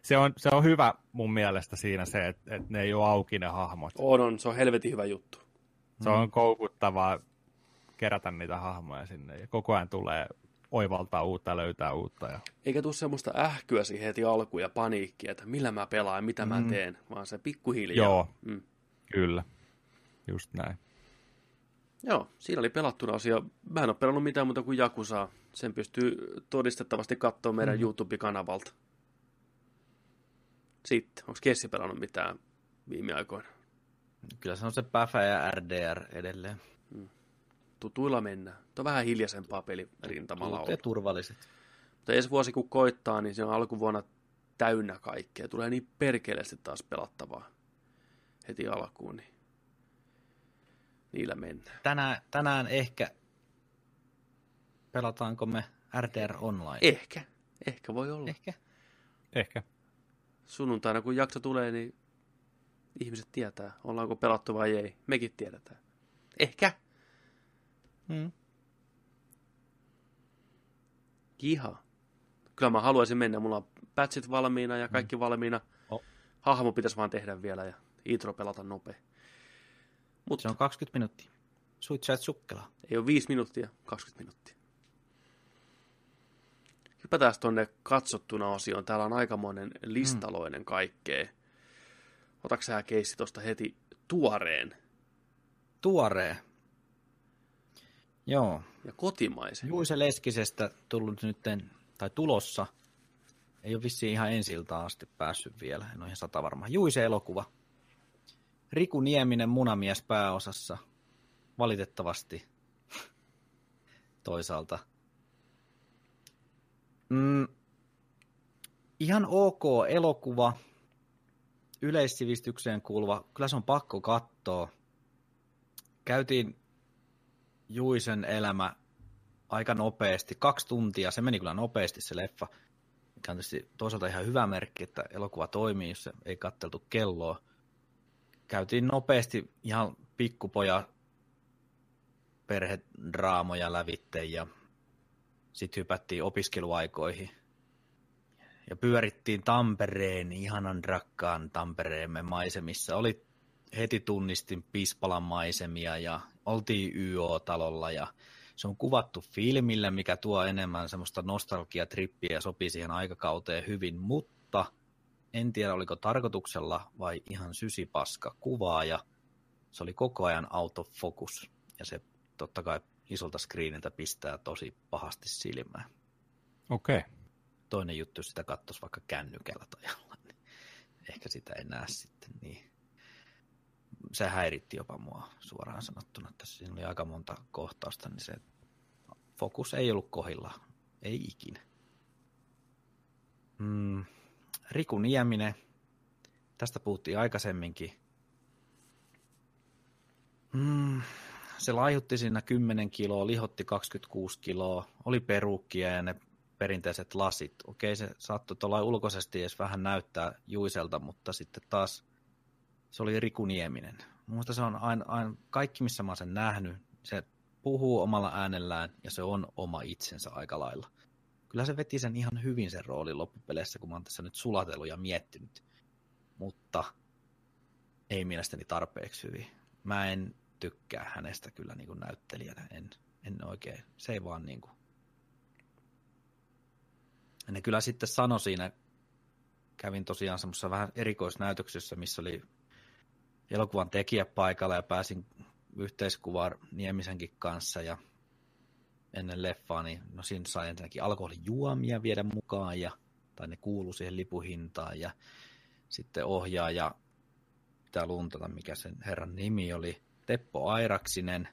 Se on, se on hyvä mun mielestä siinä se, että, että ne ei ole auki ne hahmot. On, on, se on helvetin hyvä juttu. Se on koukuttavaa kerätä niitä hahmoja sinne ja koko ajan tulee oivaltaa uutta, löytää uutta. Ja... Eikä tule semmoista ähkyä siihen heti alkuun ja paniikkia, että millä mä pelaan ja mitä mä Mm. teen, vaan se pikkuhiljaa. Joo, Mm. kyllä. Just näin. Joo, siinä oli pelattuna asia. Mä en ole pelannut mitään muuta kuin Jakusaa. Sen pystyy todistettavasti katsoa meidän Mhm. YouTube-kanavalta. Sitten, onko Kessi pelannut mitään viime aikoina? Kyllä se on se Päfä ja RDR edelleen. Tutuilla mennään. Tuo on vähän hiljaisempaa peli rintamalla Tutut ja ollut. turvalliset. Mutta ensi vuosi kun koittaa, niin se on alkuvuonna täynnä kaikkea. Tulee niin perkeleesti taas pelattavaa heti alkuun, niin niillä mennään. Tänään, tänään ehkä pelataanko me RDR Online? Ehkä, ehkä voi olla. Ehkä. Ehkä. Sunnuntaina kun jakso tulee, niin ihmiset tietää, ollaanko pelattu vai ei. Mekin tiedetään. Ehkä. Mm. Kiha. Kyllä mä haluaisin mennä. Mulla on patchit valmiina ja kaikki valmiina. O- hahmo pitäisi vaan tehdä vielä ja intro pelata nopea. Mut, se on 20 minuuttia. Suitsait sukkela. Ei ole 5 minuuttia, 20 minuuttia. Hypätään tuonne katsottuna osioon. Täällä on aikamoinen listaloinen kaikkea. Otatko sä keissi tuosta heti tuoreen? Tuoreen. Joo. Ja kotimaisen. Juise Leskisestä tullut nytten, tai tulossa. Ei ole vissiin ihan ensiltä asti päässyt vielä. En ole ihan sata varma. Juise elokuva. Riku Nieminen munamies pääosassa. Valitettavasti. Toisaalta. Mm, ihan ok elokuva. Yleissivistykseen kuuluva. Kyllä se on pakko katsoa. Käytiin Juisen elämä aika nopeasti. Kaksi tuntia. Se meni kyllä nopeasti se leffa. Mikä on tietysti toisaalta ihan hyvä merkki, että elokuva toimii, jos ei katteltu kelloa käytiin nopeasti ihan pikkupoja perhedraamoja lävitte ja sitten hypättiin opiskeluaikoihin. Ja pyörittiin Tampereen, ihanan rakkaan Tampereemme maisemissa. Oli heti tunnistin Pispalan maisemia ja oltiin YO-talolla ja se on kuvattu filmillä, mikä tuo enemmän semmoista nostalgiatrippiä ja sopii siihen aikakauteen hyvin, mutta – en tiedä oliko tarkoituksella vai ihan sysipaska kuvaa ja se oli koko ajan autofokus ja se totta kai isolta screeniltä pistää tosi pahasti silmään. Okei. Okay. Toinen juttu, jos sitä katsoisi vaikka kännykällä tai jollain, niin ehkä sitä ei näe sitten niin. Se häiritti jopa mua suoraan sanottuna, että siinä oli aika monta kohtausta, niin se fokus ei ollut kohilla, ei ikinä. Mm, Riku Nieminen, tästä puhuttiin aikaisemminkin. Mm, se laihutti siinä 10 kiloa, lihotti 26 kiloa, oli perukkia ja ne perinteiset lasit. Okei, se saattoi tuolla ulkoisesti edes vähän näyttää juiselta, mutta sitten taas se oli Riku Nieminen. Minusta se on aina, aina, kaikki, missä mä oon sen nähnyt, se puhuu omalla äänellään ja se on oma itsensä aika lailla kyllä se veti sen ihan hyvin sen roolin loppupeleissä, kun mä oon tässä nyt sulatellut ja miettinyt. Mutta ei mielestäni tarpeeksi hyvin. Mä en tykkää hänestä kyllä niin kuin näyttelijänä. En, en oikein. Se ei vaan niin kuin... Ja ne kyllä sitten sanoi siinä, kävin tosiaan semmoisessa vähän erikoisnäytöksessä, missä oli elokuvan tekijä paikalla ja pääsin yhteiskuvaan Niemisenkin kanssa ja ennen leffaa, niin no siinä sai ensinnäkin alkoholijuomia viedä mukaan, ja, tai ne kuulu siihen lipuhintaan, ja sitten ohjaaja, pitää luntata mikä sen herran nimi oli, Teppo Airaksinen,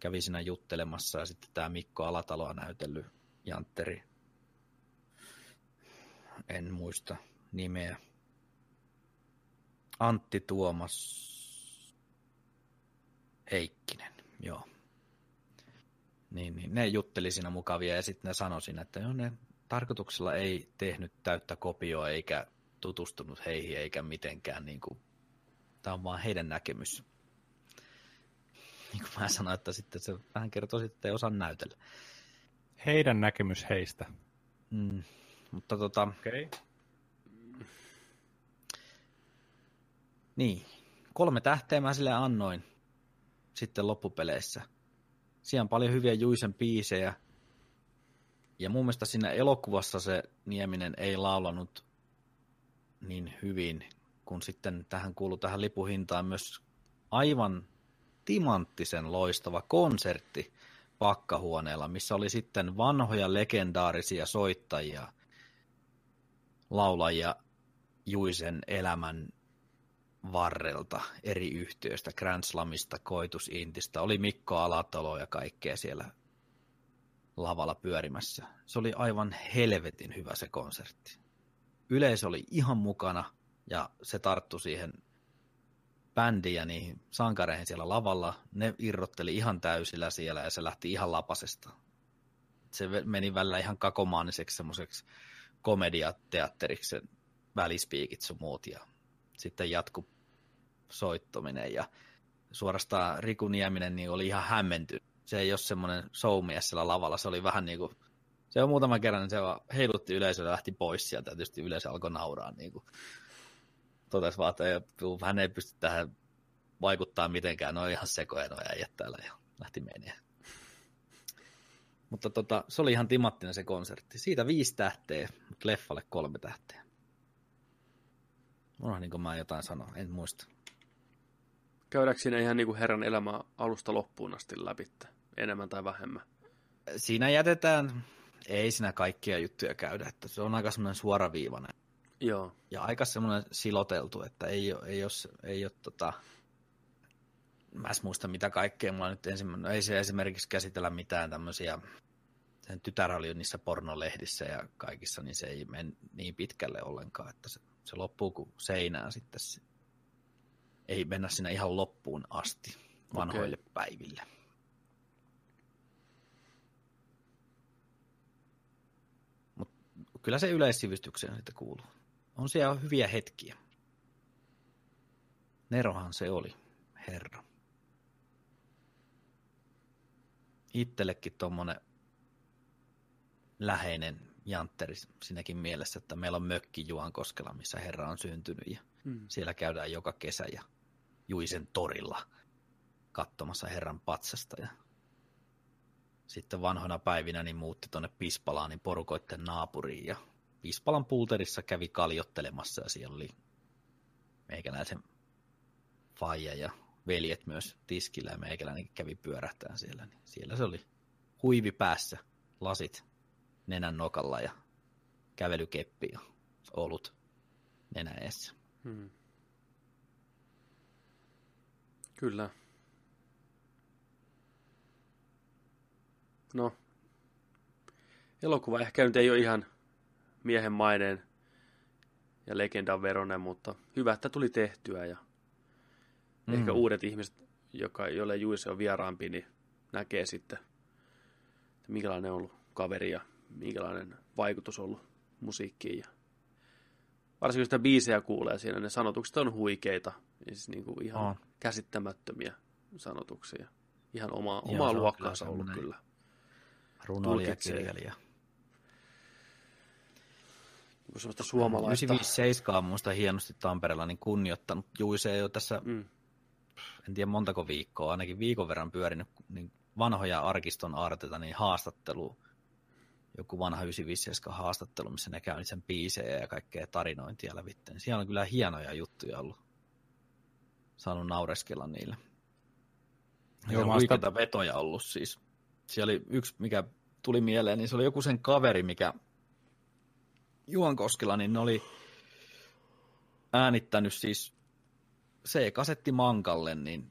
kävi siinä juttelemassa, ja sitten tämä Mikko Alataloa näytellyt Jantteri, en muista nimeä, Antti Tuomas Heikkinen, joo niin, niin ne jutteli siinä mukavia ja sitten ne sanoi siinä, että jo, ne tarkoituksella ei tehnyt täyttä kopioa eikä tutustunut heihin eikä mitenkään. Niin kuin, tämä on vaan heidän näkemys. Niin kuin mä sanoin, että sitten se vähän kertoo sitten, että ei osaa näytellä. Heidän näkemys heistä. Mm, mutta tota... Okei. Okay. Niin, kolme tähteä mä sille annoin sitten loppupeleissä – Siinä on paljon hyviä Juisen biisejä. Ja mun mielestä siinä elokuvassa se Nieminen ei laulanut niin hyvin, kun sitten tähän kuuluu tähän lipuhintaan myös aivan timanttisen loistava konsertti pakkahuoneella, missä oli sitten vanhoja legendaarisia soittajia, laulajia Juisen elämän varrelta eri yhtiöistä, Grand Slamista, Koitus Intistä, oli Mikko Alatalo ja kaikkea siellä lavalla pyörimässä. Se oli aivan helvetin hyvä se konsertti. Yleisö oli ihan mukana ja se tarttu siihen bändiin ja niihin sankareihin siellä lavalla. Ne irrotteli ihan täysillä siellä ja se lähti ihan lapasesta. Se meni välillä ihan kakomaaniseksi semmoiseksi komediateatteriksi sen välispiikit sun muut ja sitten jatku soittominen ja suorastaan Riku Nieminen niin oli ihan hämmentynyt. Se ei ole semmoinen showmies siellä lavalla, se oli vähän niin kuin, se on muutama kerran, niin se heilutti yleisöä ja lähti pois sieltä, ja tietysti yleisö alkoi nauraa. Niin kuin. Totesi vaan, että ei, hän ei pysty tähän vaikuttaa mitenkään, ne on ihan sekoja no äijät täällä ja lähti menemään. Mutta tota, se oli ihan timattinen se konsertti. Siitä viisi tähteä, mutta leffalle kolme tähteä. niin mä jotain sanoa, en muista. Käydäänkö siinä ihan niin kuin herran elämä alusta loppuun asti läpi, enemmän tai vähemmän? Siinä jätetään, ei siinä kaikkia juttuja käydä, että se on aika semmoinen suoraviivainen. Joo. Ja aika semmoinen siloteltu, että ei ole, ei ole, ei ole tota, mä en muista mitä kaikkea mulla nyt ensimmäinen, no ei se esimerkiksi käsitellä mitään tämmöisiä, sen tytär oli niissä pornolehdissä ja kaikissa, niin se ei mene niin pitkälle ollenkaan, että se, se loppuu kuin seinään sitten. Se, ei mennä sinne ihan loppuun asti vanhoille okay. päiville. Mut kyllä se yleissivistykseen sitten kuuluu. On siellä hyviä hetkiä. Nerohan se oli, herra. itsellekin tuommoinen läheinen jantteri siinäkin mielessä, että meillä on mökki Juankoskella, missä herra on syntynyt ja mm. siellä käydään joka kesä ja Juisen torilla katsomassa herran patsasta ja sitten vanhoina päivinä niin muutti tuonne Pispalaan niin porukoitten naapuriin ja Pispalan pulterissa kävi kaljottelemassa ja siellä oli meikäläisen faija ja veljet myös tiskillä ja meikäläinen kävi pyörähtään siellä. Niin siellä se oli huivi päässä, lasit nenän nokalla ja kävelykeppi ja olut nenä eessä. Hmm. Kyllä. No, elokuva ehkä nyt ei ole ihan miehen maineen ja legendan veronen, mutta hyvä, että tuli tehtyä ja Mm. Ehkä uudet ihmiset, joka, joille Juise on vieraampi, niin näkee sitten, että minkälainen on ollut kaveri ja minkälainen vaikutus on ollut musiikkiin. Ja varsinkin kun sitä biisejä kuulee siinä, ne sanotukset on huikeita, siis niin kuin ihan oh. käsittämättömiä sanotuksia. Ihan oma, Joo, omaa luokkaansa ollut kyllä. Runoilija, kirjailija. Niin semmoista suomalaista. 957 on minusta hienosti Tampereella niin kunnioittanut Juise jo tässä mm en tiedä montako viikkoa, ainakin viikon verran pyörinyt niin vanhoja arkiston aarteita, niin haastattelu, joku vanha 957 haastattelu, missä ne käy sen biisejä ja kaikkea tarinointia lävitse. Niin siellä on kyllä hienoja juttuja ollut. Saanut naureskella niille. Joo, on huikeita vetoja ollut siis. Siellä oli yksi, mikä tuli mieleen, niin se oli joku sen kaveri, mikä Juankoskella, niin ne oli äänittänyt siis C-kasetti mankalle, niin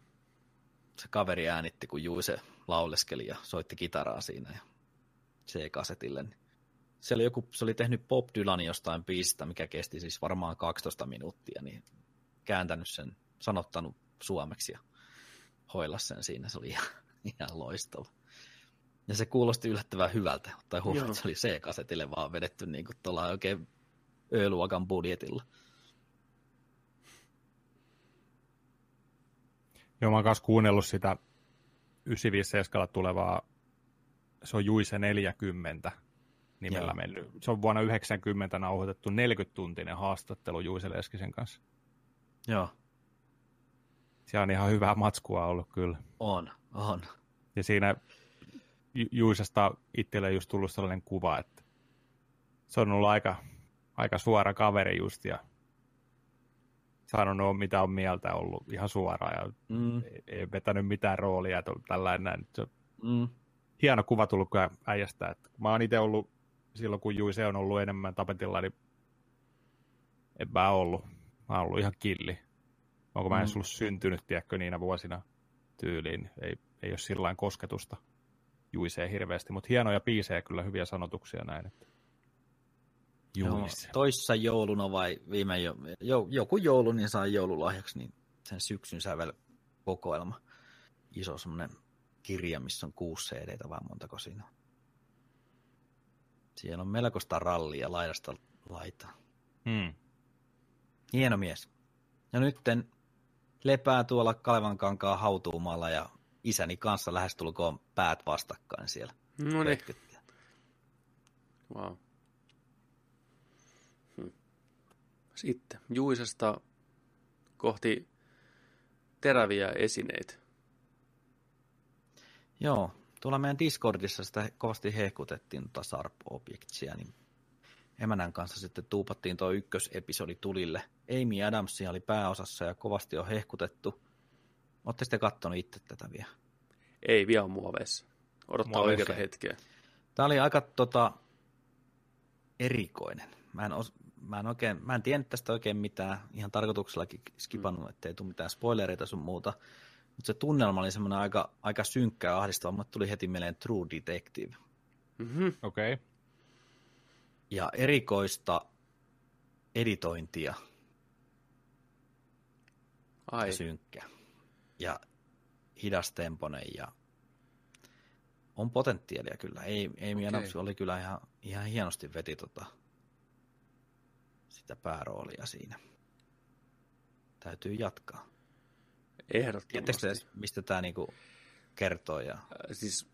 se kaveri äänitti, kun Juise lauleskeli ja soitti kitaraa siinä ja C-kasetille. Niin se oli, joku, se oli tehnyt Bob Dylan jostain biisistä, mikä kesti siis varmaan 12 minuuttia, niin kääntänyt sen, sanottanut suomeksi ja hoilla sen siinä. Se oli ihan, ihan loistava. Ja se kuulosti yllättävän hyvältä, tai huomioon, se oli C-kasetille vaan vedetty niin kuin tuolla oikein öluokan budjetilla. Joo, mä oon kanssa kuunnellut sitä 957 tulevaa, se on Juise 40 nimellä Joo. mennyt. Se on vuonna 90 nauhoitettu 40-tuntinen haastattelu Juise Leskisen kanssa. Joo. Se on ihan hyvää matskua ollut kyllä. On, on. Ja siinä Ju- Juisesta itselle just tullut sellainen kuva, että se on ollut aika, aika suora kaveri just ja sanonut, mitä on mieltä ollut ihan suoraan ja mm. ei, ei vetänyt mitään roolia tällainen näin. Se mm. hieno kuva tullut äijästä. Että mä oon itse ollut silloin, kun Juise on ollut enemmän tapetilla, niin en mä ollut. Mä oon ollut ihan killi. Onko mä mm. edes ollut syntynyt, tiedätkö, niinä vuosina tyyliin. Ei, ei ole sillä kosketusta Juiseen hirveästi, mutta hienoja biisejä kyllä, hyviä sanotuksia näin. Että Juhlis. toissa jouluna vai viime jo, jo, joku joulu, niin sai joululahjaksi niin sen syksyn sävel kokoelma. Iso semmoinen kirja, missä on kuusi cd vai montako siinä on. Siellä on melkoista rallia laidasta laitaa. Hmm. Hieno mies. Ja nytten lepää tuolla Kalevankankaan hautuumalla ja isäni kanssa lähestulkoon päät vastakkain siellä. No niin. Wow. Sitten Juisesta kohti teräviä esineitä. Joo, tuolla meidän Discordissa sitä kovasti hehkutettiin tuota Sharp Objectsia, niin emänän kanssa sitten tuupattiin tuo ykkösepisodi tulille. Amy Adamsia oli pääosassa ja kovasti on hehkutettu. Olette sitten kattonut itse tätä vielä? Ei, vielä on muoveissa. Odottaa Muoveissa. oikeata hetkeä. Tämä oli aika tota, erikoinen. Mä en, os, mä, en oikein, mä en tiennyt tästä oikein mitään. Ihan tarkoituksellakin skipannut, mm. ettei tule mitään spoilereita sun muuta. Mutta se tunnelma oli semmoinen aika, aika synkkä ja ahdistava. Mulle tuli heti mieleen True Detective. Mm-hmm. Okei. Okay. Ja erikoista editointia Ai. ja synkkä. Ja hidastemponen ja on potentiaalia kyllä. Ei, Okei. Adams oli kyllä ihan, ihan hienosti veti tota, sitä pääroolia siinä. Täytyy jatkaa. Tiedättekö Ehdottomasti. te edes, mistä tämä niinku kertoo? Ja... Siis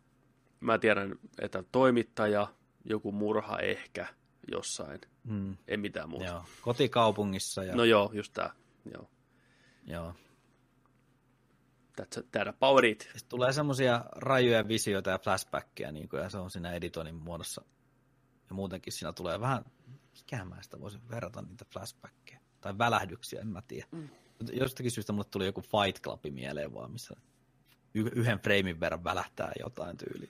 mä tiedän, että toimittaja, joku murha ehkä jossain. Mm. En mitään muuta. Joo. Kotikaupungissa. Ja... No joo, just tää. Joo. Joo. That's that about it. Sitten tulee semmoisia rajuja visioita ja flashbackkejä, niin kuin, ja se on siinä editoinnin muodossa. Ja muutenkin siinä tulee vähän, mikähän mä sitä voisin verrata niitä flashbackkejä. Tai välähdyksiä, en mä tiedä. Mm. Jostakin syystä mulle tuli joku Fight Club mieleen vaan, missä yhden freimin verran välähtää jotain tyyliä.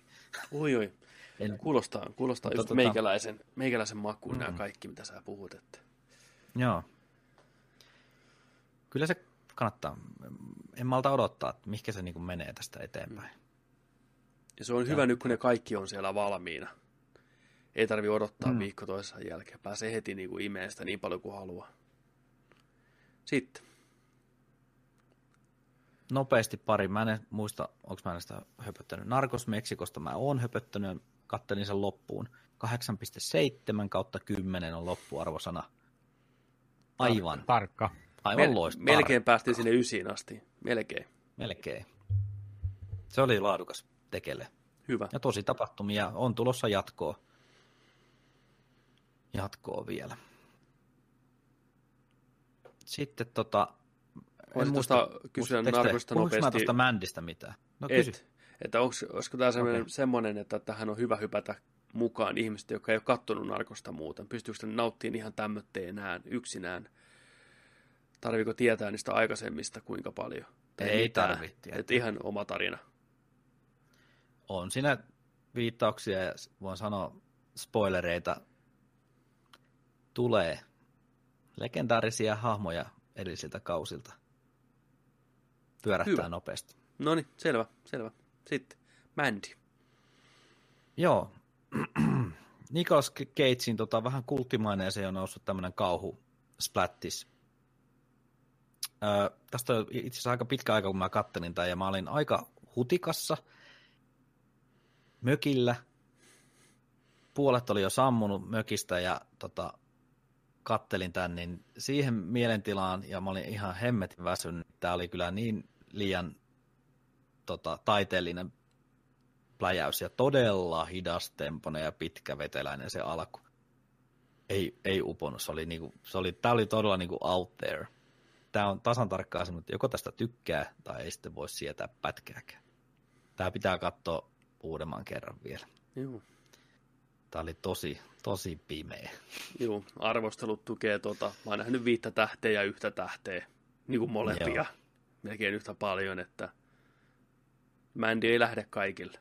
Oi, oi. En- Kuulostaa, kuulostaa Mutta just tota- meikäläisen, meikäläisen makuun Mm. nämä kaikki, mitä sä puhut. Että. Joo. Kyllä se kannattaa. En malta odottaa, että mihinkä se niin menee tästä eteenpäin. Ja se on hyvä nyt, kun ne kaikki on siellä valmiina. Ei tarvi odottaa mm. viikko toisensa jälkeen. Pääsee heti niin kuin imeen sitä niin paljon kuin haluaa. Sitten. Nopeasti pari. Mä en muista, onko mä sitä höpöttänyt. Narcos Meksikosta mä oon höpöttänyt ja kattelin sen loppuun. 8,7 kautta 10 on loppuarvosana. Aivan, Tarkka. Aivan Mel- loistava. melkein päästiin sinne ysiin asti. Melkein. Melkein. Se oli laadukas tekele. Hyvä. Ja tosi tapahtumia. On tulossa jatkoa. Jatkoa vielä. Sitten tota... Voisin tuosta kysyä mä nopeasti. tuosta Mändistä mitään? No kysy. Et, että onks, olisiko tämä Okei. semmoinen, että tähän on hyvä hypätä mukaan ihmiset, jotka ei ole kattonut narkosta muuten. Pystyykö ne nauttimaan ihan tämmötteenään, yksinään? Tarviiko tietää niistä aikaisemmista kuinka paljon? Tai Ei tarvitse. Että ihan oma tarina. On siinä viittauksia ja voin sanoa spoilereita. Tulee legendaarisia hahmoja edellisiltä kausilta. Pyörähtää Hyvä. nopeasti. No niin, selvä, selvä. Sitten, Mandy. Joo. Nicolas Cagein tota, vähän kulttimaineeseen on noussut tämmöinen kauhu splattis. Tästä on itse asiassa aika pitkä aika, kun mä kattelin tämän, ja mä olin aika hutikassa mökillä. Puolet oli jo sammunut mökistä, ja tota, kattelin tämän, niin siihen mielentilaan, ja mä olin ihan hemmetin väsynyt. Tämä oli kyllä niin liian tota, taiteellinen pläjäys ja todella hidastempoinen ja pitkäveteläinen se alku. Ei, ei uponut, se oli, niinku, se oli, tää oli todella niinku out there. Tämä on tasan tarkkaan semmoinen, että joko tästä tykkää tai ei sitten voi sietää pätkääkään. Tämä pitää katsoa uudemman kerran vielä. Joo. Tämä oli tosi, tosi pimeä. Joo, arvostelut tukee tota. Mä oon nähnyt viittä tähteä ja yhtä tähteä. Niin kuin molempia. Joo. Melkein yhtä paljon, että Mandy ei lähde kaikille.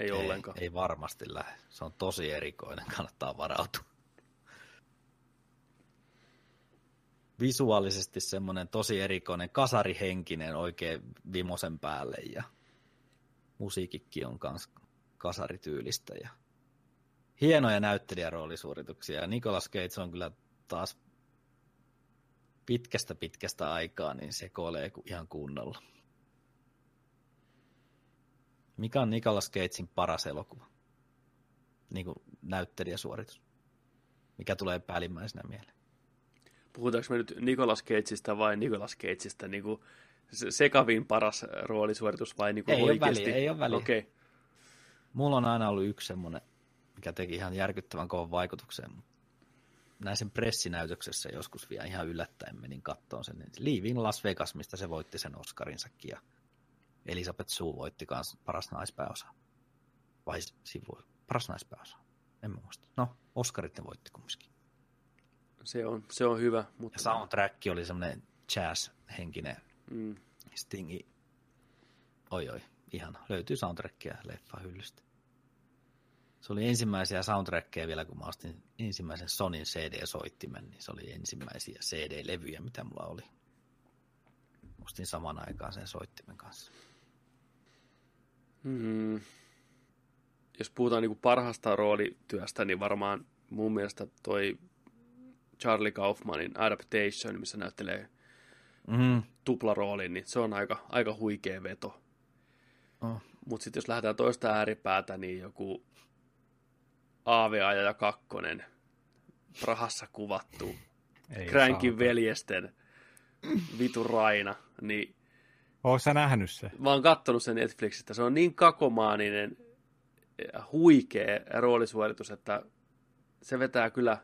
Ei, ei ollenkaan. Ei varmasti lähde. Se on tosi erikoinen, kannattaa varautua. Visuaalisesti semmoinen tosi erikoinen, kasarihenkinen oikein vimosen päälle ja musiikikki on kans kasarityylistä ja hienoja näyttelijäroolisuorituksia ja Nicolas Cage on kyllä taas pitkästä pitkästä aikaa niin sekoilee ku- ihan kunnolla. Mikä on Nicolas Cagein paras elokuva? Niin kuin näyttelijäsuoritus. Mikä tulee päällimmäisenä mieleen? Puhutaanko me nyt Nicolas Cageista vai Nicolas Cageista niin kuin se- sekavin paras roolisuoritus vai niin kuin Ei ole oikeasti? väliä, ei ole väliä. Okei, okay. Mulla on aina ollut yksi semmoinen, mikä teki ihan järkyttävän kovan vaikutuksen. näin sen pressinäytöksessä joskus vielä ihan yllättäen menin kattoon sen. Leaving Las Vegas, mistä se voitti sen Oscarinsakin ja Elisabeth Sue voitti myös paras naispääosa. Vai sivu, paras naispääosa. En muista. No, Oscarit ne voitti kumminkin. Se on, se on hyvä. Mutta... Ja soundtrack oli semmoinen jazz-henkinen mm. stingi. Oi oi, ihana. Löytyy soundtrackia leffa hyllystä. Se oli ensimmäisiä soundtrackeja vielä, kun mä ostin ensimmäisen Sonin CD-soittimen, niin se oli ensimmäisiä CD-levyjä, mitä mulla oli. Ostin saman aikaan sen soittimen kanssa. Hmm. Jos puhutaan niin parhaasta roolityöstä, niin varmaan mun mielestä toi Charlie Kaufmanin Adaptation, missä näyttelee mm. tuplaroolin, niin se on aika, aika huikea veto. Oh. Mutta sitten jos lähdetään toista ääripäätä, niin joku Aavea ja kakkonen, Prahassa kuvattu, Kränkin veljesten vitu Raina, niin Oletko sä nähnyt se? Mä oon kattonut sen Netflixistä. Se on niin kakomaaninen, huikea roolisuoritus, että se vetää kyllä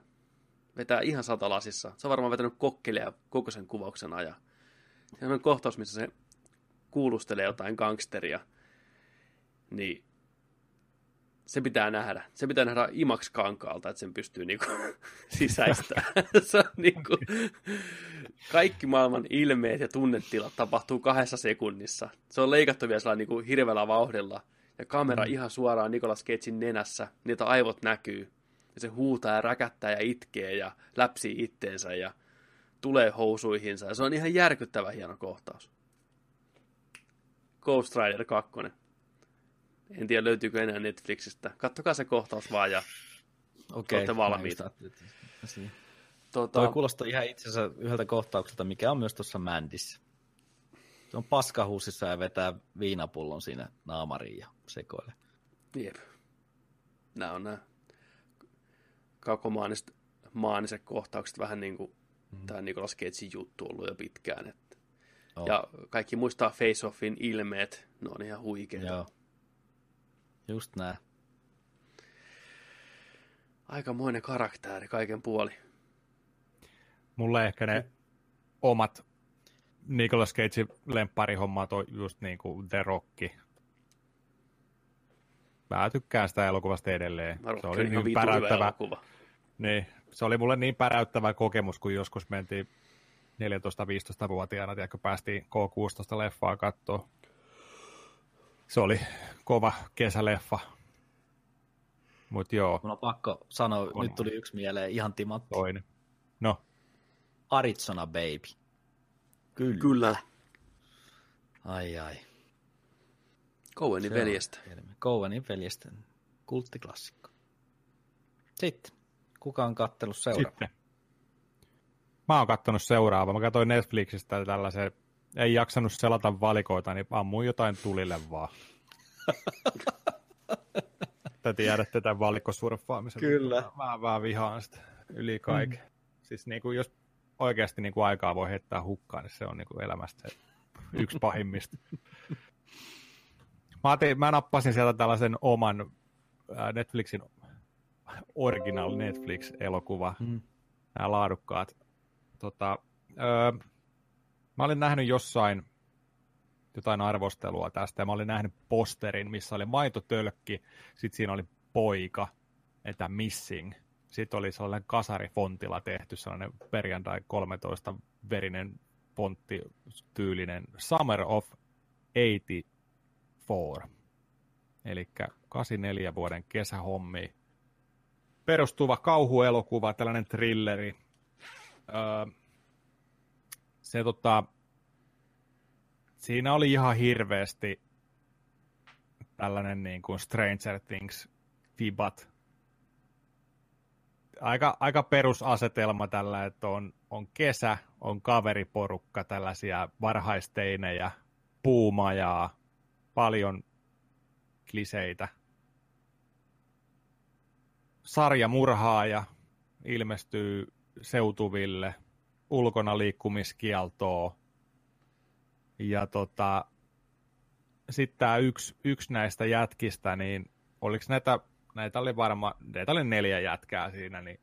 vetää ihan satalasissa. Se on varmaan vetänyt kokkelia koko sen kuvauksen ajan. Se on kohtaus, missä se kuulustelee jotain gangsteria. Niin se pitää nähdä. Se pitää nähdä Imax kankaalta, että sen pystyy niinku sisäistämään. se on niinku, kaikki maailman ilmeet ja tunnetilat tapahtuu kahdessa sekunnissa. Se on leikattu vielä niinku hirveällä vauhdilla. Ja kamera mm. ihan suoraan Nikolas Cagein nenässä, niitä aivot näkyy. Ja se huutaa ja räkättää ja itkee ja läpsii itteensä ja tulee housuihinsa. Ja se on ihan järkyttävä hieno kohtaus. Ghost Rider 2. En tiedä löytyykö enää Netflixistä. Kattokaa se kohtaus vaan ja Okei, olette valmiita. Tuota... Toi kuulostaa ihan itse asiassa yhdeltä kohtaukselta, mikä on myös tuossa Mandissä. Se on paskahuusissa ja vetää viinapullon siinä naamariin ja sekoille. Jep. Nämä on nämä kakomaaniset maaniset kohtaukset vähän niin kuin mm. tämä Nicolas Cagein juttu ollut jo pitkään. Että. Oh. Ja kaikki muistaa Face Offin ilmeet, ne on ihan huikeita. Joo. Just näin. Aikamoinen karakteri kaiken puoli. Mulle ehkä ne omat Nicolas Cagein lempparihommat on just niin kuin The Rock. Mä tykkään sitä elokuvasta edelleen. Se oli niin päräyttävä. Elokuva. Niin, se oli mulle niin päräyttävä kokemus, kun joskus mentiin 14-15-vuotiaana, tiedätkö, päästiin K16-leffaa katsoa. Se oli kova kesäleffa. Mut joo. Mulla on pakko sanoa, on. nyt tuli yksi mieleen, ihan timatti. Toinen. No. Arizona Baby. Kyllä. Kyllä. Ai ai. Cowenin veljestä. Cowenin veljestä. Kulttiklassikko. Sitten. Kuka on kattellut seuraava? Sitten. Mä oon kattonut seuraava. Mä katsoin Netflixistä tällaisen, ei jaksanut selata valikoita, niin ammuin jotain tulille vaan. Te tiedätte tämän valikkosurffaamisen. Kyllä. Mä, vähän vihaan sitä yli kaiken. Mm. Siis niin kuin, jos oikeasti niin kuin aikaa voi heittää hukkaan, niin se on niin kuin elämästä se yksi pahimmista. Mä, otin, mä nappasin sieltä tällaisen oman Netflixin original Netflix-elokuva, mm. nämä laadukkaat. Tota, öö, mä olin nähnyt jossain jotain arvostelua tästä, ja mä olin nähnyt posterin, missä oli maitotölkki, sitten siinä oli poika, että missing. Sitten oli sellainen kasarifontilla tehty sellainen perjantai 13 verinen fontti tyylinen Summer of 84. Eli 84 vuoden kesähommi perustuva kauhuelokuva, tällainen thrilleri. Öö, se tota, siinä oli ihan hirveästi tällainen niin kuin Stranger Things fibat. Aika, aika perusasetelma tällä, että on, on kesä, on kaveriporukka, tällaisia varhaisteinejä, puumajaa, paljon kliseitä sarjamurhaaja ilmestyy seutuville, ulkona liikkumiskieltoa. Ja tota, sitten tämä yksi, yksi näistä jätkistä, niin oliko näitä, näitä oli varmaan, näitä oli neljä jätkää siinä, niin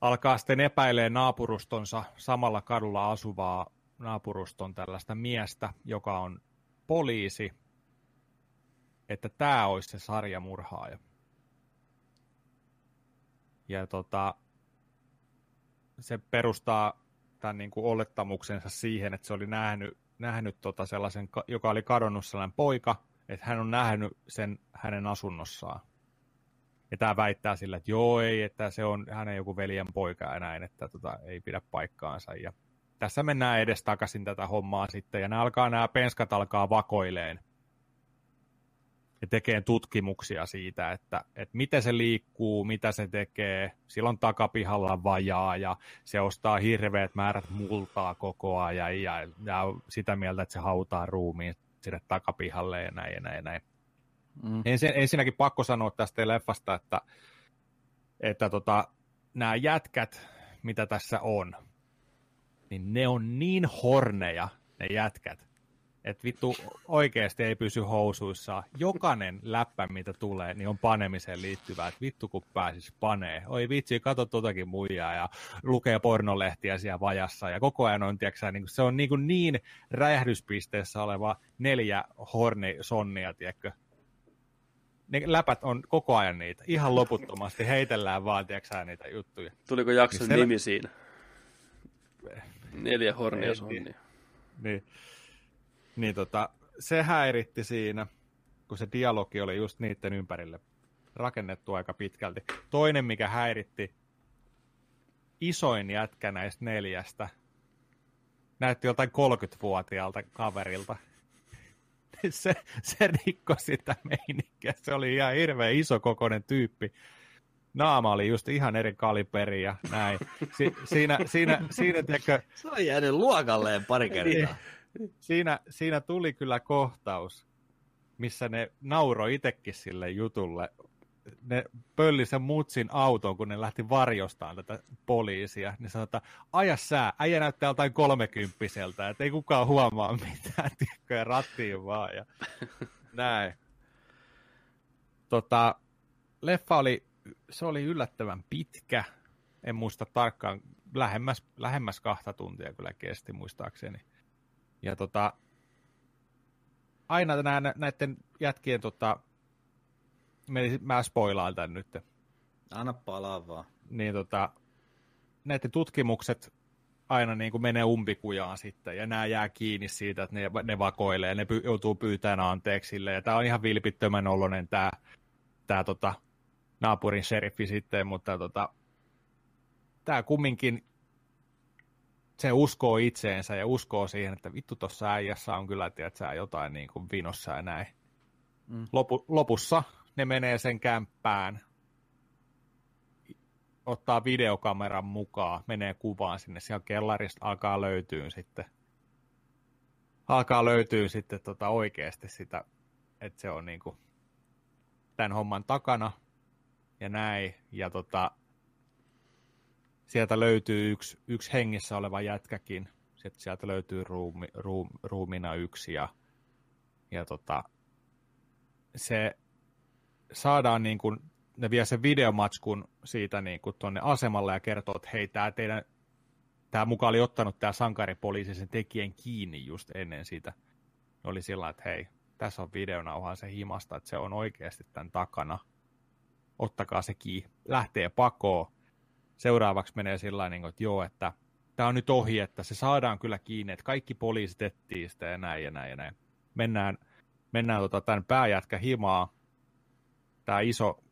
alkaa sitten epäilee naapurustonsa samalla kadulla asuvaa naapuruston tällaista miestä, joka on poliisi, että tämä olisi se sarjamurhaaja. Ja tota, se perustaa tämän niin kuin olettamuksensa siihen, että se oli nähnyt, nähnyt tota sellaisen, joka oli kadonnut sellainen poika, että hän on nähnyt sen hänen asunnossaan. Ja tämä väittää sillä, että joo ei, että se on hänen joku veljen poika ja näin, että tota, ei pidä paikkaansa. Ja tässä mennään edes takaisin tätä hommaa sitten, ja nämä, alkaa, nämä penskat alkaa vakoileen ja tekee tutkimuksia siitä, että, että miten se liikkuu, mitä se tekee. Silloin takapihalla vajaa ja se ostaa hirveät määrät multaa koko ajan ja, ja sitä mieltä, että se hautaa ruumiin sinne takapihalle ja näin ja näin ja näin. Mm. Ensin, ensinnäkin pakko sanoa tästä leffasta, että, että tota, nämä jätkät, mitä tässä on, niin ne on niin horneja, ne jätkät, että vittu oikeasti ei pysy housuissa. Jokainen läppä, mitä tulee, niin on panemiseen liittyvää, että vittu kun pääsis panee. Oi vitsi, kato totakin muijaa ja lukee pornolehtiä siellä vajassa ja koko ajan on, tiiäksä, niin se on niin, kuin niin räjähdyspisteessä oleva neljä hornisonnia, tiedätkö, ne läpät on koko ajan niitä. Ihan loputtomasti heitellään vaan, tiedätkö niitä juttuja. Tuliko jakson niin nimi siinä? Neljä hornia sonnia. Niin. Niin tota, se häiritti siinä, kun se dialogi oli just niiden ympärille rakennettu aika pitkälti. Toinen, mikä häiritti, isoin jätkä näistä neljästä, näytti joltain 30-vuotiaalta kaverilta. se, se rikkoi sitä meininkiä. Se oli ihan hirveän iso kokoinen tyyppi. Naama oli just ihan eri kaliberi ja näin. Si, siinä, siinä, siinä tiedätkö, Se on jäänyt luokalleen pari kertaa. siinä, siinä tuli kyllä kohtaus, missä ne nauroi itsekin sille jutulle. Ne pölli sen mutsin autoon, kun ne lähti varjostaan tätä poliisia. Niin sanoi, että aja sää, äijä näyttää jotain kolmekymppiseltä, että ei kukaan huomaa mitään, tiedätkö, ja rattiin vaan. Ja näin. Tota, leffa oli, se oli yllättävän pitkä. En muista tarkkaan, lähemmäs, lähemmäs kahta tuntia kyllä kesti muistaakseni. Ja tota, aina nää, näiden jätkien, tota, meni, mä spoilaan tän nyt. Anna palaa vaan. Niin tota, näiden tutkimukset aina niin kuin menee umpikujaan sitten, ja nämä jää kiinni siitä, että ne, ne vakoilee, ja ne py, joutuu pyytämään anteeksi ja tämä on ihan vilpittömän oloinen tämä tää, tota, naapurin sheriffi sitten, mutta tota, tämä kumminkin se uskoo itseensä ja uskoo siihen, että vittu tuossa äijässä on kyllä, tiedät jotain niin kuin vinossa ja näin. Mm. Lopu, lopussa ne menee sen kämppään, ottaa videokameran mukaan, menee kuvaan sinne, siellä kellarista alkaa löytyä sitten, alkaa löytyä sitten tota oikeasti sitä, että se on niin kuin tämän homman takana ja näin, ja tota, sieltä löytyy yksi, yksi hengissä oleva jätkäkin. Sitten sieltä löytyy ruumi, ruum, ruumina yksi ja, ja tota, se saadaan niin kuin, ne vie sen videomatskun siitä niin kuin tuonne asemalle ja kertoo, että hei, tämä teidän, tämä mukaan oli ottanut tämä sankaripoliisi sen tekijän kiinni just ennen sitä. Oli sillä että hei, tässä on videonauhaa se himasta, että se on oikeasti tämän takana. Ottakaa se kiinni, lähtee pakoon seuraavaksi menee sillä niin että joo, että tämä on nyt ohi, että se saadaan kyllä kiinni, että kaikki poliisit etsii sitä ja näin ja näin ja näin. Mennään, mennään tota, tämän pääjätkä himaa, tämä iso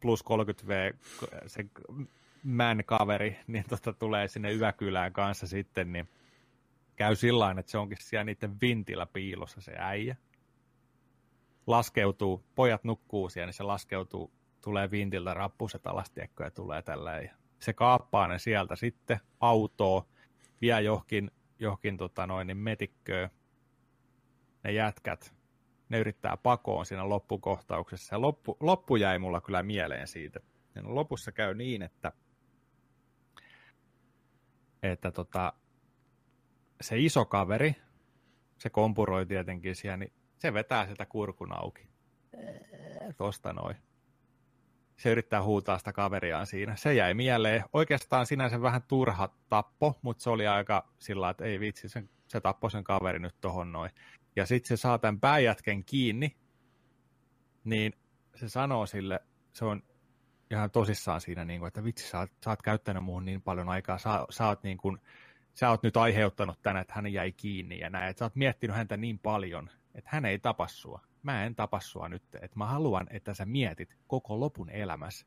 plus 30V, se man kaveri, niin tota, tulee sinne yökylään kanssa sitten, niin käy sillä että se onkin siellä niiden vintillä piilossa se äijä. Laskeutuu, pojat nukkuu siellä, niin se laskeutuu tulee vintiltä rappuset alas, tiekko, ja tulee tällä ja se kaappaa ne sieltä sitten autoa, vie johonkin, johonkin tota noin, niin metikköön, ne jätkät, ne yrittää pakoon siinä loppukohtauksessa. Ja loppu, loppu jäi mulla kyllä mieleen siitä. Ja no lopussa käy niin, että, että tota, se iso kaveri, se kompuroi tietenkin siellä, niin se vetää sitä kurkun auki. Tosta noin se yrittää huutaa sitä kaveriaan siinä. Se jäi mieleen. Oikeastaan sinänsä vähän turha tappo, mutta se oli aika sillä että ei vitsi, se, se tappoi sen kaveri nyt tohon noin. Ja sitten se saa tämän pääjätken kiinni, niin se sanoo sille, se on ihan tosissaan siinä, niin kuin, että vitsi, sä oot, sä oot käyttänyt muuhun niin paljon aikaa, sä, sä, oot niin kuin, sä oot nyt aiheuttanut tänne, että hän jäi kiinni ja näin, että sä oot miettinyt häntä niin paljon, että hän ei tapa sua. Mä en tapa sua nyt, että mä haluan, että sä mietit koko lopun elämässä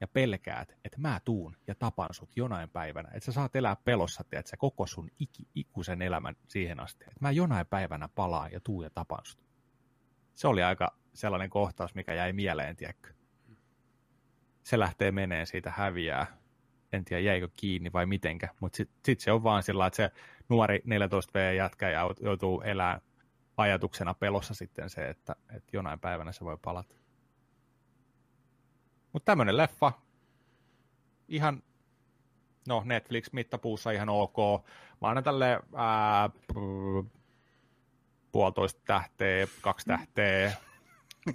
ja pelkäät, että mä tuun ja tapan sut jonain päivänä, että sä saat elää pelossa, että sä koko sun iki, ikuisen elämän siihen asti, että mä jonain päivänä palaan ja tuun ja tapan sut. Se oli aika sellainen kohtaus, mikä jäi mieleen, tiedätkö? Se lähtee meneen siitä häviää. En tiedä, jäikö kiinni vai mitenkä, mutta sitten sit se on vaan sillä että se nuori 14V-jätkä joutuu elämään ajatuksena pelossa sitten se, että, että jonain päivänä se voi palata. Mutta tämmöinen leffa, ihan, no Netflix-mittapuussa ihan ok. Mä annan tälle ää, puolitoista tähteä, kaksi tähteä.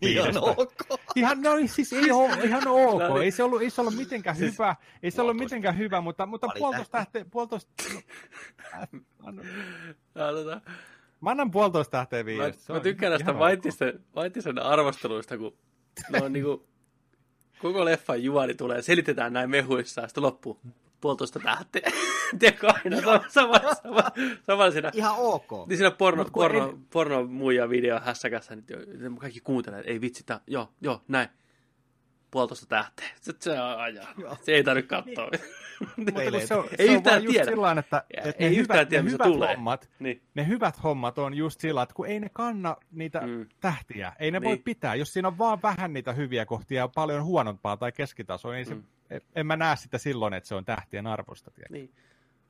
Ihan ok. Ihan, no, siis ei ole, ihan ok. Ei se ollut, ei se ollut mitenkään hyvä. Ei se ollut mitenkään hyvä, mutta, mutta puolitoista tähteä, puolitoista... No, tota, Mä annan puolitoista tähteä Mä, viidestä. mä tykkään näistä Vaittisen, Vaittisen arvosteluista, kun ne on niinku, koko leffan juoni tulee, selitetään näin mehuissa, ja sitten loppuu puolitoista tähteä. Tiedätkö aina, sama, sama, sama, sama siinä. Ihan ok. Niin siinä porno, kun porno, en- porno muija video hässäkässä, niin kaikki kuuntelee, että ei vitsi, tää, joo, joo, näin. Puolitoista tähteä. Se, se ajaa. Se ei tarvitse katsoa. Mutta kun se, on, ei se on just tiedä. sillain, että, että ei ne yhtään hyvät, tiedä, ne hyvät tulee. hommat, Niin. ne hyvät hommat on just sillä, että kun ei ne kanna niitä mm. tähtiä, ei ne niin. voi pitää. Jos siinä on vaan vähän niitä hyviä kohtia ja paljon huonompaa tai keskitasoa, niin se, Mm. en, en mä näe sitä silloin, että se on tähtien arvosta. Niin.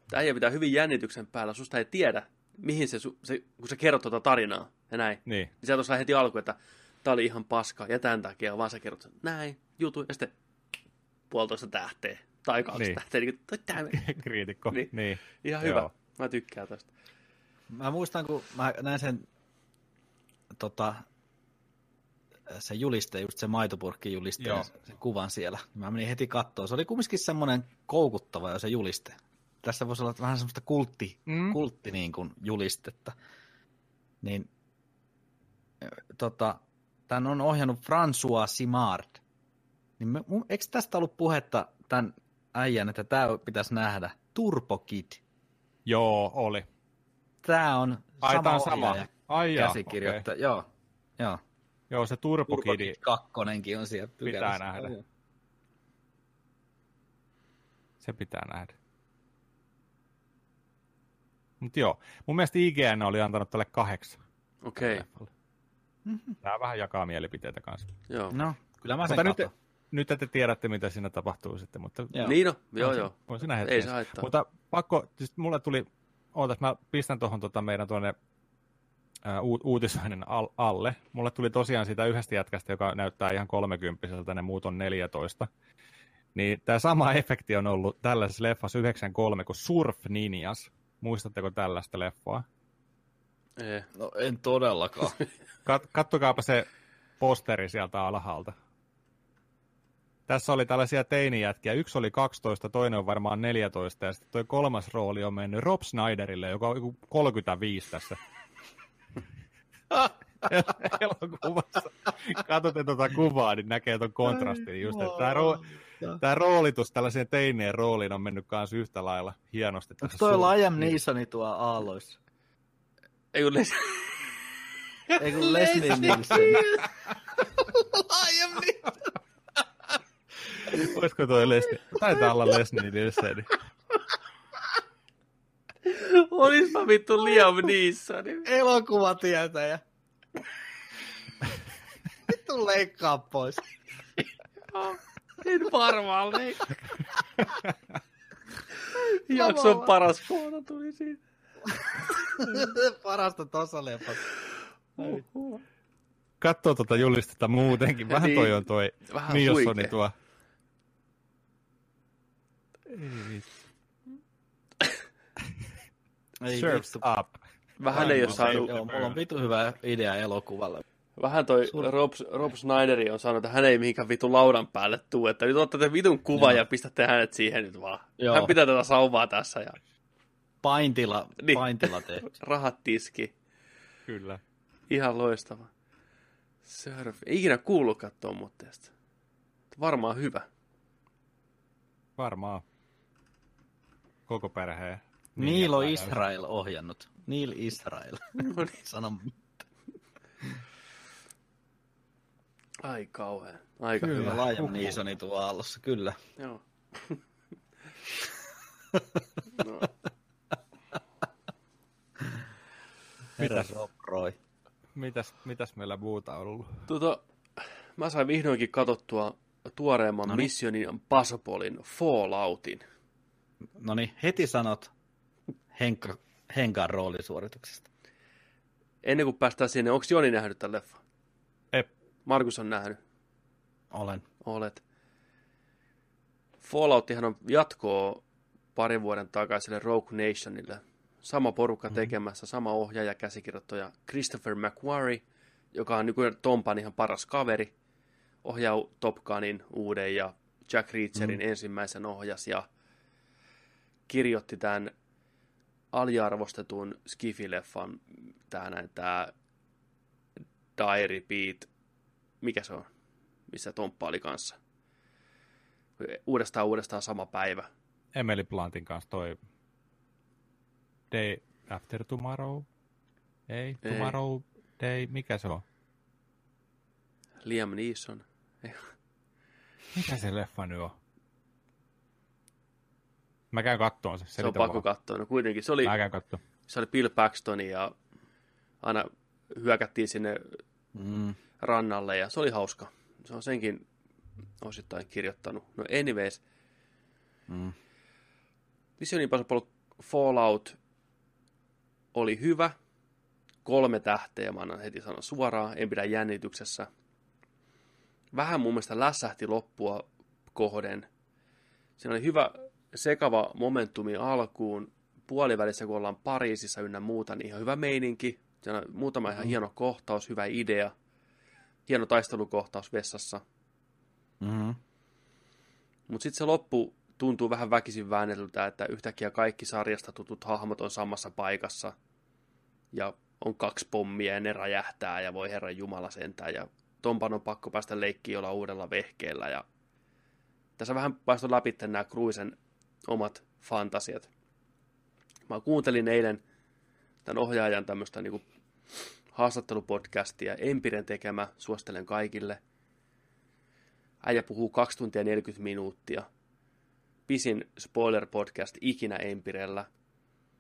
Tämä pitää hyvin jännityksen päällä. Susta ei tiedä, mihin se, se kun sä kerrot tuota tarinaa ja näin. Niin. Niin sä tuossa heti alku, että tää oli ihan paska ja tämän takia, vaan sä kerrot sen, näin, jutu, ja sitten puolitoista tähteä tai kaksi Niin. tähteä. Niin, kuin, tämä Kriitikko. Niin. Niin. Ihan Joo. hyvä. Mä tykkään tästä. Mä muistan, kun mä näin sen, tota, se juliste, just se maitopurkki juliste, Joo. sen kuvan siellä. Mä menin heti kattoon. Se oli kumminkin semmoinen koukuttava jo se juliste. Tässä voisi olla vähän semmoista kultti, Mm. kultti niin kuin julistetta. Niin, tota, tämän on ohjannut François Simard. Niin me, mun, eikö tästä ollut puhetta tämän äijän, että tämä pitäisi nähdä? Turbo Kid. Joo, oli. Tämä on Ai, sama tää on sama. Ai joo, käsikirjoittaja. Joo, joo. Joo, se Turbo Turbo Kid kakkonenkin on siellä pitää pykälässä. nähdä. Se pitää nähdä. Mutta joo, mun mielestä IGN oli antanut tälle kahdeksan. Okei. leffalle. Tää vähän jakaa mielipiteitä kanssa. Joo. No, kyllä mä sen Mutta katon. nyt te tiedätte, mitä siinä tapahtuu sitten. Mutta Joo. Niin no, joo on, joo. On siinä Ei hetken. se haittaa. Mutta pakko, siis mulle tuli, ootas mä pistän tuohon tota meidän tuonne uutisoinnin al- alle. Mulle tuli tosiaan siitä yhdestä jätkästä, joka näyttää ihan 30 ne muut on 14. Niin tämä sama efekti on ollut tällaisessa leffassa 93 kuin Surf Ninjas. Muistatteko tällaista leffaa? Ei. No en todellakaan. Kat- kattokaapa se posteri sieltä alhaalta. Tässä oli tällaisia teinijätkiä. Yksi oli 12, toinen on varmaan 14, ja sitten toi kolmas rooli on mennyt Rob Snyderille, joka on joku 35 tässä elokuvassa. Katsotte tuota kuvaa, niin näkee tuon kontrastin. Just, että tämä, ro- tämä roolitus tällaiseen teinien rooliin on mennyt kanssa yhtä lailla hienosti. Onko toi Liam Neesoni tuo aalloissa? Ei kun les... Ei kun Leslie Nielsen. Liam Olisiko toi Leslie? Taitaa olla Leslie Nielsen. Olispa vittu Liam Neeson. Elokuvatietäjä. Vittu leikkaa pois. En varmaan leikkaa. Jakson paras kohta tuli siitä. Parasta tossa leffassa. Katsoo tuota julistetta muutenkin. Vähän Niin. toi on toi Vähän tuo. Ei Surf's vittu. up. Vähän ei ole saanut... Joo, mulla on vitu hyvä idea elokuvalle. Vähän toi Rob, Rob Snyderi on sanonut, että hän ei mihinkään vitu laudan päälle tuu, että nyt ottatte vitun kuva ja pistätte hänet siihen nyt vaan. Joo. Hän pitää tätä sauvaa tässä ja Paintila, Niin. paintila tehty. rahat tiski. Kyllä. Ihan loistava. Surf. Ei ikinä kuullutkaan tuommoitteesta. Varmaan hyvä. Varmaan. Koko perheen. Neil on ja- Israel ohjannut. Neil Israel. No niin. Sano Ai kauhean. Aika Kyllä, hyvä. Liam Neesoni tuo aallossa, kyllä. Joo. no. Herra Mitäs? Roy. Mitäs, mitäs meillä muuta on ollut? Tuota, mä sain vihdoinkin katsottua tuoreemman Noniin. Mission Impossiblein Falloutin. No niin, heti sanot Henkka, Henkan roolisuorituksesta. Ennen kuin päästään sinne, onko Joni nähnyt tämän leffan? Ep. Markus on nähnyt. Olen. Olet. Falloutihan on jatkoa parin vuoden takaiselle Rogue Nationille. Sama porukka mm-hmm. tekemässä, sama ohjaaja, käsikirjoittaja Christopher McQuarrie, joka on nykyään Tompan ihan paras kaveri. Ohjaa Top Gunin uuden ja Jack Reacherin mm. ensimmäisen ohjas ja kirjoitti tämän aliarvostetun Skifi-leffan, tämä näin, tämä Diary Beat, mikä se on, missä Tomppa oli kanssa. Uudestaan uudestaan sama päivä. Emily Blantin kanssa toi Day After Tomorrow? Ei, Ei. Tomorrow Day, mikä se on? Liam Neeson. Ei. Mikä se leffa nyt on? Mä käyn kattoon se. Se on pakko katsoa. No kuitenkin se oli, Mä käyn kattoon. se oli Bill Paxton ja aina hyökättiin sinne Mm. rannalle ja se oli hauska. Se on senkin osittain kirjoittanut. No anyways, Mm. Mission Impossible Fallout oli hyvä. Kolme tähteä, mä annan heti sanoa suoraan, en pidä jännityksessä. Vähän mun mielestä lässähti loppua kohden. Siinä oli hyvä sekava momentumi alkuun. Puolivälissä, kun ollaan Pariisissa ynnä muuta, niin ihan hyvä meininki. Muutama ihan hieno kohtaus, hyvä idea. Hieno taistelukohtaus vessassa. Mm-hmm. Mutta sitten se loppu tuntuu vähän väkisin väännetyltä, että yhtäkkiä kaikki sarjasta tutut hahmot on samassa paikassa. Ja on kaksi pommia ja ne räjähtää ja voi herran jumala sentään. Ja Tompan on pakko päästä leikkiin olla uudella vehkeellä. Ja tässä vähän paistoi läpi nämä Cruisen omat fantasiat. Mä kuuntelin eilen tämän ohjaajan tämmöistä niinku haastattelupodcastia, Empiren tekemä, suosittelen kaikille. Äijä puhuu 2 tuntia 40 minuuttia. Pisin spoiler-podcast ikinä Empirellä.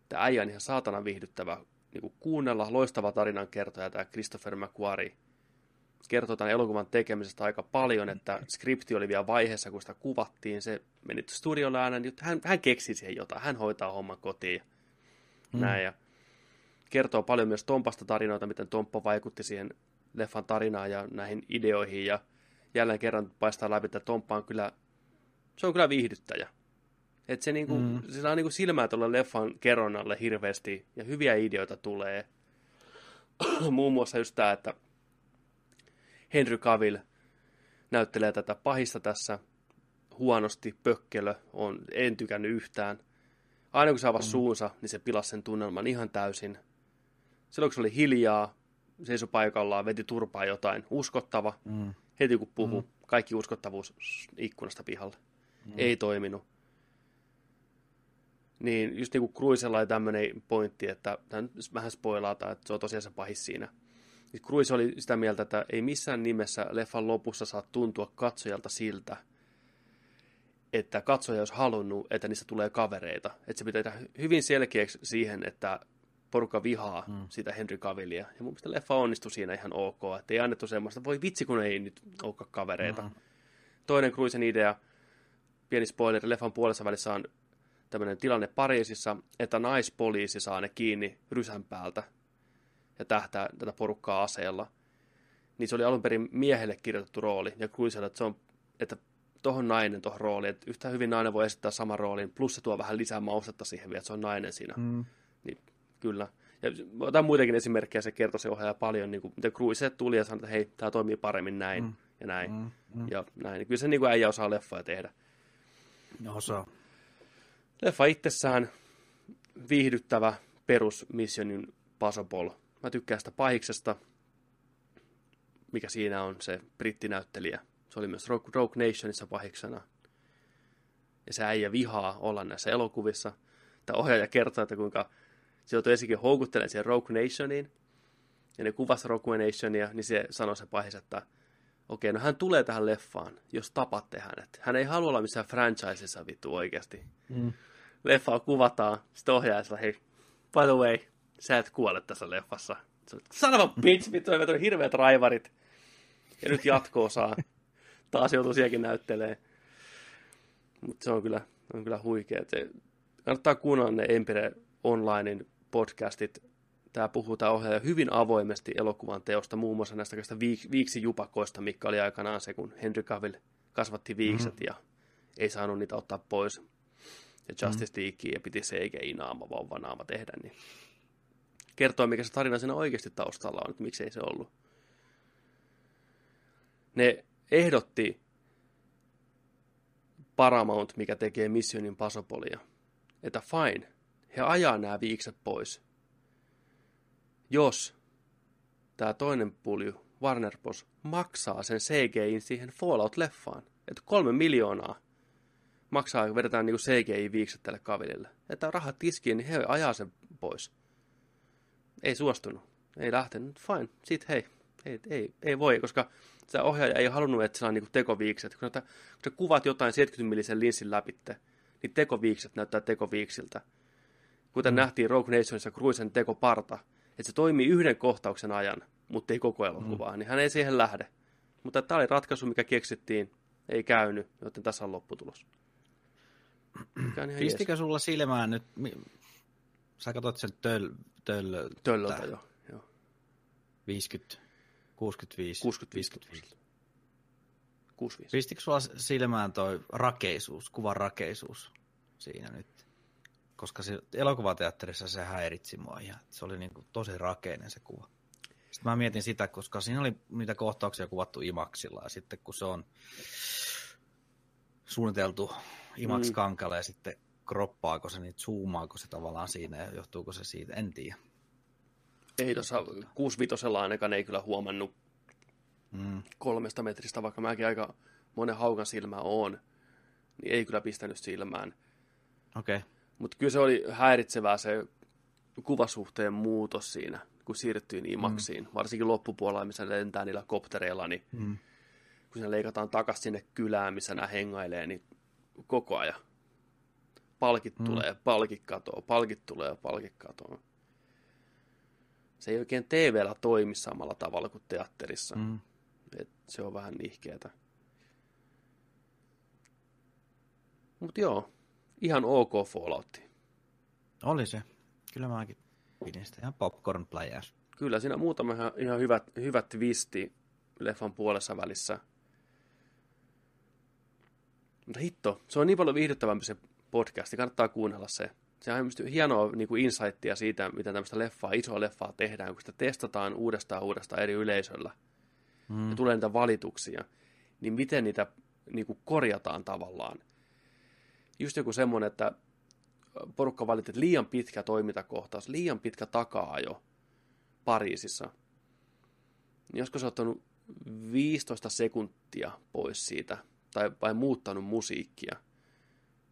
Tämä äijä on ihan saatana viihdyttävä niin kuunnella. Loistava tarinan kertoja tämä Christopher McQuarrie. Kertoo tämän elokuvan tekemisestä aika paljon, että skripti oli vielä vaiheessa, kun sitä kuvattiin. Se meni studiolle aina, niin hän, hän keksi siihen jotain. Hän hoitaa homman kotiin. Mm. Näin, ja kertoo paljon myös Tompasta tarinoita, miten Tomppa vaikutti siihen leffan tarinaan ja näihin ideoihin. Ja jälleen kerran paistaa läpi, että Tomppa on kyllä, se on kyllä viihdyttäjä. Että se niinku, Mm. mm. sillä on niinku silmää tuolle leffan kerronnalle hirveästi ja hyviä ideoita tulee. Muun muassa just tämä, että Henry Cavill näyttelee tätä pahista tässä huonosti, pökkelö, on, en tykännyt yhtään. Aina kun se avasi mm. suunsa, niin se pilasi sen tunnelman ihan täysin. Silloin kun se oli hiljaa, seisoi paikallaan, veti turpaa jotain, uskottava. Mm. Heti kun puhuu, mm. kaikki uskottavuus ikkunasta pihalle. Mm. Ei toiminut. Niin just niin kuin Cruisella oli tämmöinen pointti, että tämä vähän spoilaata, että se on tosiaan se pahis siinä. Niin Cruise oli sitä mieltä, että ei missään nimessä leffan lopussa saa tuntua katsojalta siltä, että katsoja olisi halunnut, että niistä tulee kavereita. Että se pitää tehdä hyvin selkeäksi siihen, että porukka vihaa mm. sitä Henry Cavillia. Ja mun mielestä leffa onnistui siinä ihan ok, että ei annettu semmoista, voi vitsi kun ei nyt olekaan kavereita. Mm. Toinen Cruisen idea, pieni spoileri, leffan puolessa välissä on tämmöinen tilanne Pariisissa, että naispoliisi saa ne kiinni rysän päältä ja tähtää tätä porukkaa aseella. Niin se oli alun perin miehelle kirjoitettu rooli, ja Cruisella, että se on, että tohon nainen tohon rooliin, että yhtä hyvin nainen voi esittää saman roolin, plus se tuo vähän lisää maustetta siihen vielä, että se on nainen siinä. Mm. Niin, kyllä. Ja otan muitakin esimerkkejä, se kertoi se ohjaaja paljon, niin kuin, miten Cruise tuli ja sanoi, että hei, tämä toimii paremmin näin mm. ja näin. Mm. Mm. Ja näin. Niin kyllä se niin kuin äijä osaa leffoja tehdä. Osaa. Leffa itsessään viihdyttävä perus Mission Impossible. Mä tykkään sitä pahiksesta, mikä siinä on se brittinäyttelijä. Se oli myös Rogue, Rogue Nationissa pahiksena. Ja se äijä vihaa olla näissä elokuvissa. Tämä ohjaaja kertoo, että kuinka se joutui ensinnäkin houkuttelemaan siihen Rogue Nationiin. Ja ne kuvasi Rogue Nationia, niin se sanoi se pahis, että okei, no hän tulee tähän leffaan, jos tapatte hänet. Hän ei halua olla missään franchisessa vittu oikeasti. Mm. Leffaa kuvataan, sitten ohjaaja hei, by the way, sä et kuole tässä leffassa. Sanova bitch, vittu, on hirveät raivarit. Ja nyt jatkoa saa. Taas joutuu sielläkin näyttelee. Mutta se on kyllä, on kyllä huikea. Se, kannattaa kuunnella ne Empire Onlinein podcastit. Tämä puhuu tämä ohjaaja hyvin avoimesti elokuvan teosta, muun muassa näistä viik- viiksijupakoista, mikä oli aikanaan se, kun Henry Cavill kasvatti viikset mm-hmm. ja ei saanut niitä ottaa pois. Ja Justice mm-hmm. League ja piti se eikä inaama vauvanaama tehdä, niin kertoo, mikä se tarina siinä oikeasti taustalla on, että miksei se ollut. Ne ehdotti Paramount, mikä tekee Mission Impossibleia, että fine, he ajaa nämä viikset pois. Jos tämä toinen pulju, Warner Bros. maksaa sen CGI siihen Fallout-leffaan, että kolme miljoonaa maksaa, vedetään niin CGI-viikset tälle kavilille. Että rahat tiskiin, niin he ajaa sen pois. Ei suostunut. Ei lähtenyt. Fine. Sitten hei. Ei, ei, ei voi, koska se ohjaaja ei halunnut, että sillä on niin tekoviikset. Kun, kun sä kuvat jotain 70 millisen linssin läpitte, niin tekoviikset näyttää tekoviiksiltä. Kuten mm. nähtiin Rogue Nationissa Cruisen tekoparta, että se toimii yhden kohtauksen ajan, mutta ei koko elokuvaa, mm. niin hän ei siihen lähde. Mutta tämä oli ratkaisu, mikä keksittiin, ei käynyt, joten tässä on lopputulos. Pistikö sulla silmään nyt, sä katsot sen töl, töl, Töllöltä, joo. joo. 50, 65. 65. 65. 65. Pistikö sulla silmään toi rakeisuus, kuvan rakeisuus siinä nyt? Koska se, elokuvateatterissa se häiritsi mua ihan. Se oli niin kuin tosi rakeinen se kuva. Sitten mä mietin sitä, koska siinä oli niitä kohtauksia kuvattu imaksilla ja sitten kun se on suunniteltu imaks kankalle ja sitten kroppaako se, niin zoomaako se tavallaan siinä ja johtuuko se siitä, en tiedä. Ei tuossa 65 ainakaan ei kyllä huomannut mm. kolmesta metristä, vaikka mäkin aika monen haukan silmä on, niin ei kyllä pistänyt silmään. Okei. Okay. Mutta kyllä se oli häiritsevää se kuvasuhteen muutos siinä, kun siirryttiin IMAXiin. Mm. Varsinkin loppupuolella, missä lentää niillä koptereilla, niin mm. kun se leikataan takaisin sinne kylään, missä nämä hengailee, niin koko ajan palkit mm. tulee, palkit katoaa, palkit tulee, palkit katoaa. Se ei oikein TVllä toimi samalla tavalla kuin teatterissa. Mm. Et se on vähän nihkeetä. Mutta joo, ihan ok Falloutti. Oli se. Kyllä mäkin pidin sitä ihan popcorn players. Kyllä, siinä muutama ihan, ihan hyvät, hyvät twisti leffan puolessa välissä. Mutta hitto, se on niin paljon viihdyttävämpi se podcasti, kannattaa kuunnella se. Se on hienoa niin kuin insightia siitä, miten tämmöistä leffaa, isoa leffaa tehdään, kun sitä testataan uudestaan uudestaan eri yleisöllä. Mm. Ja tulee niitä valituksia. Niin miten niitä niin kuin korjataan tavallaan. Just joku semmoinen, että porukka valitti, että liian pitkä toimintakohtaus, liian pitkä takaa-ajo Pariisissa. Niin josko se ottanut 15 sekuntia pois siitä, tai vai muuttanut musiikkia –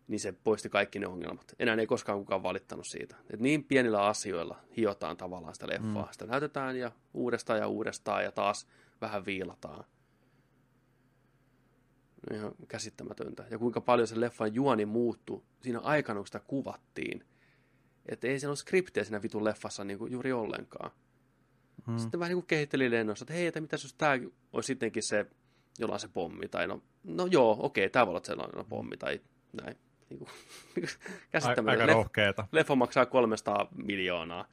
niin se poisti kaikki ne ongelmat. Enää ei koskaan kukaan valittanut siitä. Et niin pienillä asioilla hiotaan tavallaan sitä leffaa. Mm. Sitä näytetään ja uudestaan ja uudestaan ja taas vähän viilataan. Ihan käsittämätöntä. Ja kuinka paljon se leffan juoni muuttui siinä aikana, kun sitä kuvattiin. Että ei siinä ole skriptiä siinä vitun leffassa niin kuin juuri ollenkaan. Mm. Sitten vähän niin kuin kehitteli lennossa, että hei, että mitä jos tämä olisi sittenkin se, jolla on se pommi, tai no, no joo, okei, tämä voi olla sellainen pommi, tai näin niin kuin, käsittämätöntä. Aika rohkeeta. Leffa maksaa 300 miljoonaa.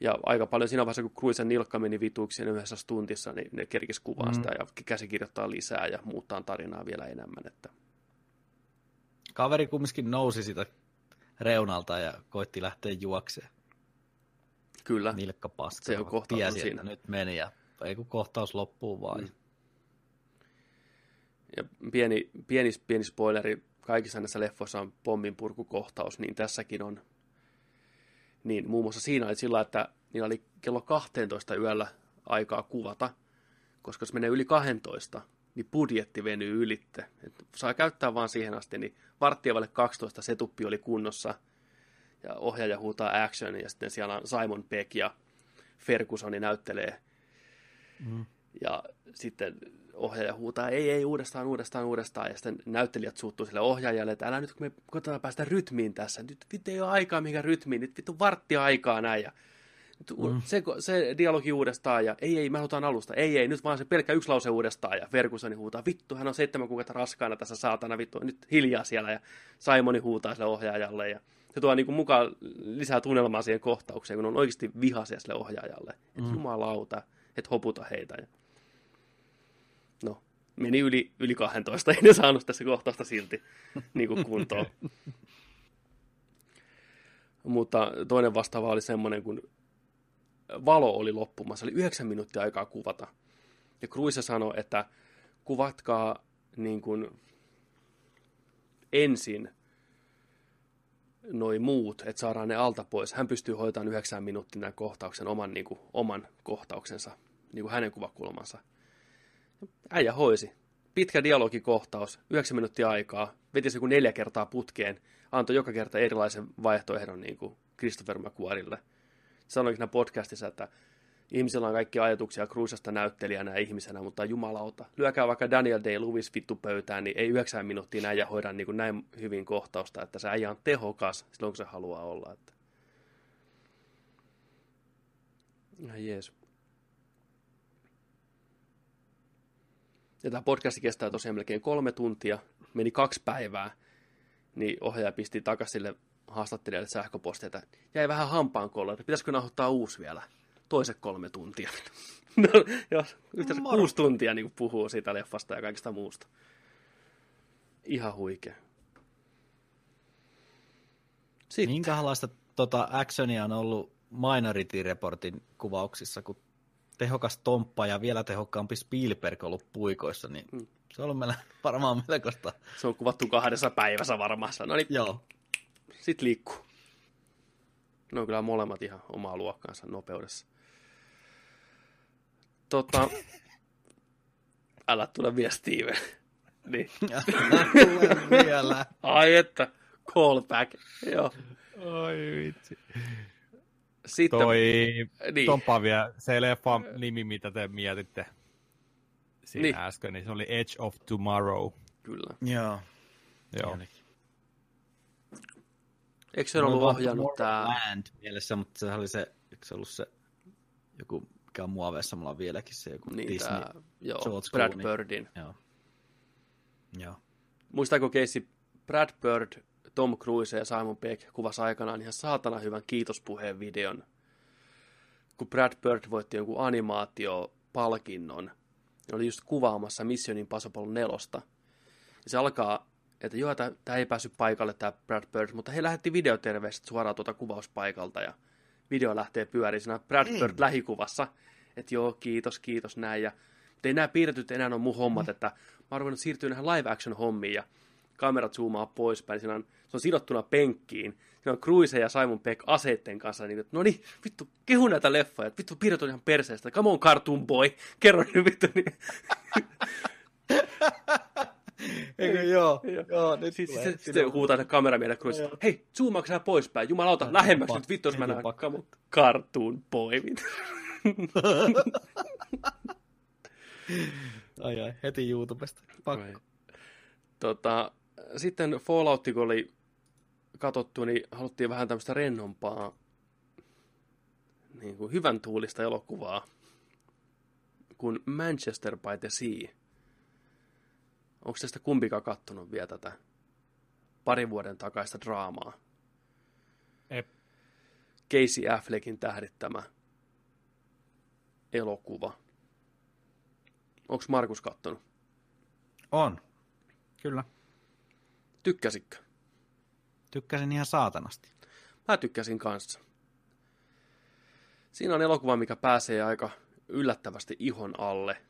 Ja aika paljon siinä vaiheessa, kun Cruisen nilkka meni vituiksi yhdessä tuntissa, niin ne kerkis kuvaa mm. sitä ja käsikirjoittaa lisää ja muuttaa tarinaa vielä enemmän. Että... Kaveri kumminkin nousi sitä reunalta ja koitti lähteä juokseen. Kyllä. Nilkka paska. Se on kohtaus Tiesi, siinä. että nyt meni ja ei kun kohtaus loppuu vaan. Mm. Ja pieni, pieni, pieni spoileri, kaikissa näissä leffoissa on pomminpurkukohtaus, niin tässäkin on. Niin muun muassa siinä oli sillä, että niillä oli kello 12 yöllä aikaa kuvata, koska jos menee yli 12, niin budjetti venyy ylitte. Et saa käyttää vaan siihen asti, niin varttia vaille 12 setuppi oli kunnossa, ja ohjaaja huutaa action, ja sitten siellä on Simon Peck ja Fergusoni näyttelee. Mm. Ja sitten ohjaaja huutaa, ei, ei, uudestaan, uudestaan, uudestaan. Ja sitten näyttelijät suuttuu sille ohjaajalle, että älä nyt, kun me koitetaan päästä rytmiin tässä. Nyt vittu ei ole aikaa mikä rytmiin, nyt vittu varttia aikaa näin. Ja nyt, mm. se, se, dialogi uudestaan ja ei, ei, mä halutaan alusta. Ei, ei, nyt vaan se pelkkä yksi lause uudestaan. Ja Fergusoni huutaa, vittu, hän on seitsemän kuukautta raskaana tässä saatana, vittu, nyt hiljaa siellä. Ja Simoni huutaa sille ohjaajalle ja se tuo niin kuin mukaan lisää tunnelmaa siihen kohtaukseen, kun on oikeasti vihaisia sille ohjaajalle. Että Mm. jumalauta, et hoputa heitä. Ja... Meni yli, yli 12, ei ne saanut tässä kohtausta silti niin kuin kuntoon. Mutta toinen vastaava oli semmoinen, kun valo oli loppumassa, oli yhdeksän minuuttia aikaa kuvata. Ja Cruise sanoi, että kuvatkaa niin kuin ensin noi muut, että saadaan ne alta pois. Hän pystyy hoitamaan yhdeksän minuuttia kohtauksen, oman, niin kuin, oman kohtauksensa, niin kuin hänen kuvakulmansa. Äijä hoisi. Pitkä dialogikohtaus, yhdeksän minuuttia aikaa, veti se kuin neljä kertaa putkeen, antoi joka kerta erilaisen vaihtoehdon niin kuin Christopher McQuarrille. Sanoin siinä podcastissa, että ihmisillä on kaikki ajatuksia Cruisesta näyttelijänä ja ihmisenä, mutta jumalauta, lyökää vaikka Daniel Day-Lewis vittu pöytään, niin ei yhdeksän minuuttia näin ja hoida niin kuin näin hyvin kohtausta, että se äijä on tehokas silloin, kun se haluaa olla. Että... Ihan jees. Ja tämä podcast kestää tosiaan melkein kolme tuntia, meni kaksi päivää, niin ohjaaja pisti takaisin sille haastattelijalle sähköpostia, että jäi vähän hampaan kolla, että pitäisikö nauhoittaa uusi vielä, toiset kolme tuntia. no, jos yhteensä Moro. kuusi tuntia niin puhuu siitä leffasta ja kaikesta muusta. Ihan huikea. Sitten. Minkälaista tota, actionia on ollut Minority Reportin kuvauksissa, kun tehokas Tomppa ja vielä tehokkaampi Spielberg ollut puikoissa, niin Mm. se on ollut meillä varmaan melkoista. Se on kuvattu kahdessa päivässä varmaan. No niin, Joo. Sitten liikkuu. Ne on kyllä molemmat ihan omaa luokkaansa nopeudessa. Tota, älä tule vielä Steven. Niin. Tule vielä. Ai että, callback. Joo. Oi vitsi. Sitten, Toi, niin. Tompa vielä, se leffa nimi, mitä te mietitte siinä Niin. äsken, niin se oli Edge of Tomorrow. Kyllä. Joo. Joo. Eikö se ollut ohjannut tää? Land mielessä, mutta se oli se, eikö se ollut se joku, mikä on muoveissa, mulla on vieläkin se joku Niin, Disney. tää, joo, George Brad Clooney. Birdin. Joo. Joo. Muistaako Casey Brad Bird, Tom Cruise ja Simon Peck kuvasi aikanaan ihan saatana hyvän kiitospuheen videon, kun Brad Bird voitti jonkun animaatiopalkinnon. Ne oli just kuvaamassa Mission Impossible 4. Ja se alkaa, että joo, tämä ei päässyt paikalle tämä Brad Bird, mutta he lähetti videoterveiset suoraan tuota kuvauspaikalta ja video lähtee pyöriin siinä Brad Ei. Bird lähikuvassa. Että joo, kiitos, kiitos, näin. Ja, mutta ei nämä piirretyt enää ole mun hommat, että mä oon ruvennut siirtyä näihin live action hommiin ja kamerat zoomaa poispäin. Siinä on, se on sidottuna penkkiin. Siinä on Cruise ja Simon Peck aseitten kanssa. Niin, no niin, vittu, kehu näitä leffoja. Vittu, piirret on ihan perseestä. Come on, cartoon boy. Kerro nyt vittu. Niin. Eikö joo? Joo. joo nyt Sitten tulee. sit, sit, huutaa ne kameramiehelle Cruise. Hei, zoomaako sä poispäin? Jumalauta, lähemmäksi nyt vittu, jos mä näen. Come on, cartoon boy. Ai ai, heti YouTubesta. Pakko. Tota, sitten Fallout, kun oli katsottu, niin haluttiin vähän tämmöistä rennompaa, niin kuin hyvän tuulista elokuvaa, kuin Manchester by the Sea. Onko tästä kumpikaan kattonut vielä tätä parin vuoden takaista draamaa? Ep. Casey Affleckin tähdittämä elokuva. Onko Markus kattonut? On. Kyllä. Tykkäsitkö? Tykkäsin ihan saatanasti. Mä tykkäsin kanssa. Siinä on elokuva, mikä pääsee aika yllättävästi ihon alle.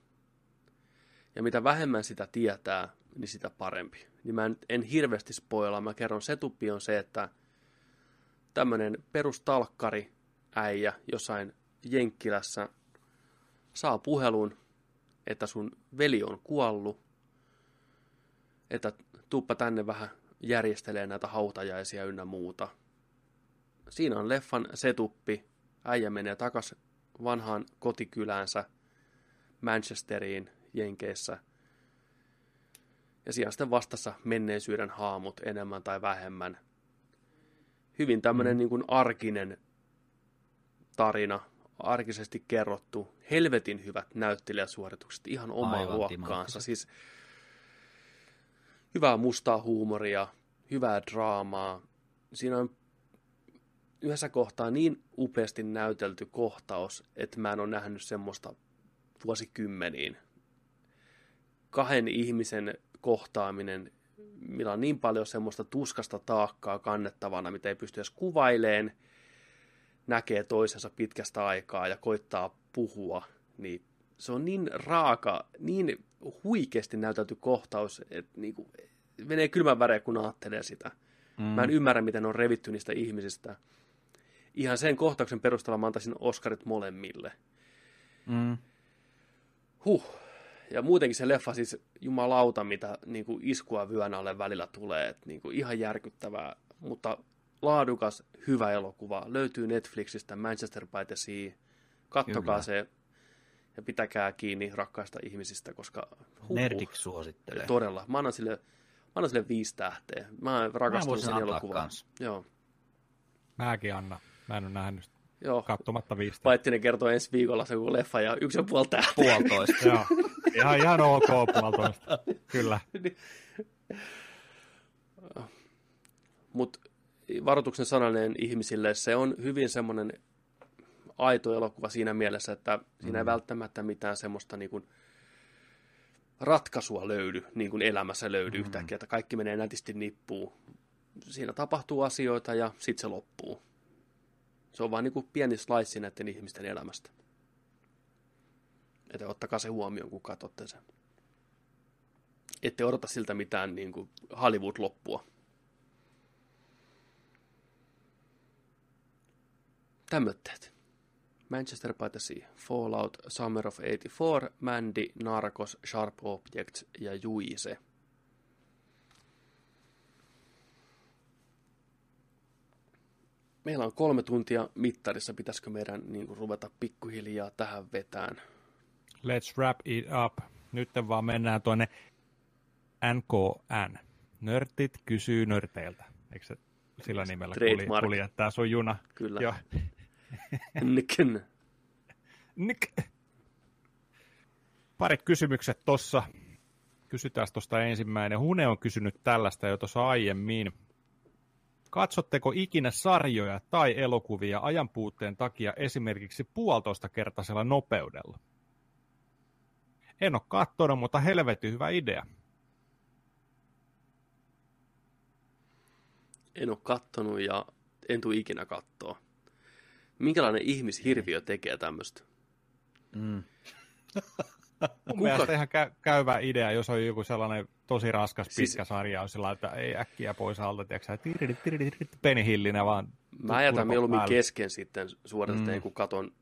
Ja mitä vähemmän sitä tietää, niin sitä parempi. Niin mä en, en hirveästi spoilaa. Mä kerron, setuppi on se, että tämmönen perustalkkari äijä jossain Jenkkilässä saa puhelun, että sun veli on kuollut, että tuppa tänne vähän järjestelee näitä hautajaisia ynnä muuta. Siinä on leffan setuppi. Äijä menee takas vanhaan kotikyläänsä Manchesteriin Jenkeissä. Ja siellä on sitten vastassa menneisyyden haamut enemmän tai vähemmän. Hyvin tämmöinen mm. niin kuin arkinen tarina, arkisesti kerrottu, helvetin hyvät näyttelijäsuoritukset, ihan omaa Aivan luokkaansa. Siis hyvää mustaa huumoria, hyvää draamaa. Siinä on yhdessä kohtaa niin upeasti näytelty kohtaus, että mä en ole nähnyt semmoista vuosikymmeniin. Kahden ihmisen kohtaaminen, millä on niin paljon semmoista tuskasta taakkaa kannettavana, mitä ei pysty edes kuvaileen, näkee toisensa pitkästä aikaa ja koittaa puhua, niin se on niin raaka, niin huikeasti näytelty kohtaus, että niinku, menee kylmän väreä, kun ajattelee sitä. Mm. Mä en ymmärrä, miten on revitty niistä ihmisistä. Ihan sen kohtauksen perusteella mä antaisin Oscarit molemmille. Mm. Huh. Ja muutenkin se leffa siis jumalauta, mitä niin kuin iskua vyön alle välillä tulee. Et, niin kuin ihan järkyttävää, mutta laadukas, hyvä elokuva. Löytyy Netflixistä Manchester by the Sea. Kattokaa Kyllä. se ja pitäkää kiinni rakkaista ihmisistä, koska... Huh, Nerdiksi suosittelee. Todella. Mä annan sille, mä annan sille viisi tähteä. Mä rakastunut sen elokuvaan. Joo. Mäkin annan. Mä en ole nähnyt Joo. katsomatta viistä. Paittinen kertoo ensi viikolla se leffa ja yksi ja puoli tähteä. Puolitoista. Joo. Ihan, ihan ok puolitoista. Kyllä. Mutta varoituksen sananen ihmisille, se on hyvin semmoinen aito elokuva siinä mielessä, että siinä ei mm. välttämättä mitään semmoista niin kuin ratkaisua löydy, niin kuin elämässä löydy mm. yhtäkkiä, että kaikki menee nätisti nippuun. Siinä tapahtuu asioita ja sitten se loppuu. Se on vain niin kuin pieni slice näiden ihmisten elämästä. Että ottakaa se huomioon, kun katsotte sen. Ette odota siltä mitään niin kuin Hollywood-loppua. Tämmötteet. Manchester by the Sea, Fallout, Summer of 84, Mandy, Narcos, Sharp Objects ja Juise. Meillä on kolme tuntia mittarissa. Pitäisikö meidän niin kuin, ruveta pikkuhiljaa tähän vetään? Let's wrap it up. Nyt vaan mennään tuonne NKN. Nörtit kysyy nörteiltä. Eikö se sillä nimellä kulje, kuljettaa sun juna? Kyllä. Joo. Nicken. Nick. Parit kysymykset tossa. Kysytään tuosta ensimmäinen. Hune on kysynyt tällaista jo tuossa aiemmin. Katsotteko ikinä sarjoja tai elokuvia ajanpuutteen takia esimerkiksi puolitoista kertaisella nopeudella? En ole katsonut, mutta helvetin hyvä idea. En ole kattonut ja en tule ikinä kattoa. Minkälainen ihmishirviö tekee tämmöistä? Mm. Mun Kuka? mielestä ihan kä- käyvä idea, jos on joku sellainen tosi raskas pitkä siis... sarja, on sillä että ei äkkiä pois alta, tiedätkö penihillinä vaan. Mä jätän mieluummin päälle. kesken sitten suorastaan, mm. kun katon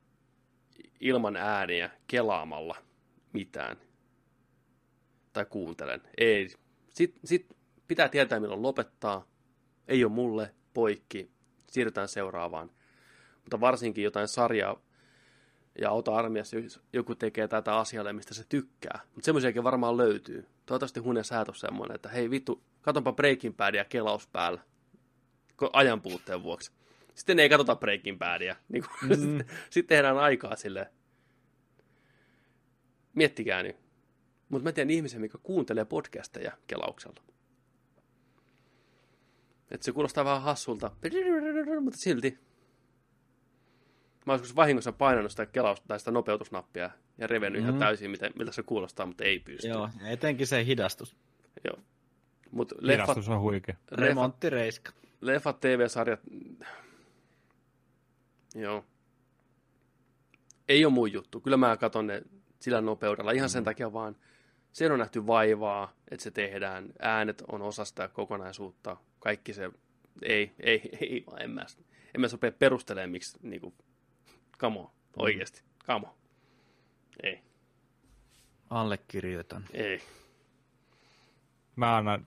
ilman ääniä kelaamalla mitään. Tai kuuntelen. Ei. Sitten sit pitää tietää, milloin lopettaa. Ei ole mulle, poikki. Siirrytään seuraavaan. Mutta varsinkin jotain sarjaa ja auta armiassa joku tekee tätä asialle, mistä se tykkää. Mutta semmoisiakin varmaan löytyy. Toivottavasti Hunen säätö semmoinen, että hei vittu, katonpa Breaking Badia kelaus päällä ajan puutteen vuoksi. Sitten ei katsota Breaking Badia. Niin kuin, mm. sitten tehdään aikaa sille. Miettikää nyt. Mutta mä tiedän ihmisiä, mikä kuuntelee podcasteja kelauksella. Että se kuulostaa vähän hassulta, mutta silti Mä olisin vahingossa painanut sitä kelausta tai sitä nopeutusnappia ja revennyt mm. ihan täysin, mitä, miltä se kuulostaa, mutta ei pysty. Joo, etenkin se hidastus. Joo. Mut leffat, hidastus on huikea. Remonttireiska. Leffat, TV-sarjat, joo. ei ole mun juttu. Kyllä mä katson ne sillä nopeudella ihan sen takia vaan, sen on nähty vaivaa, että se tehdään, äänet on osa sitä kokonaisuutta, kaikki se, ei, ei, ei, en mä, en mä sopea perustelemaan, miksi, niinku, come on, oikeasti, come on. Ei, Allekirjoitan. ei. Mä annan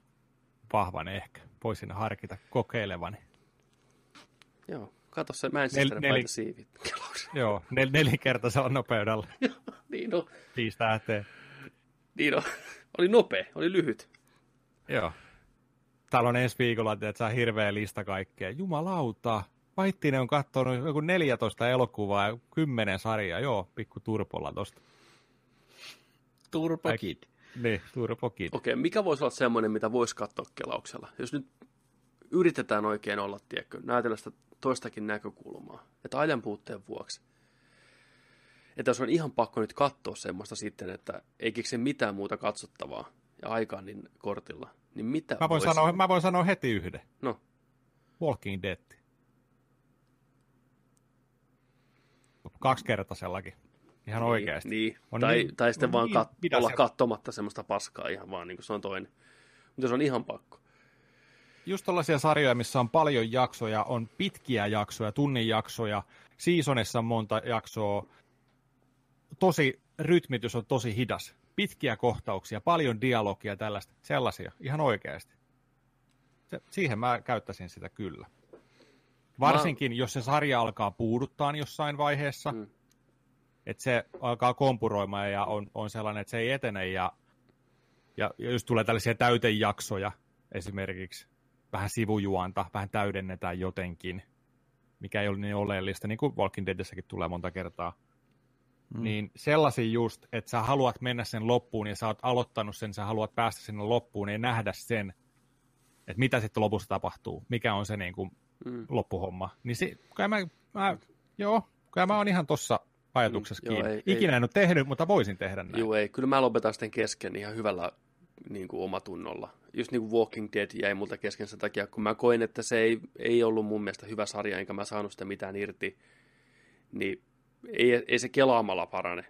vahvan ehkä. Voisin harkita kokeilevani. Joo, kato se Manchester Nel- Nel, neli- siivit. Joo, nel- nelinkertaisella nopeudella. niin on, Viisi tähteä. niin on. Oli nopea, oli lyhyt. Joo. Täällä on ensi viikolla, että saa hirveä lista kaikkea. Jumalauta. Vaittinen on katsonut joku 14 elokuvaa ja 10 sarjaa. Joo, pikku turpolla tosta. Turbo Kid. Niin, Kid. Okei, mikä voisi olla semmoinen, mitä voisi katsoa kelauksella? Jos nyt yritetään oikein olla, tiedätkö, näytellä sitä toistakin näkökulmaa, että ajan puutteen vuoksi. Että jos on ihan pakko nyt katsoa semmoista sitten, että ei keksi mitään muuta katsottavaa ja aikaa niin kortilla, niin mitä Mä voin, voisi- sanoa, mä voin sanoa heti yhden. No, Walking Dead. Kaksikertaisellakin. Ihan oikeasti. Niin, On tai, niin- tai sitten on vaan niin kat- olla katsomatta semmoista paskaa ihan vaan, niin kuin se on toinen. Mutta se on ihan pakko. Just tällaisia sarjoja, missä on paljon jaksoja, on pitkiä jaksoja, tunnin jaksoja, seasonissa on monta jaksoa, tosi, rytmitys on tosi hidas, pitkiä kohtauksia, paljon dialogia, tällaista, sellaisia, ihan oikeasti. Se, siihen mä käyttäisin sitä kyllä. Varsinkin, jos se sarja alkaa puuduttaa jossain vaiheessa, Mm. että se alkaa kompuroimaan ja on, on sellainen, että se ei etene ja, ja jos tulee tällaisia täytejaksoja esimerkiksi, vähän sivujuonta, vähän täydennetään jotenkin, mikä ei ole niin oleellista, niin kuin Walking Deadissäkin tulee monta kertaa, mm. niin sellaisia just, että sä haluat mennä sen loppuun ja sä oot aloittanut sen, sä haluat päästä sinne loppuun ja nähdä sen, että mitä sitten lopussa tapahtuu, mikä on se niin kuin Mm. loppuhomma. Niin se, kyllä mä, mä, joo, kyllä mä oon ihan tossa ajatuksessa Mm, joo, kiinni. ei- ei- Ikinä en ole tehnyt, mutta voisin tehdä näin. Joo, ei. Kyllä mä lopetan sitten kesken ihan hyvällä niin kuin omatunnolla. Just niin kuin Walking Dead jäi multa kesken sen takia, kun mä koin, että se ei, ei ollut mun mielestä hyvä sarja, enkä mä saanut sitä mitään irti. Niin ei, ei se kelaamalla parane.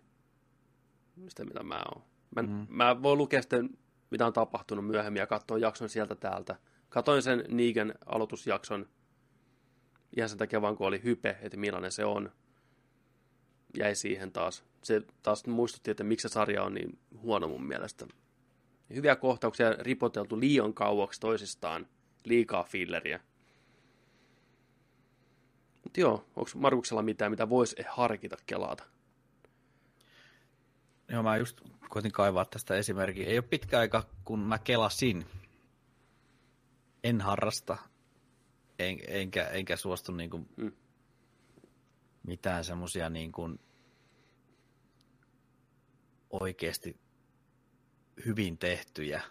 Sitä mitä mä oon. Mä, mm. mä voin lukea sitten, mitä on tapahtunut myöhemmin ja katsoa jakson sieltä täältä. Katoin sen Negan aloitusjakson ihan sen takia vaan, kun oli hype, että millainen se on jäi siihen taas. Se taas muistutti, että miksi se sarja on niin huono mun mielestä. Hyviä kohtauksia ripoteltu liian kauaksi toisistaan. Liikaa filleriä. Mutta joo, onko Markuksella mitään, mitä voisi harkita kelata? Joo, mä just koitin kaivaa tästä esimerkkiä. Ei ole pitkä aika, kun mä kelasin. En harrasta, en, enkä, enkä suostu niin kuin Mm. mitään semmosia niin kuin oikeasti hyvin tehtyjä,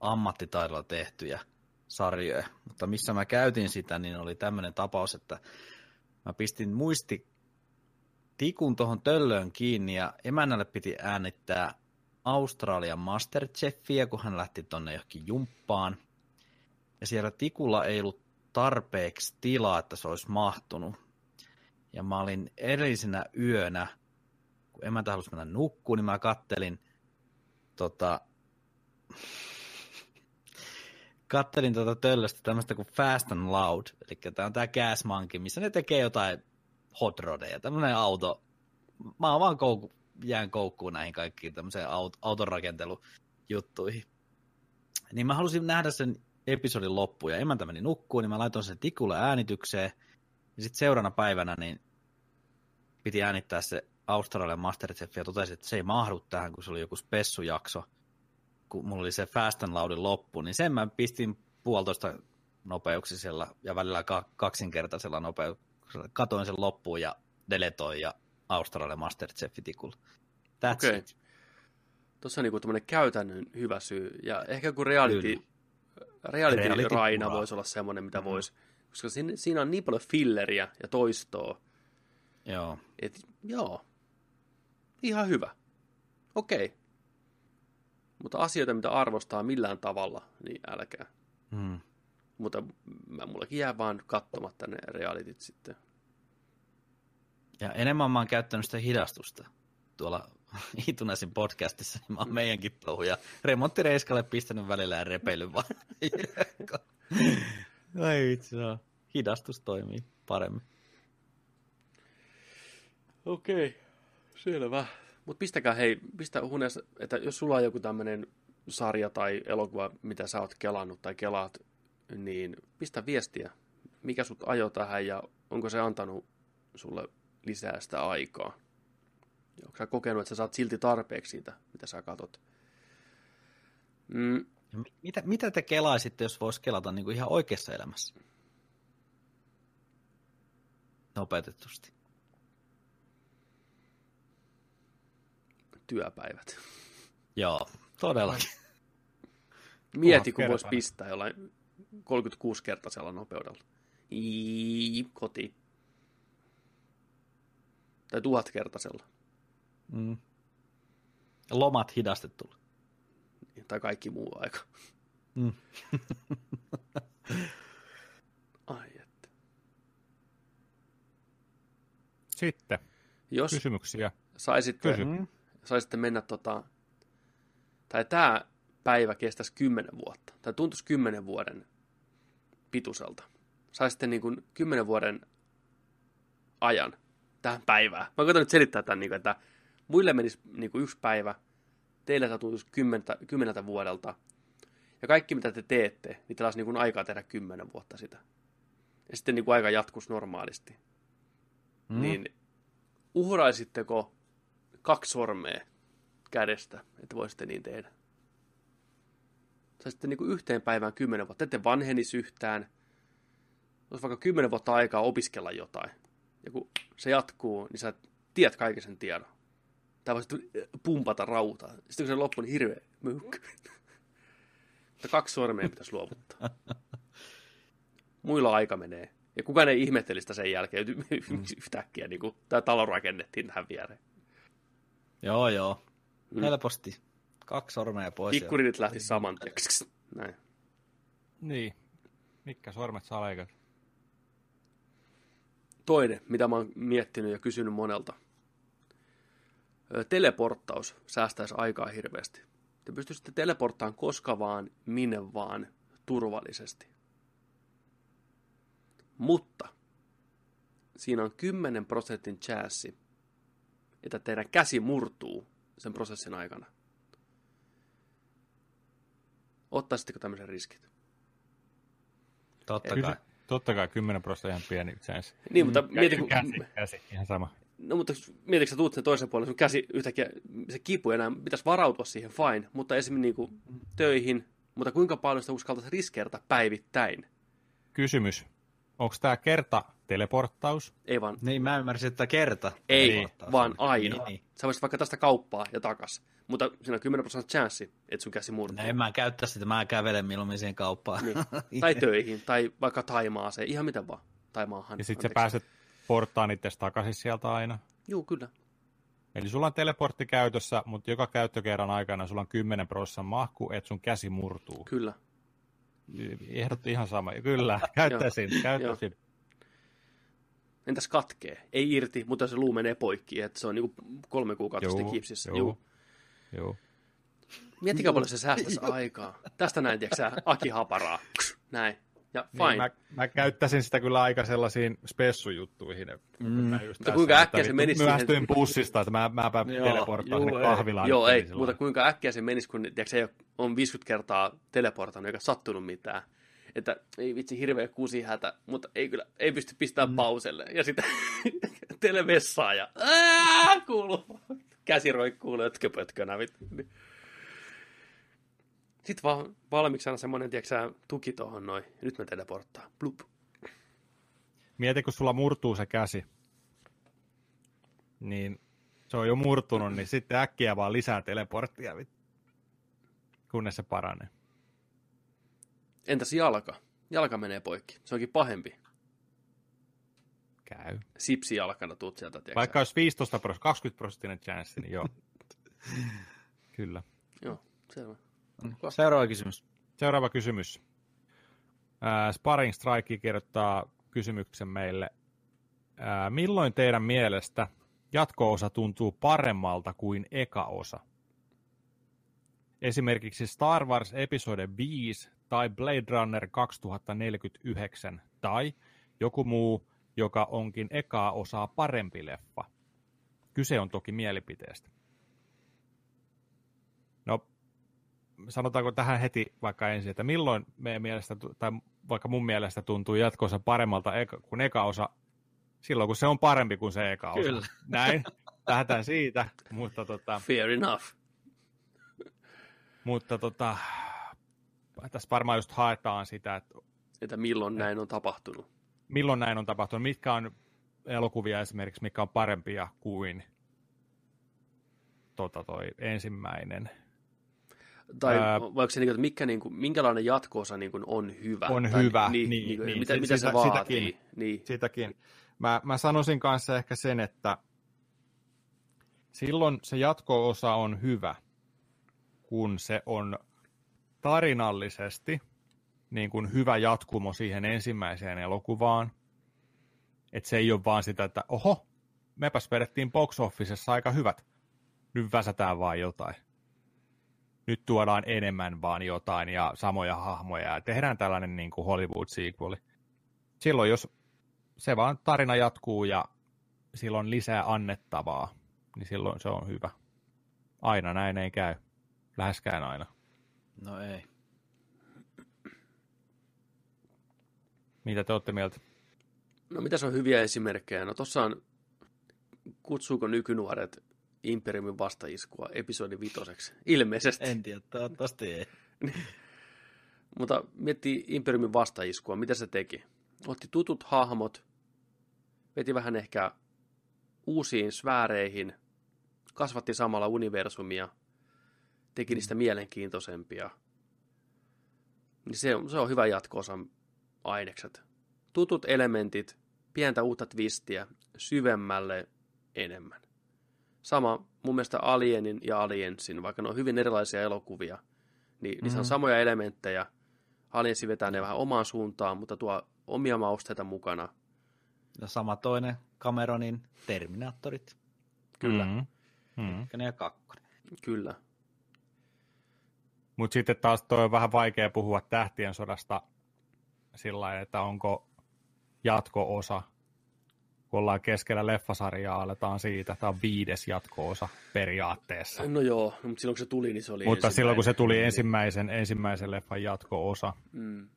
ammattitaidolla tehtyjä sarjoja. Mutta missä mä käytin sitä, niin oli tämmöinen tapaus, että mä pistin muisti tikun tuohon töllöön kiinni ja emännälle piti äänittää Australian Masterchefia, kun hän lähti tonne johonkin jumppaan. Ja siellä tikulla ei ollut tarpeeksi tilaa, että se olisi mahtunut. Ja mä olin edellisenä yönä, kun emäntä halusi mennä nukkuun, niin mä kattelin tota, kattelin tuota töllöstä tämmöistä kuin Fast and Loud, eli tämä on tämä Gas Monkey, missä ne tekee jotain hot rodeja, tämmöinen auto. Mä oon vaan koukku, jään koukkuun näihin kaikkiin tämmöiseen aut, autorakentelujuttuihin. Niin mä halusin nähdä sen episodin loppuun, ja emäntä meni nukkuun, niin mä laitoin sen tikulle äänitykseen, ja sitten seuraavana päivänä niin piti äänittää se Australian Masterchef, ja totesin, että se ei mahdu tähän, kun se oli joku spessujakso, kun mulla oli se Fast and Loudin loppu, niin sen mä pistin puolitoista nopeuksisella ja välillä ka- kaksinkertaisella nopeuksella. Katoin sen loppuun ja deletoin ja Australian Masterchefin tikulla. That's Okei. it. Tuossa on niinku tämmöinen käytännön hyvä syy. Ja ehkä kun reality, Kyllä. Reality, Reality raina voisi olla semmoinen, mitä Mhm. voisi. Koska siinä, siinä on niin paljon filleriä ja toistoa. Joo. Et, joo. Ihan hyvä. Okei. Mutta asioita, mitä arvostaa millään tavalla, niin älkää. Hmm. Mutta mä, mullekin jää vaan katsomatta ne realityt sitten. Ja enemmän mä oon käyttänyt sitä hidastusta tuolla Itunesin podcastissa, niin mä oon meidänkin touhuja remonttireiskalle pistänyt välillä ja repeillyt vaan. Ai vitsi, no. hidastus toimii paremmin. Okei, okay. selvä. Mutta pistäkää hei, pistä huoneessa, että jos sulla on joku tämmöinen sarja tai elokuva, mitä sä oot kelannut tai kelaat, niin pistä viestiä, mikä sut ajo tähän ja onko se antanut sulle lisää sitä aikaa. Ja onko sä kokenut, että sä saat silti tarpeeksi siitä, mitä sä katot? Mm. Mitä, mitä te kelaisitte, jos vois kelata niin kuin ihan oikeassa elämässä? Nopeutetusti. Työpäivät. Joo, todellakin. Mieti, kun voisi pistää jollain 36-kertaisella nopeudella. Ii, koti. Tai tuhatkertaisella. Mm. Lomat hidastettu. Tai kaikki muu aika. Mm. Ai että. Sitten. Jos Kysymyksiä. Saisitte, Kysy. saisitte mennä tota, tai tämä päivä kestäisi kymmenen vuotta, tai tuntuisi kymmenen vuoden pituiselta. Saisitte niin kuin kymmenen vuoden ajan tähän päivään. Mä koitan nyt selittää tämän, niin kuin, että muille menisi niin kuin yksi päivä, teille tämä tuntuisi kymmeneltä, kymmeneltä vuodelta, ja kaikki mitä te teette, niin teillä olisi niin kuin aikaa tehdä kymmenen vuotta sitä. Ja sitten niin kuin aika jatkuisi normaalisti. Mm. Niin uhraisitteko kaksi sormea kädestä, että voisitte niin tehdä? Saisitte niin kuin yhteen päivään kymmenen vuotta. Te ette vanhenisi yhtään. Olisi vaikka kymmenen vuotta aikaa opiskella jotain. Ja kun se jatkuu, niin sä tiedät kaiken sen tiedon. Tai voisit pumpata rautaa. Sitten kun se loppuu, niin hirveä myykky. Mutta kaksi sormea pitäisi luovuttaa. Muilla aika menee. Ja kukaan ei ihmetteli sitä sen jälkeen, että yhtäkkiä niin kuin, tämä talo rakennettiin tähän viereen. Joo, joo. Helposti. Kaksi sormea pois. ja- Pikkuridit lähti saman Näin. Niin. Mitkä sormet saa leikata? Toinen, mitä mä oon miettinyt ja kysynyt monelta. Teleporttaus säästäisi aikaa hirveästi. Te pystyisitte teleporttaan koska vaan, minne vaan, turvallisesti. Mutta siinä on 10 prosentin chanssi, että teidän käsi murtuu sen prosessin aikana. Ottaisitteko tämmöisen riskit? Totta kai. Totta kai 10 prosenttia ihan pieni chance. Niin, mutta Kä- mieti, kun- käsi, käsi, ihan sama. No mutta mietitkö sä tuut sen toisen puolen, sun käsi yhtäkkiä, se kipu enää, pitäisi varautua siihen fine, mutta esimerkiksi niin töihin, mutta kuinka paljon sitä uskaltaisi riskeerata päivittäin? Kysymys. Onko tämä kerta teleporttaus? Ei vaan, Niin, mä ymmärsin, että kerta. ei, vaan aina. Niin, niin. Sä voisit vaikka tästä kauppaa ja takas, mutta siinä on 10 prosenttia chanssi, että sun käsi murtuu. No en mä käyttä sitä, mä kävelen mieluummin siihen kauppaan. Niin. Tai töihin, tai vaikka Taimaaseen, ihan mitä vaan. Taimaahan. Ja sitten sä pääset porttaan itse takaisin sieltä aina. Juu, kyllä. Eli sulla on teleportti käytössä, mutta joka käyttökerran aikana sulla on 10 prosenttia mahku, että sun käsi murtuu. Kyllä. Ehdotti ihan sama. Kyllä, käyttäisin, käyttäisin. Entäs katkee? Ei irti, mutta se luu menee poikki, että se on niinku kolme kuukautta Joo, sitten kipsissä. joo. Juu. Joo. Miettikää paljon se säästäisi aikaa. Tästä näin, tiedätkö Aki Haparaa. Näin. Ja fine. Niin, mä, mä, käyttäisin sitä kyllä aika sellaisiin spessujuttuihin. Mm. Mä just Mutta kuinka äkkiä että se menisi Myöhästyin siihen- bussista, että mä, Joo, teleporttaan sinne kahvilaan. Joo, ei, niin silloin- mutta kuinka äkkiä se menisi, kun tiedätkö, ei ole- on 50 kertaa teleportannut eikä sattunut mitään. Että ei vitsi hirveä kusihätä, mutta ei kyllä, ei pysty pistämään mm. pauselle. Ja sitten televessaa ja ää, kuuluu. Käsi roikkuu lötköpötkönä. vittu. Sitten vaan valmiiksi aina semmoinen, tiedätkö tuki tuohon noin. Nyt me teleporttaa. Blup. Mieti, kun sulla murtuu se käsi, niin se on jo murtunut, niin sitten äkkiä vaan lisää teleporttia, kunnes se paranee. Entäs jalka? Jalka menee poikki. Se onkin pahempi. Käy. Sipsijalkana tuut sieltä, tiedätkö Vaikka olisi 15 prosenttia, 20 prosenttinen chance, niin joo. Kyllä. Joo, selvä. Seuraava kysymys. Seuraava kysymys. Ää, Sparring Strike kirjoittaa kysymyksen meille. Ää, milloin teidän mielestä jatko-osa tuntuu paremmalta kuin eka osa? Esimerkiksi Star Wars Episode 5 tai Blade Runner 2049 tai joku muu, joka onkin ekaa osaa parempi leffa. Kyse on toki mielipiteestä. No, sanotaanko tähän heti vaikka ensin, että milloin meidän mielestä, tai vaikka mun mielestä tuntuu jatkoosa paremmalta eka, kuin eka osa, silloin kun se on parempi kuin se eka osa. Kyllä. Näin, lähdetään siitä, mutta tota, Fair enough. mutta tota, tässä varmaan just haetaan sitä, että Että milloin näin on tapahtunut. milloin näin on tapahtunut, mitkä on elokuvia esimerkiksi, mikä on parempia kuin tota, toi ensimmäinen. Tai Ää, vaikka se, niin kuin, että mikä, niin kuin, minkälainen jatkoosa niin kuin, on hyvä. on Tai, hyvä. Niin, niin, niin, niin, mitä, si- mitä se sitä- vaatii. Sitäkin, Niin. sitäkin. Mä, mä sanoisin kanssa ehkä sen, että silloin se jatko-osa on hyvä, kun se on tarinallisesti niin kuin hyvä jatkumo siihen ensimmäiseen elokuvaan. Että se ei ole vaan sitä, että oho, mepäs vedettiin box officessa aika hyvät. Nyt väsätään vaan jotain. Nyt tuodaan enemmän vaan jotain ja samoja hahmoja ja tehdään tällainen niin kuin Hollywood-sequeli. Silloin jos se vaan tarina jatkuu ja silloin lisää annettavaa, niin silloin se on hyvä. Aina näin ei käy. Läheskään aina. No ei. Mitä te olette mieltä? No mitä se on hyviä esimerkkejä? No tossa on, kutsuuko nykynuoret Imperiumin vastaiskua episodi vitoseksi? Ilmeisesti. En tiedä, toivottavasti ei. Mutta miettii Imperiumin vastaiskua, mitä se teki? Otti tutut hahmot, veti vähän ehkä uusiin sfääreihin, kasvatti samalla universumia, teki niistä mielenkiintoisempia. Niin se, on, se on hyvä jatko-osan ainekset. Tutut elementit, pientä uutta twistiä, syvemmälle enemmän. Sama mun mielestä Alienin ja Aliensin, vaikka ne on hyvin erilaisia elokuvia, niin niissä on Mhm. samoja elementtejä. Aliensi vetää ne vähän omaan suuntaan, mutta tuo omia mausteita mukana. Ja sama toinen Cameronin Terminaattorit. Kyllä, Mm. Mm. Ykkönen ja kakkonen. kyllä. Mutta sitten taas toi on vähän vaikea puhua tähtien sodasta sillä lailla, että onko jatko-osa, kun ollaan keskellä leffasarjaa, aletaan siitä. Tämä on viides jatko-osa periaatteessa. No joo, no, mutta silloin kun se tuli, niin se oli Mutta silloin kun se tuli ensimmäinen. ensimmäisen, ensimmäisen leffan jatko-osa. Mm.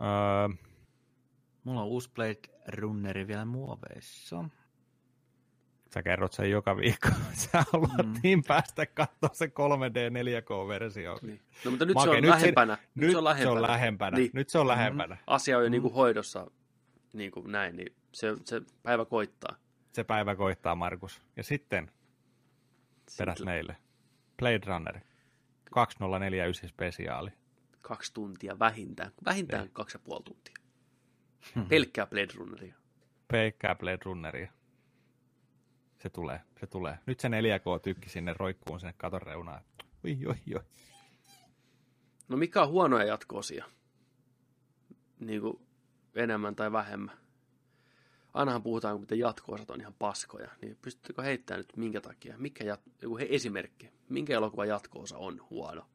Öö, Mulla on uusi Blade Runneri vielä muoveissa. sä kerrot sen joka viikko. Sä haluat Mm. niin päästä katsoa se 3D 4K-versio. Niin. No mutta nyt Make, se on nyt se- lähempänä. Nyt se on lähempänä. Niin. Nyt se on lähempänä. Asia on jo niin kuin hoidossa, niin kuin näin, niin se, se päivä koittaa. Se päivä koittaa, Markus. Ja sitten perät Sitten meille. Blade Runner. 2049 spesiaali. Kaksi tuntia vähintään. Vähintään Niin. kaksi ja puoli tuntia. Hmm. Pelkkää Blade Runneria. Pelkkää Blade Runneria. Se tulee, se tulee. Nyt se 4K-tykki sinne roikkuun sinne katon reunaan. Oi, oi, oi. No mikä on huonoja jatko-osia? Niin kuin enemmän tai vähemmän. Ainahan puhutaan, miten jatko-osat on ihan paskoja. Niin pystyttekö heittämään nyt minkä takia? Mikä jat- joku he- esimerkki. Minkä elokuvan jatko-osa on huono?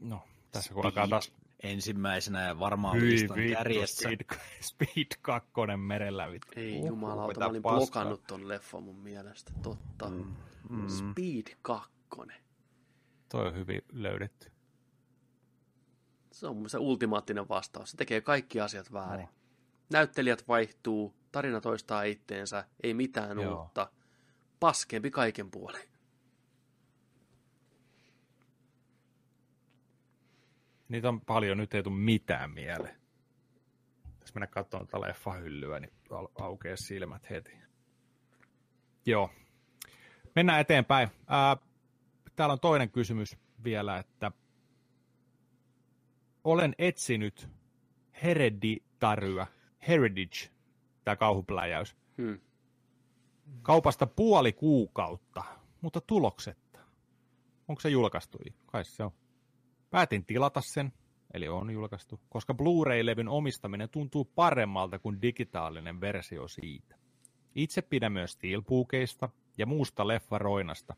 No, tässä kun alkaa taas Ensimmäisenä ja varmaan Hyi listan vittu, kärjessä. Speed, Speed 2 merellä. Vittu. Ei Uhuh, jumalauta, mä olin paskaa. blokannut ton leffon mun mielestä. Totta. Mm. Speed 2. Toi on hyvin löydetty. Se on mun se ultimaattinen vastaus. Se tekee kaikki asiat väärin. No. Näyttelijät vaihtuu, tarina toistaa itteensä, ei mitään Joo. uutta. Paskempi kaiken puolin. Niitä on paljon, nyt ei tule mitään mieleen. Jos mennä katsomaan tätä leffahyllyä, niin au- aukeaa silmät heti. Joo. Mennään eteenpäin. Ää, täällä on toinen kysymys vielä, että olen etsinyt Hereditaryä, Heritage, tämä kauhupläjäys, Hmm. kaupasta puoli kuukautta, mutta tuloksetta. Onko se julkaistu? Kai se on. Päätin tilata sen eli on julkaistu, koska Blu-ray-levyn omistaminen tuntuu paremmalta kuin digitaalinen versio siitä. Itse pidän myös steelbookeista ja muusta leffaroinasta.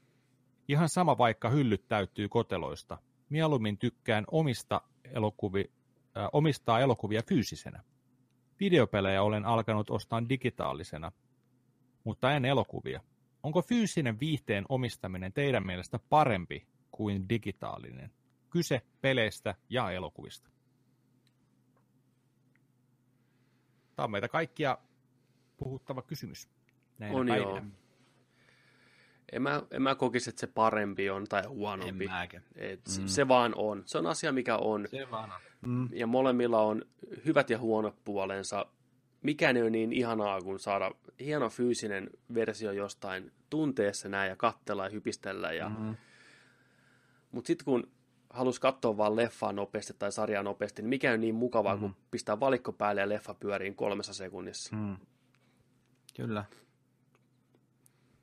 Ihan sama vaikka hyllyt täyttyy koteloista. Mieluummin tykkään omista elokuvi, äh, omistaa elokuvia fyysisenä. Videopelejä olen alkanut ostaa digitaalisena, mutta en elokuvia. Onko fyysinen viihteen omistaminen teidän mielestä parempi kuin digitaalinen? Kyse peleistä ja elokuvista. Tämä on meitä kaikkia puhuttava kysymys. Näinä on päivinä. joo. En mä, en mä kokisi, että se parempi on tai huonompi. Et mm. Se vaan on. Se on asia, mikä on. Se vaan on. Mm. Ja molemmilla on hyvät ja huonot puolensa. Mikään ei ole niin ihanaa kuin saada hieno fyysinen versio jostain tunteessa näin ja katsella ja hypistellä. Ja... Mm. Mutta sitten kun halusi katsoa vaan leffaa nopeasti tai sarjaa nopeasti, niin mikä on niin mukavaa, mm. kun pistää valikko päälle ja leffa pyöriin kolmessa sekunnissa. Mm. Kyllä.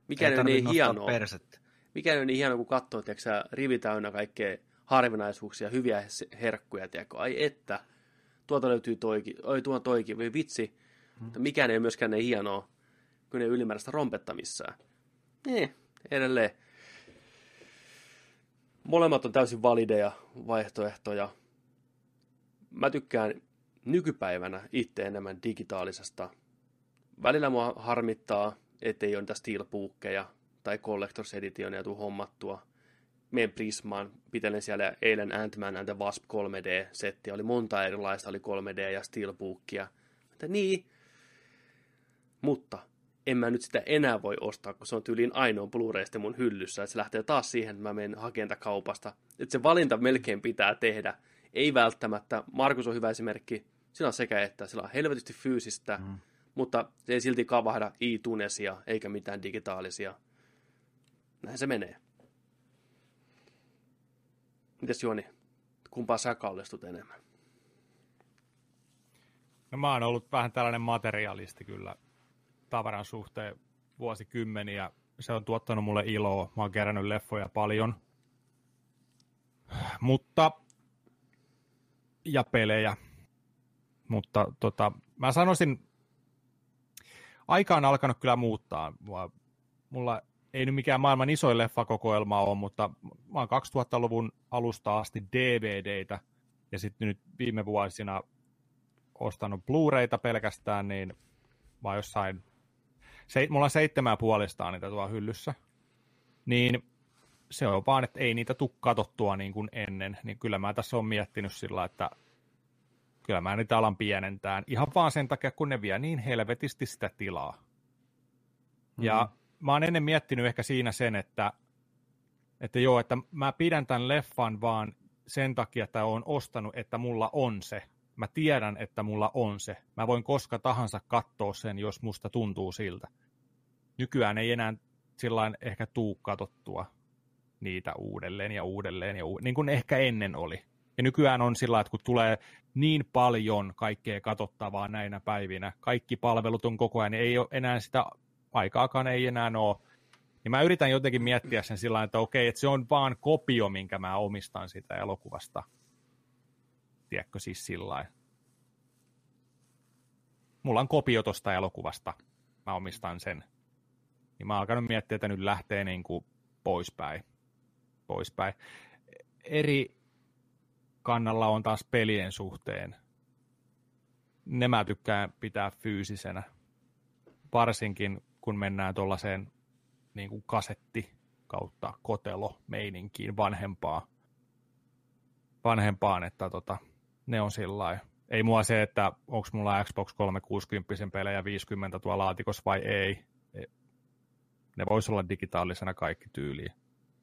Mikä on niin hienoa. Persettä. Mikä on niin hienoa, kun katsoo, että rivi täynnä kaikkea harvinaisuuksia, hyviä herkkuja, tiedätkö? ai että, tuolta löytyy toikin, oi tuo toikin, voi vitsi, mm. mutta mikään ei ole myöskään niin hienoa, kun ne ylimääräistä rompetta missään. Niin, edelleen. Molemmat on täysin valideja vaihtoehtoja. Mä tykkään nykypäivänä itse enemmän digitaalisesta. Välillä mua harmittaa, ettei ole niitä steelbookkeja tai Collector's Editionia tuu hommattua. Meen Prismaan, pitelen siellä eilen Ant-Man and the Wasp 3D-settiä, oli monta erilaista, oli 3D ja steelbookia. Mutta niin, mutta en mä nyt sitä enää voi ostaa, kun se on tyyliin ainoa blu mun hyllyssä, että se lähtee taas siihen, että mä menen hakemaan kaupasta. Että se valinta melkein pitää tehdä. Ei välttämättä. Markus on hyvä esimerkki. Sillä on sekä että, sillä on helvetisti fyysistä, mm mutta se ei silti kavahda i-tunesia eikä mitään digitaalisia. Näin se menee. Mites Juoni, kumpaa sä kallistut enemmän? No mä oon ollut vähän tällainen materialisti kyllä tavaran suhteen vuosikymmeniä. Se on tuottanut mulle iloa. Mä oon kerännyt leffoja paljon. Mutta, ja pelejä. Mutta tota, mä sanoisin aika on alkanut kyllä muuttaa. Mulla ei nyt mikään maailman isoin leffakokoelma ole, mutta mä oon 2000-luvun alusta asti DVDitä ja sitten nyt viime vuosina ostanut Blu-rayta pelkästään, niin oon jossain, se, mulla on seitsemän puolestaan niitä tuolla hyllyssä, niin se on vaan, että ei niitä tule katsottua niin kuin ennen, niin kyllä mä tässä on miettinyt sillä, että kyllä mä niitä alan pienentään. Ihan vaan sen takia, kun ne vie niin helvetisti sitä tilaa. Mm-hmm. Ja mä oon ennen miettinyt ehkä siinä sen, että, että joo, että mä pidän tämän leffan vaan sen takia, että oon ostanut, että mulla on se. Mä tiedän, että mulla on se. Mä voin koska tahansa katsoa sen, jos musta tuntuu siltä. Nykyään ei enää sillä ehkä tuu katsottua niitä uudelleen ja uudelleen, ja uudelleen, niin kuin ehkä ennen oli. Ja nykyään on sillä että kun tulee niin paljon kaikkea katsottavaa näinä päivinä, kaikki palvelut on koko ajan, niin ei ole enää sitä aikaakaan ei enää ole. Niin mä yritän jotenkin miettiä sen sillä että okei, että se on vaan kopio, minkä mä omistan sitä elokuvasta. Tiedätkö siis sillä Mulla on kopio tosta elokuvasta. Mä omistan sen. Niin mä oon alkanut miettiä, että nyt lähtee niin kuin poispäin. poispäin. Eri kannalla on taas pelien suhteen. Ne mä tykkään pitää fyysisenä. Varsinkin kun mennään tuollaiseen niin kuin kasetti kautta kotelo meininkiin vanhempaa, vanhempaan, että tota, ne on sillä Ei mua se, että onko mulla Xbox 360 pelejä 50 tuolla laatikossa vai ei. E, ne voisi olla digitaalisena kaikki tyyliin.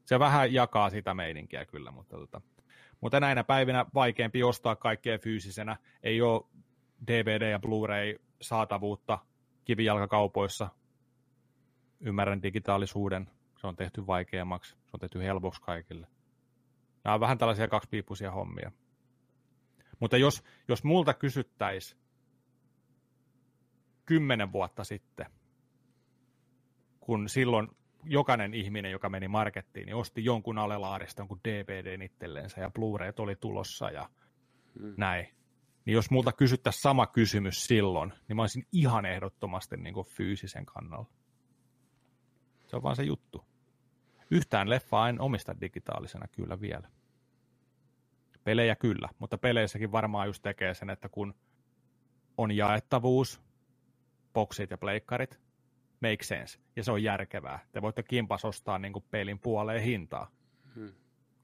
Se vähän jakaa sitä meininkiä kyllä, mutta tota, mutta näinä päivinä vaikeampi ostaa kaikkea fyysisenä. Ei ole DVD- ja Blu-ray saatavuutta kivijalkakaupoissa. Ymmärrän digitaalisuuden. Se on tehty vaikeammaksi. Se on tehty helpoksi kaikille. Nämä on vähän tällaisia kaksipiippuisia hommia. Mutta jos, jos multa kysyttäisiin kymmenen vuotta sitten, kun silloin jokainen ihminen, joka meni markettiin, niin osti jonkun alelaarista jonkun DVD itselleensä ja Blu-rayt oli tulossa ja mm. näin. Niin jos multa kysyttäisiin sama kysymys silloin, niin mä olisin ihan ehdottomasti niin kuin fyysisen kannalla. Se on vaan se juttu. Yhtään leffaa en omista digitaalisena kyllä vielä. Pelejä kyllä, mutta peleissäkin varmaan just tekee sen, että kun on jaettavuus, boksit ja pleikkarit, make sense, ja se on järkevää. Te voitte kimpas ostaa niin kuin pelin puoleen hintaa. Hmm.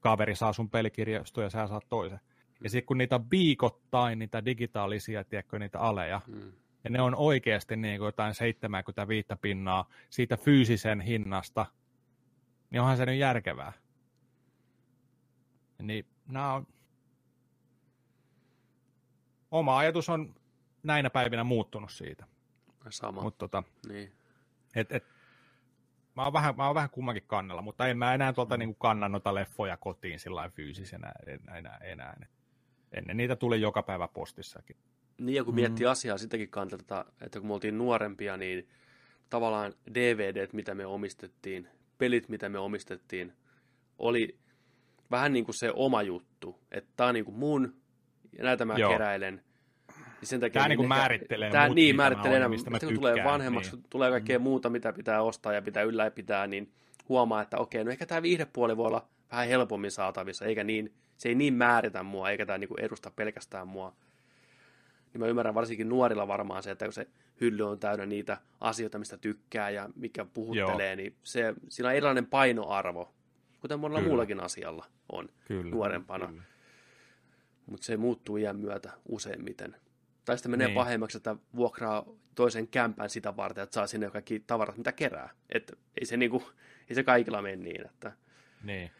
Kaveri saa sun pelikirjasto ja sä saat toisen. Hmm. Ja sitten kun niitä viikoittain, niitä digitaalisia, tiedätkö, niitä aleja, hmm. ja ne on oikeasti niin kuin jotain 75 pinnaa siitä fyysisen hinnasta, niin onhan se nyt järkevää. Niin nämä on... Oma ajatus on näinä päivinä muuttunut siitä. Sama. Mut tota, niin. Et, et, mä, oon vähän, mä oon vähän kummankin kannalla, mutta en mä enää tuolta mm. niin kannan noita leffoja kotiin sillä fyysisenä enää, enää, enää. Ennen niitä tuli joka päivä postissakin. Niin, ja kun miettii mm. asiaa sitäkin kantelta, että kun me oltiin nuorempia, niin tavallaan DVD, mitä me omistettiin, pelit, mitä me omistettiin, oli vähän niin kuin se oma juttu. Että tämä on niin kuin mun, ja näitä mä Joo. keräilen. Niin sen takia tämä niin ehkä, määrittelee tämä, niin, määrittelee enemmän. Mistä mä tykkään, tulee vanhemmaksi, niin. tulee kaikkea mm. muuta, mitä pitää ostaa ja pitää ylläpitää, niin huomaa, että okei, no ehkä tämä viihdepuoli voi olla vähän helpommin saatavissa, eikä niin, se ei niin määritä mua, eikä tämä niin edusta pelkästään mua. Niin mä ymmärrän varsinkin nuorilla varmaan se, että kun se hylly on täynnä niitä asioita, mistä tykkää ja mikä puhuttelee, Joo. niin se, siinä on erilainen painoarvo, kuten monella kyllä. muullakin asialla on kyllä, nuorempana. Mutta se muuttuu iän myötä useimmiten. Tai sitten menee niin. pahemmaksi, että vuokraa toisen kämpän sitä varten, että saa sinne kaikki tavarat, mitä kerää. Että ei se, niinku, ei se kaikilla mene niin. Että... Niin.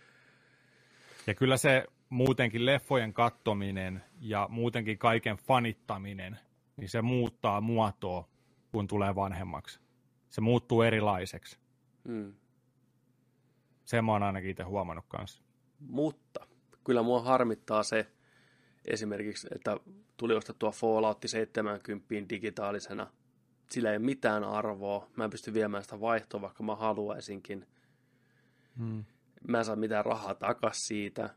Ja kyllä se muutenkin leffojen kattominen ja muutenkin kaiken fanittaminen, niin se muuttaa muotoa, kun tulee vanhemmaksi. Se muuttuu erilaiseksi. Hmm. Se mä oon ainakin itse huomannut kanssa. Mutta kyllä mua harmittaa se esimerkiksi, että tuli ostettua Fallout 70 digitaalisena. Sillä ei ole mitään arvoa. Mä en pysty viemään sitä vaihtoa, vaikka mä haluaisinkin. Hmm. Mä en saa mitään rahaa takas siitä.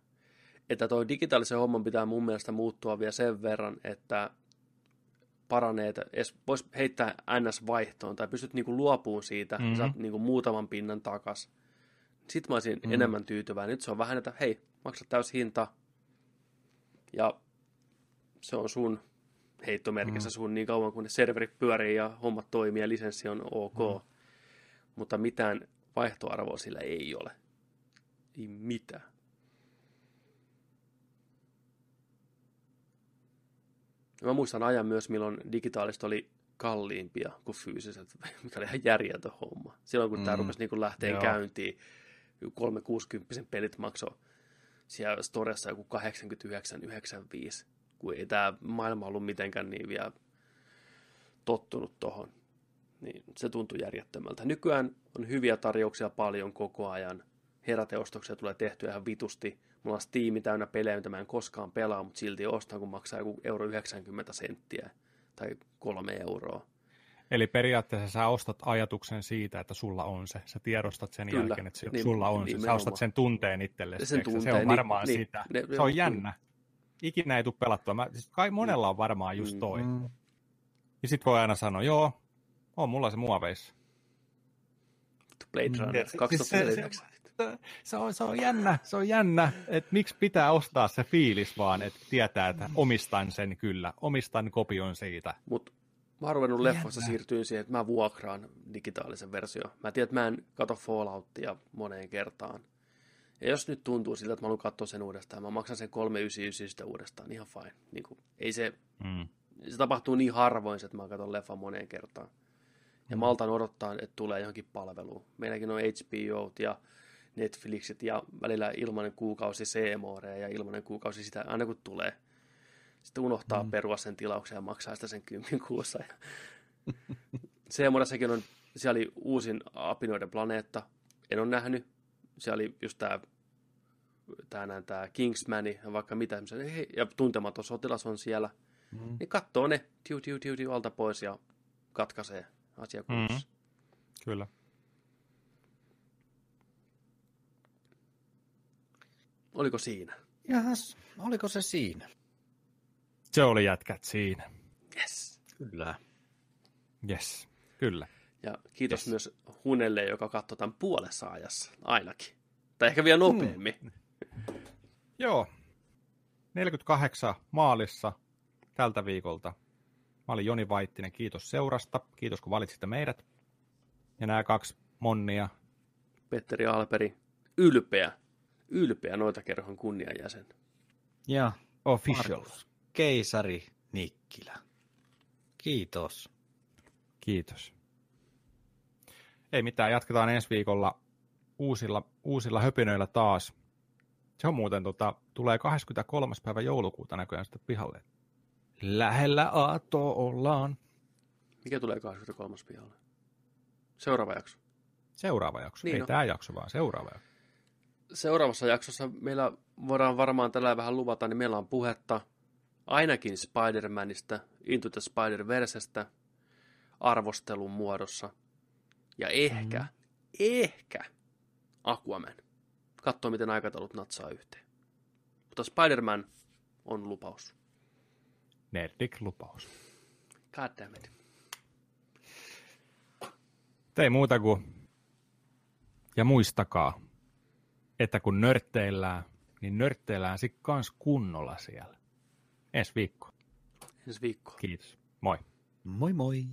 Että toi digitaalisen homman pitää mun mielestä muuttua vielä sen verran, että paranee, että edes voisi heittää NS-vaihtoon tai pystyt niinku luopuun siitä, mm-hmm. saat niinku muutaman pinnan takas. Sitten mä olisin mm-hmm. enemmän tyytyväinen. Nyt se on vähän, että hei, maksa täys hinta, ja se on sun heittomerkissä mm. sun niin kauan, kun ne serverit pyörii ja hommat toimii ja lisenssi on ok. Mm. Mutta mitään vaihtoarvoa sillä ei ole. Ei mitään. Ja mä muistan ajan myös, milloin digitaalista oli kalliimpia kuin fyysiset, mikä oli ihan järjetön homma. Silloin kun mm. tämä rupesi niin lähteen käyntiin, 360 pelit maksoi siellä Storessa joku 89-95, kun ei tämä maailma ollut mitenkään niin vielä tottunut tohon. Niin se tuntui järjettömältä. Nykyään on hyviä tarjouksia paljon koko ajan. Heräteostoksia tulee tehtyä ihan vitusti. Mulla on Steam täynnä pelejä, mitä mä en koskaan pelaa, mutta silti ostan, kun maksaa joku euro 90 senttiä tai kolme euroa. Eli periaatteessa sä ostat ajatuksen siitä, että sulla on se. Sä tiedostat sen Kyllä. jälkeen, että se, niin, sulla on niin, se. Sä ostat sen tunteen itsellesi. Sen tunteen, se on niin, varmaan niin, sitä. Ne, se on jännä. Ikinä ei tule pelattua. Mä, siis kai monella on varmaan just toi. Mm. Ja sit voi aina sanoa, joo, on mulla se muoveissa. Blade Runner 2049. Se, se, se, on, se on jännä, se on jännä, että miksi pitää ostaa se fiilis vaan, että tietää, että omistan sen kyllä, omistan kopion siitä. Mutta Mä oon ruvennut leffoissa siirtyyn siihen, että mä vuokraan digitaalisen versio. Mä tiedän, että mä en kato Falloutia moneen kertaan. Ja jos nyt tuntuu siltä, että mä haluan katsoa sen uudestaan, mä maksan sen 399 uudestaan, niin ihan fine. Niin kuin, ei se, mm. se tapahtuu niin harvoin, että mä katson leffan moneen kertaan. Ja mm. maltan odottaa, että tulee johonkin palveluun. Meilläkin on HBO ja Netflixit ja välillä ilmainen kuukausi CMORE ja ilmainen kuukausi sitä aina kun tulee – sitten unohtaa mm. perua sen tilauksen ja maksaa sitä sen kymmin kuussa. Seemodassakin on, siellä oli uusin apinoiden planeetta. En ole nähnyt. Se oli just tämä tää, tää Kingsmani ja vaikka mitä. Ja tuntematon sotilas on siellä. Mm. Niin katsoo ne tiu, tiu, tiu, tiu, alta pois ja katkaisee asiakunnassa. Mm. Kyllä. Oliko siinä? Jahas, oliko se siinä? Se oli jätkät siinä. Yes. Kyllä. Yes, kyllä. Ja kiitos Yes. myös Hunelle, joka katsoi tämän puolessa ajassa ainakin. Tai ehkä vielä nopeammin. Mm. Joo. 48 maalissa tältä viikolta. Mä olin Joni Vaittinen, kiitos seurasta. Kiitos kun valitsitte meidät. Ja nämä kaksi monnia. Petteri Alperi, ylpeä, ylpeä noita kerhon kunnianjäsen. Ja Official. Markus Keisari Nikkilä. Kiitos. Kiitos. Ei mitään, jatketaan ensi viikolla uusilla, uusilla höpinöillä taas. Se on muuten, tota, tulee 23. päivä joulukuuta näköjään sitten pihalle. Lähellä Aato ollaan. Mikä tulee 23. pihalle? Seuraava jakso. Seuraava jakso. Niin Ei on. tämä jakso, vaan seuraava jakso. Seuraavassa jaksossa meillä voidaan varmaan tällä vähän luvata, niin meillä on puhetta ainakin Spider-Manista, Into the Spider-Versestä arvostelun muodossa. Ja ehkä, mm. ehkä Aquaman. Katsoa, miten aikataulut natsaa yhteen. Mutta Spider-Man on lupaus. Nerdik lupaus. God damn it. Ei muuta kuin, ja muistakaa, että kun nörtteillään, niin nörtteillään sit kans kunnolla siellä. Ensi viikko. Ensi viikkoa. Kiitos. Moi. Moi moi.